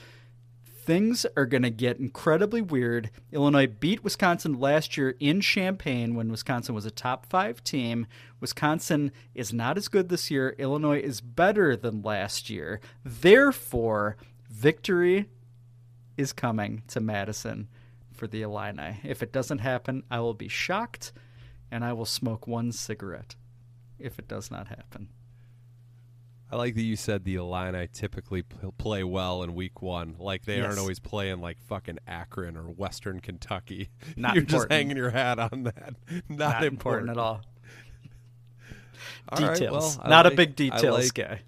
Things are going to get incredibly weird. Illinois beat Wisconsin last year in Champaign when Wisconsin was a top five team. Wisconsin is not as good this year. Illinois is better than last year. Therefore, victory is coming to Madison for the Illini. If it doesn't happen, I will be shocked and I will smoke one cigarette if it does not happen. I like that you said the Illini typically play well in week one. Like they aren't always playing like fucking Akron or Western Kentucky. Not You're just hanging your hat on that. Not, Not important at all. All right, Details. well, I Not a like- big I details like- guy.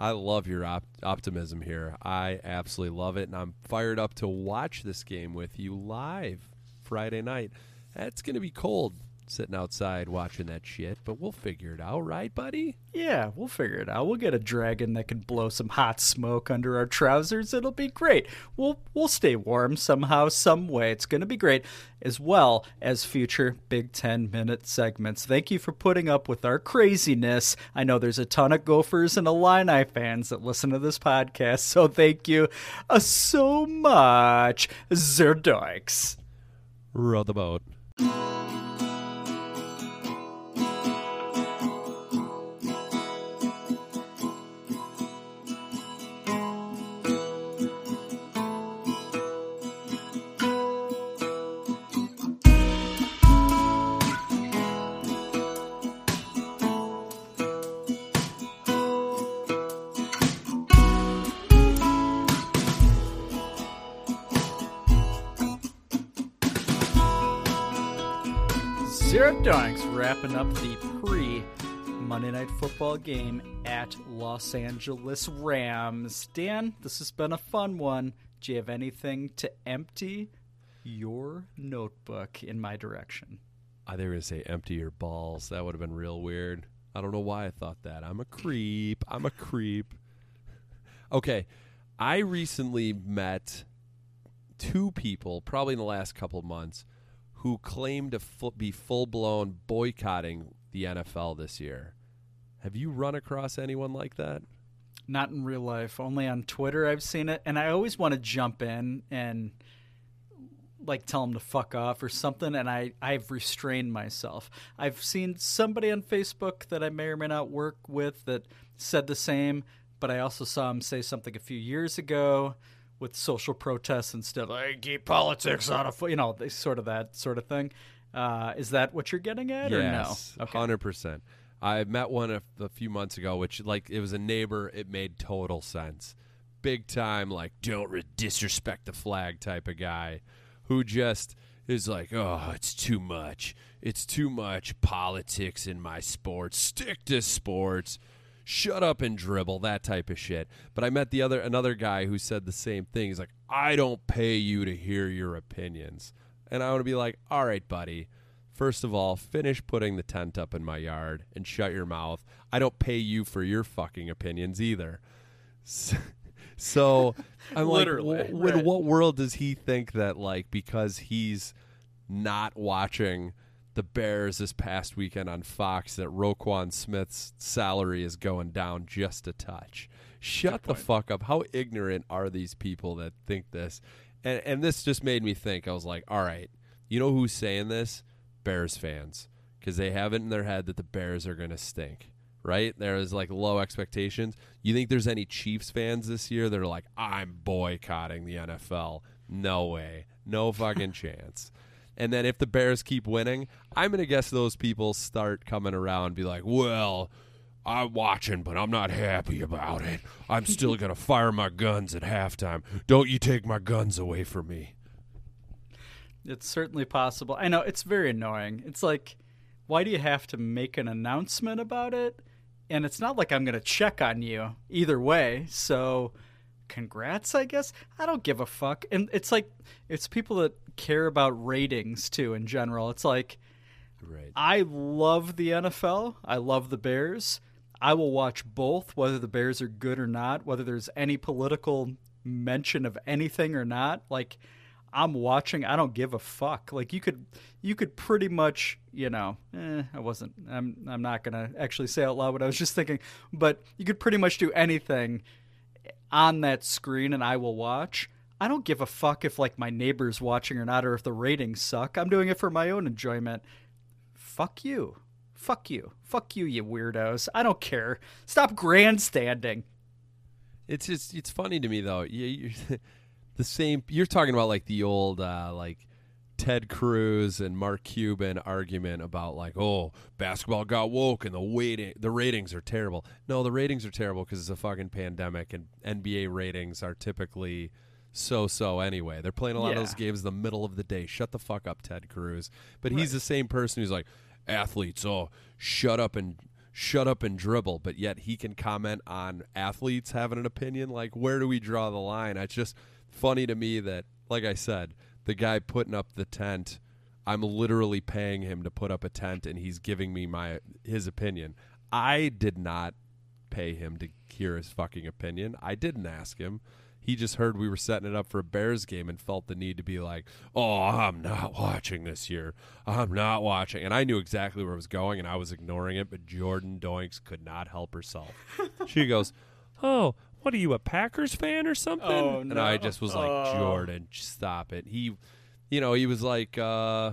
I love your op- optimism here. I absolutely love it, and I'm fired up to watch this game with you live Friday night. That's going to be cold sitting outside watching that shit, but we'll figure it out, right, buddy? Yeah, we'll figure it out. We'll get a dragon that can blow some hot smoke under our trousers. It'll be great. We'll we'll stay warm somehow, some way. It's going to be great, as well as future Big Ten minute segments. Thank you for putting up with our craziness. I know there's a ton of Gophers and Illini fans that listen to this podcast, so thank you uh, so much, Zero Doinks. Row the boat. Zero Doinks wrapping up the pre Monday Night Football game at Los Angeles Rams. Dan, this has been a fun one. Do you have anything to empty your notebook in my direction? I they were to say empty your balls. That would have been real weird. I don't know why I thought that. I'm a creep. I'm a creep. Okay. I recently met two people, probably in the last couple months, who claim to be full blown boycotting the NFL this year. Have you run across anyone like that? Not in real life, only on Twitter I've seen it. And I always want to jump in and like tell them to fuck off or something and I I've restrained myself. I've seen somebody on Facebook that I may or may not work with that said the same, but I also saw him say something a few years ago with social protests and stuff. Like keep politics out of fo-" you know, they sort of that sort of thing. Uh, is that what you're getting at or no? Yes, hundred percent. I met one a, a few months ago, which like it was a neighbor. It made total sense, big time. Like don't re- disrespect the flag type of guy, who just is like, oh, it's too much. It's too much politics in my sports. Stick to sports. Shut up and dribble that type of shit. But I met the other another guy who said the same thing. He's like, I don't pay you to hear your opinions, and I want to be like, all right, buddy. First of all, finish putting the tent up in my yard and shut your mouth. I don't pay you for your fucking opinions either. S- So I'm Literally, like, w- right. in what world does he think that like because he's not watching the Bears this past weekend on Fox that Roquan Smith's salary is going down just a touch? Shut the fuck up. How ignorant are these people that think this? And and this just made me think. I was like, all right, you know who's saying this? Bears fans, because they have it in their head that the Bears are going to stink. Right? There's like low expectations. You think there's any Chiefs fans this year that are like, I'm boycotting the NFL? No way. No fucking chance. And then if the Bears keep winning, I'm going to guess those people start coming around and be like, well, I'm watching, but I'm not happy about it. I'm still going to fire my guns at halftime. Don't you take my guns away from me. It's certainly possible. I know it's very annoying. It's like, why do you have to make an announcement about it? And it's not like I'm going to check on you either way. So, congrats, I guess. I don't give a fuck. And it's like, it's people that care about ratings too in general. It's like, right. I love the NFL. I love the Bears. I will watch both, whether the Bears are good or not, whether there's any political mention of anything or not. Like, I'm watching. I don't give a fuck. Like you could, you could pretty much, you know, eh, I wasn't. I'm, I'm not gonna actually say out loud what I was just thinking, but you could pretty much do anything on that screen, and I will watch. I don't give a fuck if like my neighbor's watching or not or if the ratings suck. I'm doing it for my own enjoyment. Fuck you. Fuck you. Fuck you, you weirdos. I don't care. Stop grandstanding. It's just it's funny to me though. You, you, the same. You're talking about like the old uh, like Ted Cruz and Mark Cuban argument about like, oh, basketball got woke and the waiting the ratings are terrible. No, the ratings are terrible because it's a fucking pandemic and NBA ratings are typically so so anyway. They're playing a lot Yeah. of those games in the middle of the day. Shut the fuck up, Ted Cruz. But he's the same person who's like, athletes, oh, shut up and shut up and dribble, but yet he can comment on athletes having an opinion. Like, where do we draw the line? It's just funny to me that, like I said, the guy putting up the tent, I'm literally paying him to put up a tent, and he's giving me my his opinion. I did not pay him to hear his fucking opinion. I didn't ask him. He just heard we were setting it up for a Bears game and felt the need to be like, "Oh, I'm not watching this year. I'm not watching." And I knew exactly where it was going, and I was ignoring it. But Jordan Doinks could not help herself. she goes, "Oh, what are you, a Packers fan or something?" Oh, and I just was like, Oh. "Jordan, stop it." He, you know, he was like, uh,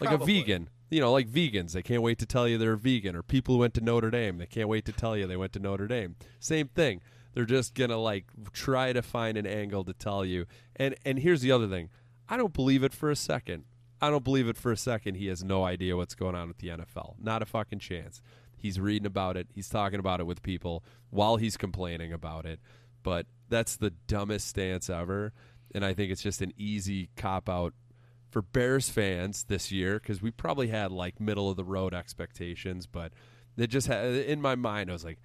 like Probably. a vegan. You know, like vegans, they can't wait to tell you they're vegan, or people who went to Notre Dame, they can't wait to tell you they went to Notre Dame. Same thing. They're just gonna like try to find an angle to tell you. And and here's the other thing. I don't believe it for a second. I don't believe it for a second. He has no idea what's going on with the NFL. Not a fucking chance. He's reading about it. He's talking about it with people while he's complaining about it. But that's the dumbest stance ever. And I think it's just an easy cop out for Bears fans this year because we probably had like middle of the road expectations, but it just in my mind I was like,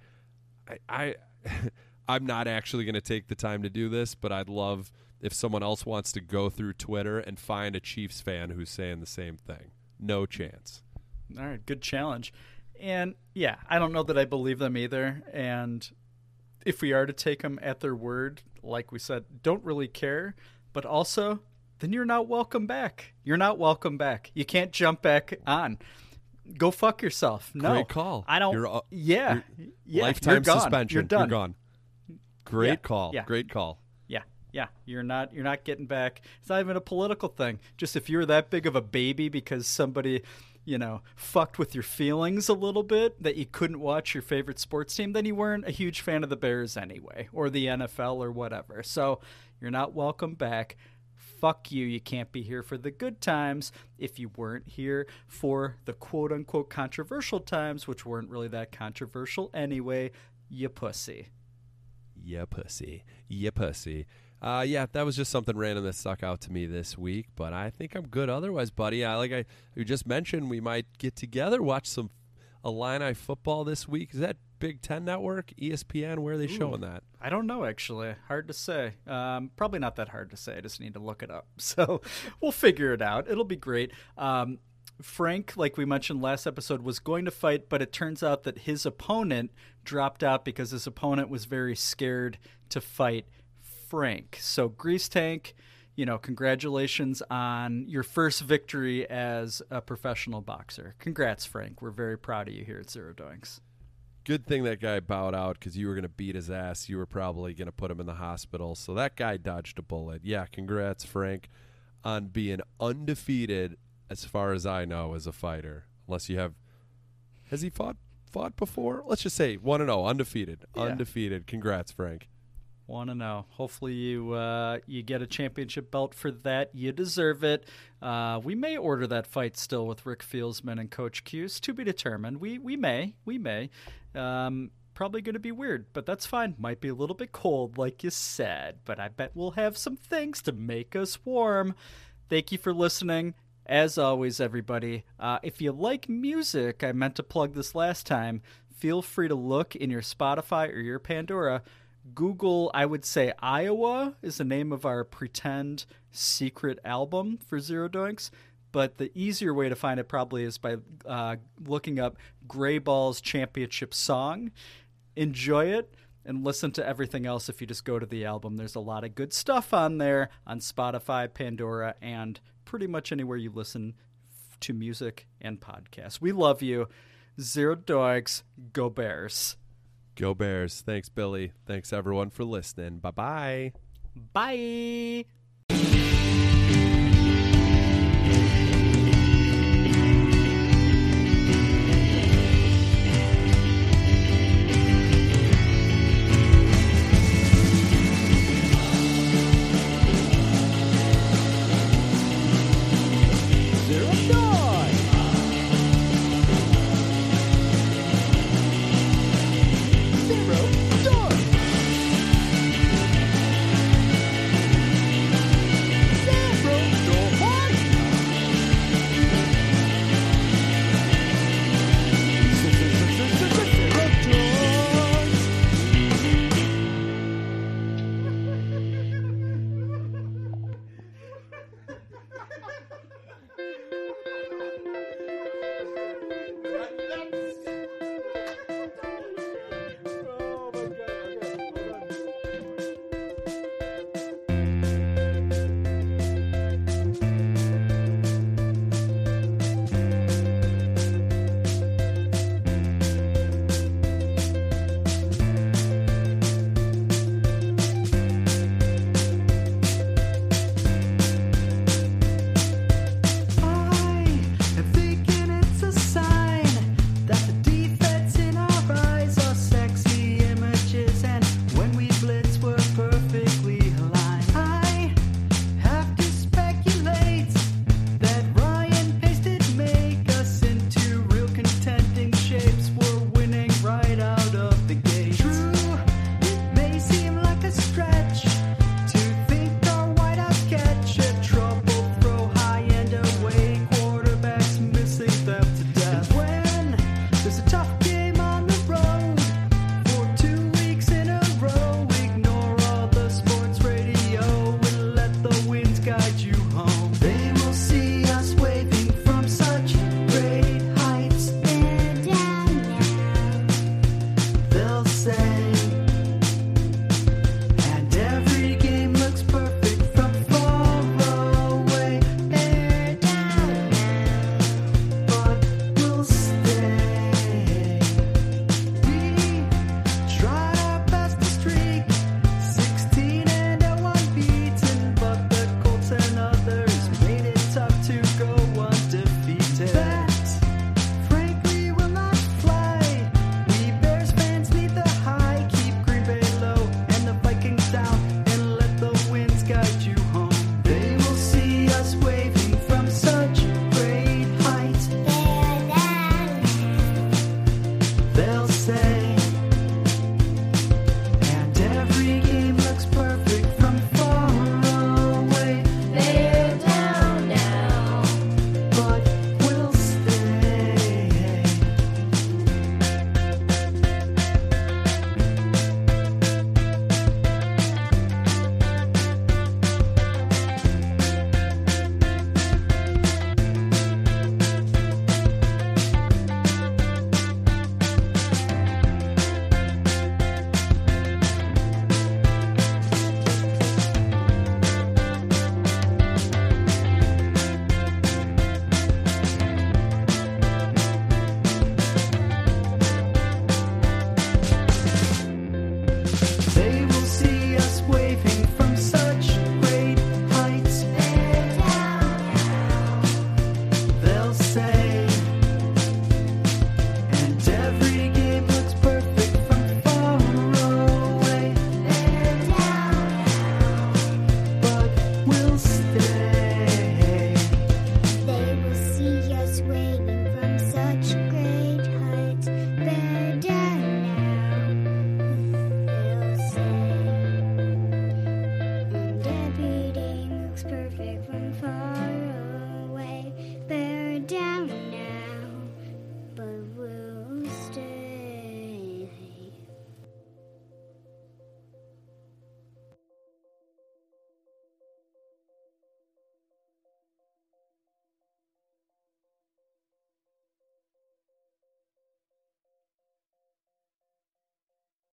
I, I I'm not actually going to take the time to do this, but I'd love if someone else wants to go through Twitter and find a Chiefs fan who's saying the same thing. No chance. All right, good challenge. And yeah, I don't know that I believe them either. And if we are to take them at their word, like we said, don't really care. But also, then you're not welcome back. You're not welcome back. You can't jump back on. Go fuck yourself. No Great call. I don't. You're, uh, yeah, you're- yeah. lifetime you're suspension. You're done. gone. Great Yeah, call. yeah. Great call. Yeah, yeah. You're not you're not getting back. It's not even a political thing. Just if you're that big of a baby because somebody, you know, fucked with your feelings a little bit that you couldn't watch your favorite sports team, then you weren't a huge fan of the Bears anyway, or the NFL or whatever. So you're not welcome back. Fuck you. You can't be here for the good times if you weren't here for the quote unquote controversial times, which weren't really that controversial anyway. You pussy. Yeah, pussy. Yeah, pussy. Uh, yeah, that was just something random that stuck out to me this week, but I think I'm good otherwise, buddy. I like I you just mentioned we might get together, watch some Illini football this week. Is that Big Ten Network, ESPN? Where are they showing that? I don't know, actually. Hard to say. Um, probably not that hard to say. I just need to look it up. So we'll figure it out. It'll be great. Um, Frank, like we mentioned last episode, was going to fight, but it turns out that his opponent dropped out because his opponent was very scared to fight Frank. So, Grease Tank, you know, congratulations on your first victory as a professional boxer. Congrats, Frank. We're very proud of you here at Zero Doinks. Good thing that guy bowed out because you were going to beat his ass. You were probably going to put him in the hospital. So that guy dodged a bullet. Yeah, congrats, Frank, on being undefeated as far as I know as a fighter. Unless you have, has he fought fought before? Let's just say one and zero, undefeated, Yeah. undefeated. Congrats, Frank. Want to know? Hopefully you uh, you get a championship belt for that. You deserve it. Uh, we may order that fight still with Rick Fieldsman and Coach Cuse to be determined. We we may we may. Um, probably going to be weird, but that's fine. Might be a little bit cold, like you said, but I bet we'll have some things to make us warm. Thank you for listening. As always, everybody, uh, if you like music, I meant to plug this last time. Feel free to look in your Spotify or your Pandora. Google, I would say Iowa is the name of our pretend secret album for Zero Doinks. But the easier way to find it probably is by uh, looking up Gray Ball's championship song. Enjoy it and listen to everything else if you just go to the album. There's a lot of good stuff on there on Spotify, Pandora, and pretty much anywhere you listen to music and podcasts. We love you. Zero Doinks, go Bears. Go Bears. Thanks, Billy. Thanks, everyone, for listening. Bye bye. Bye.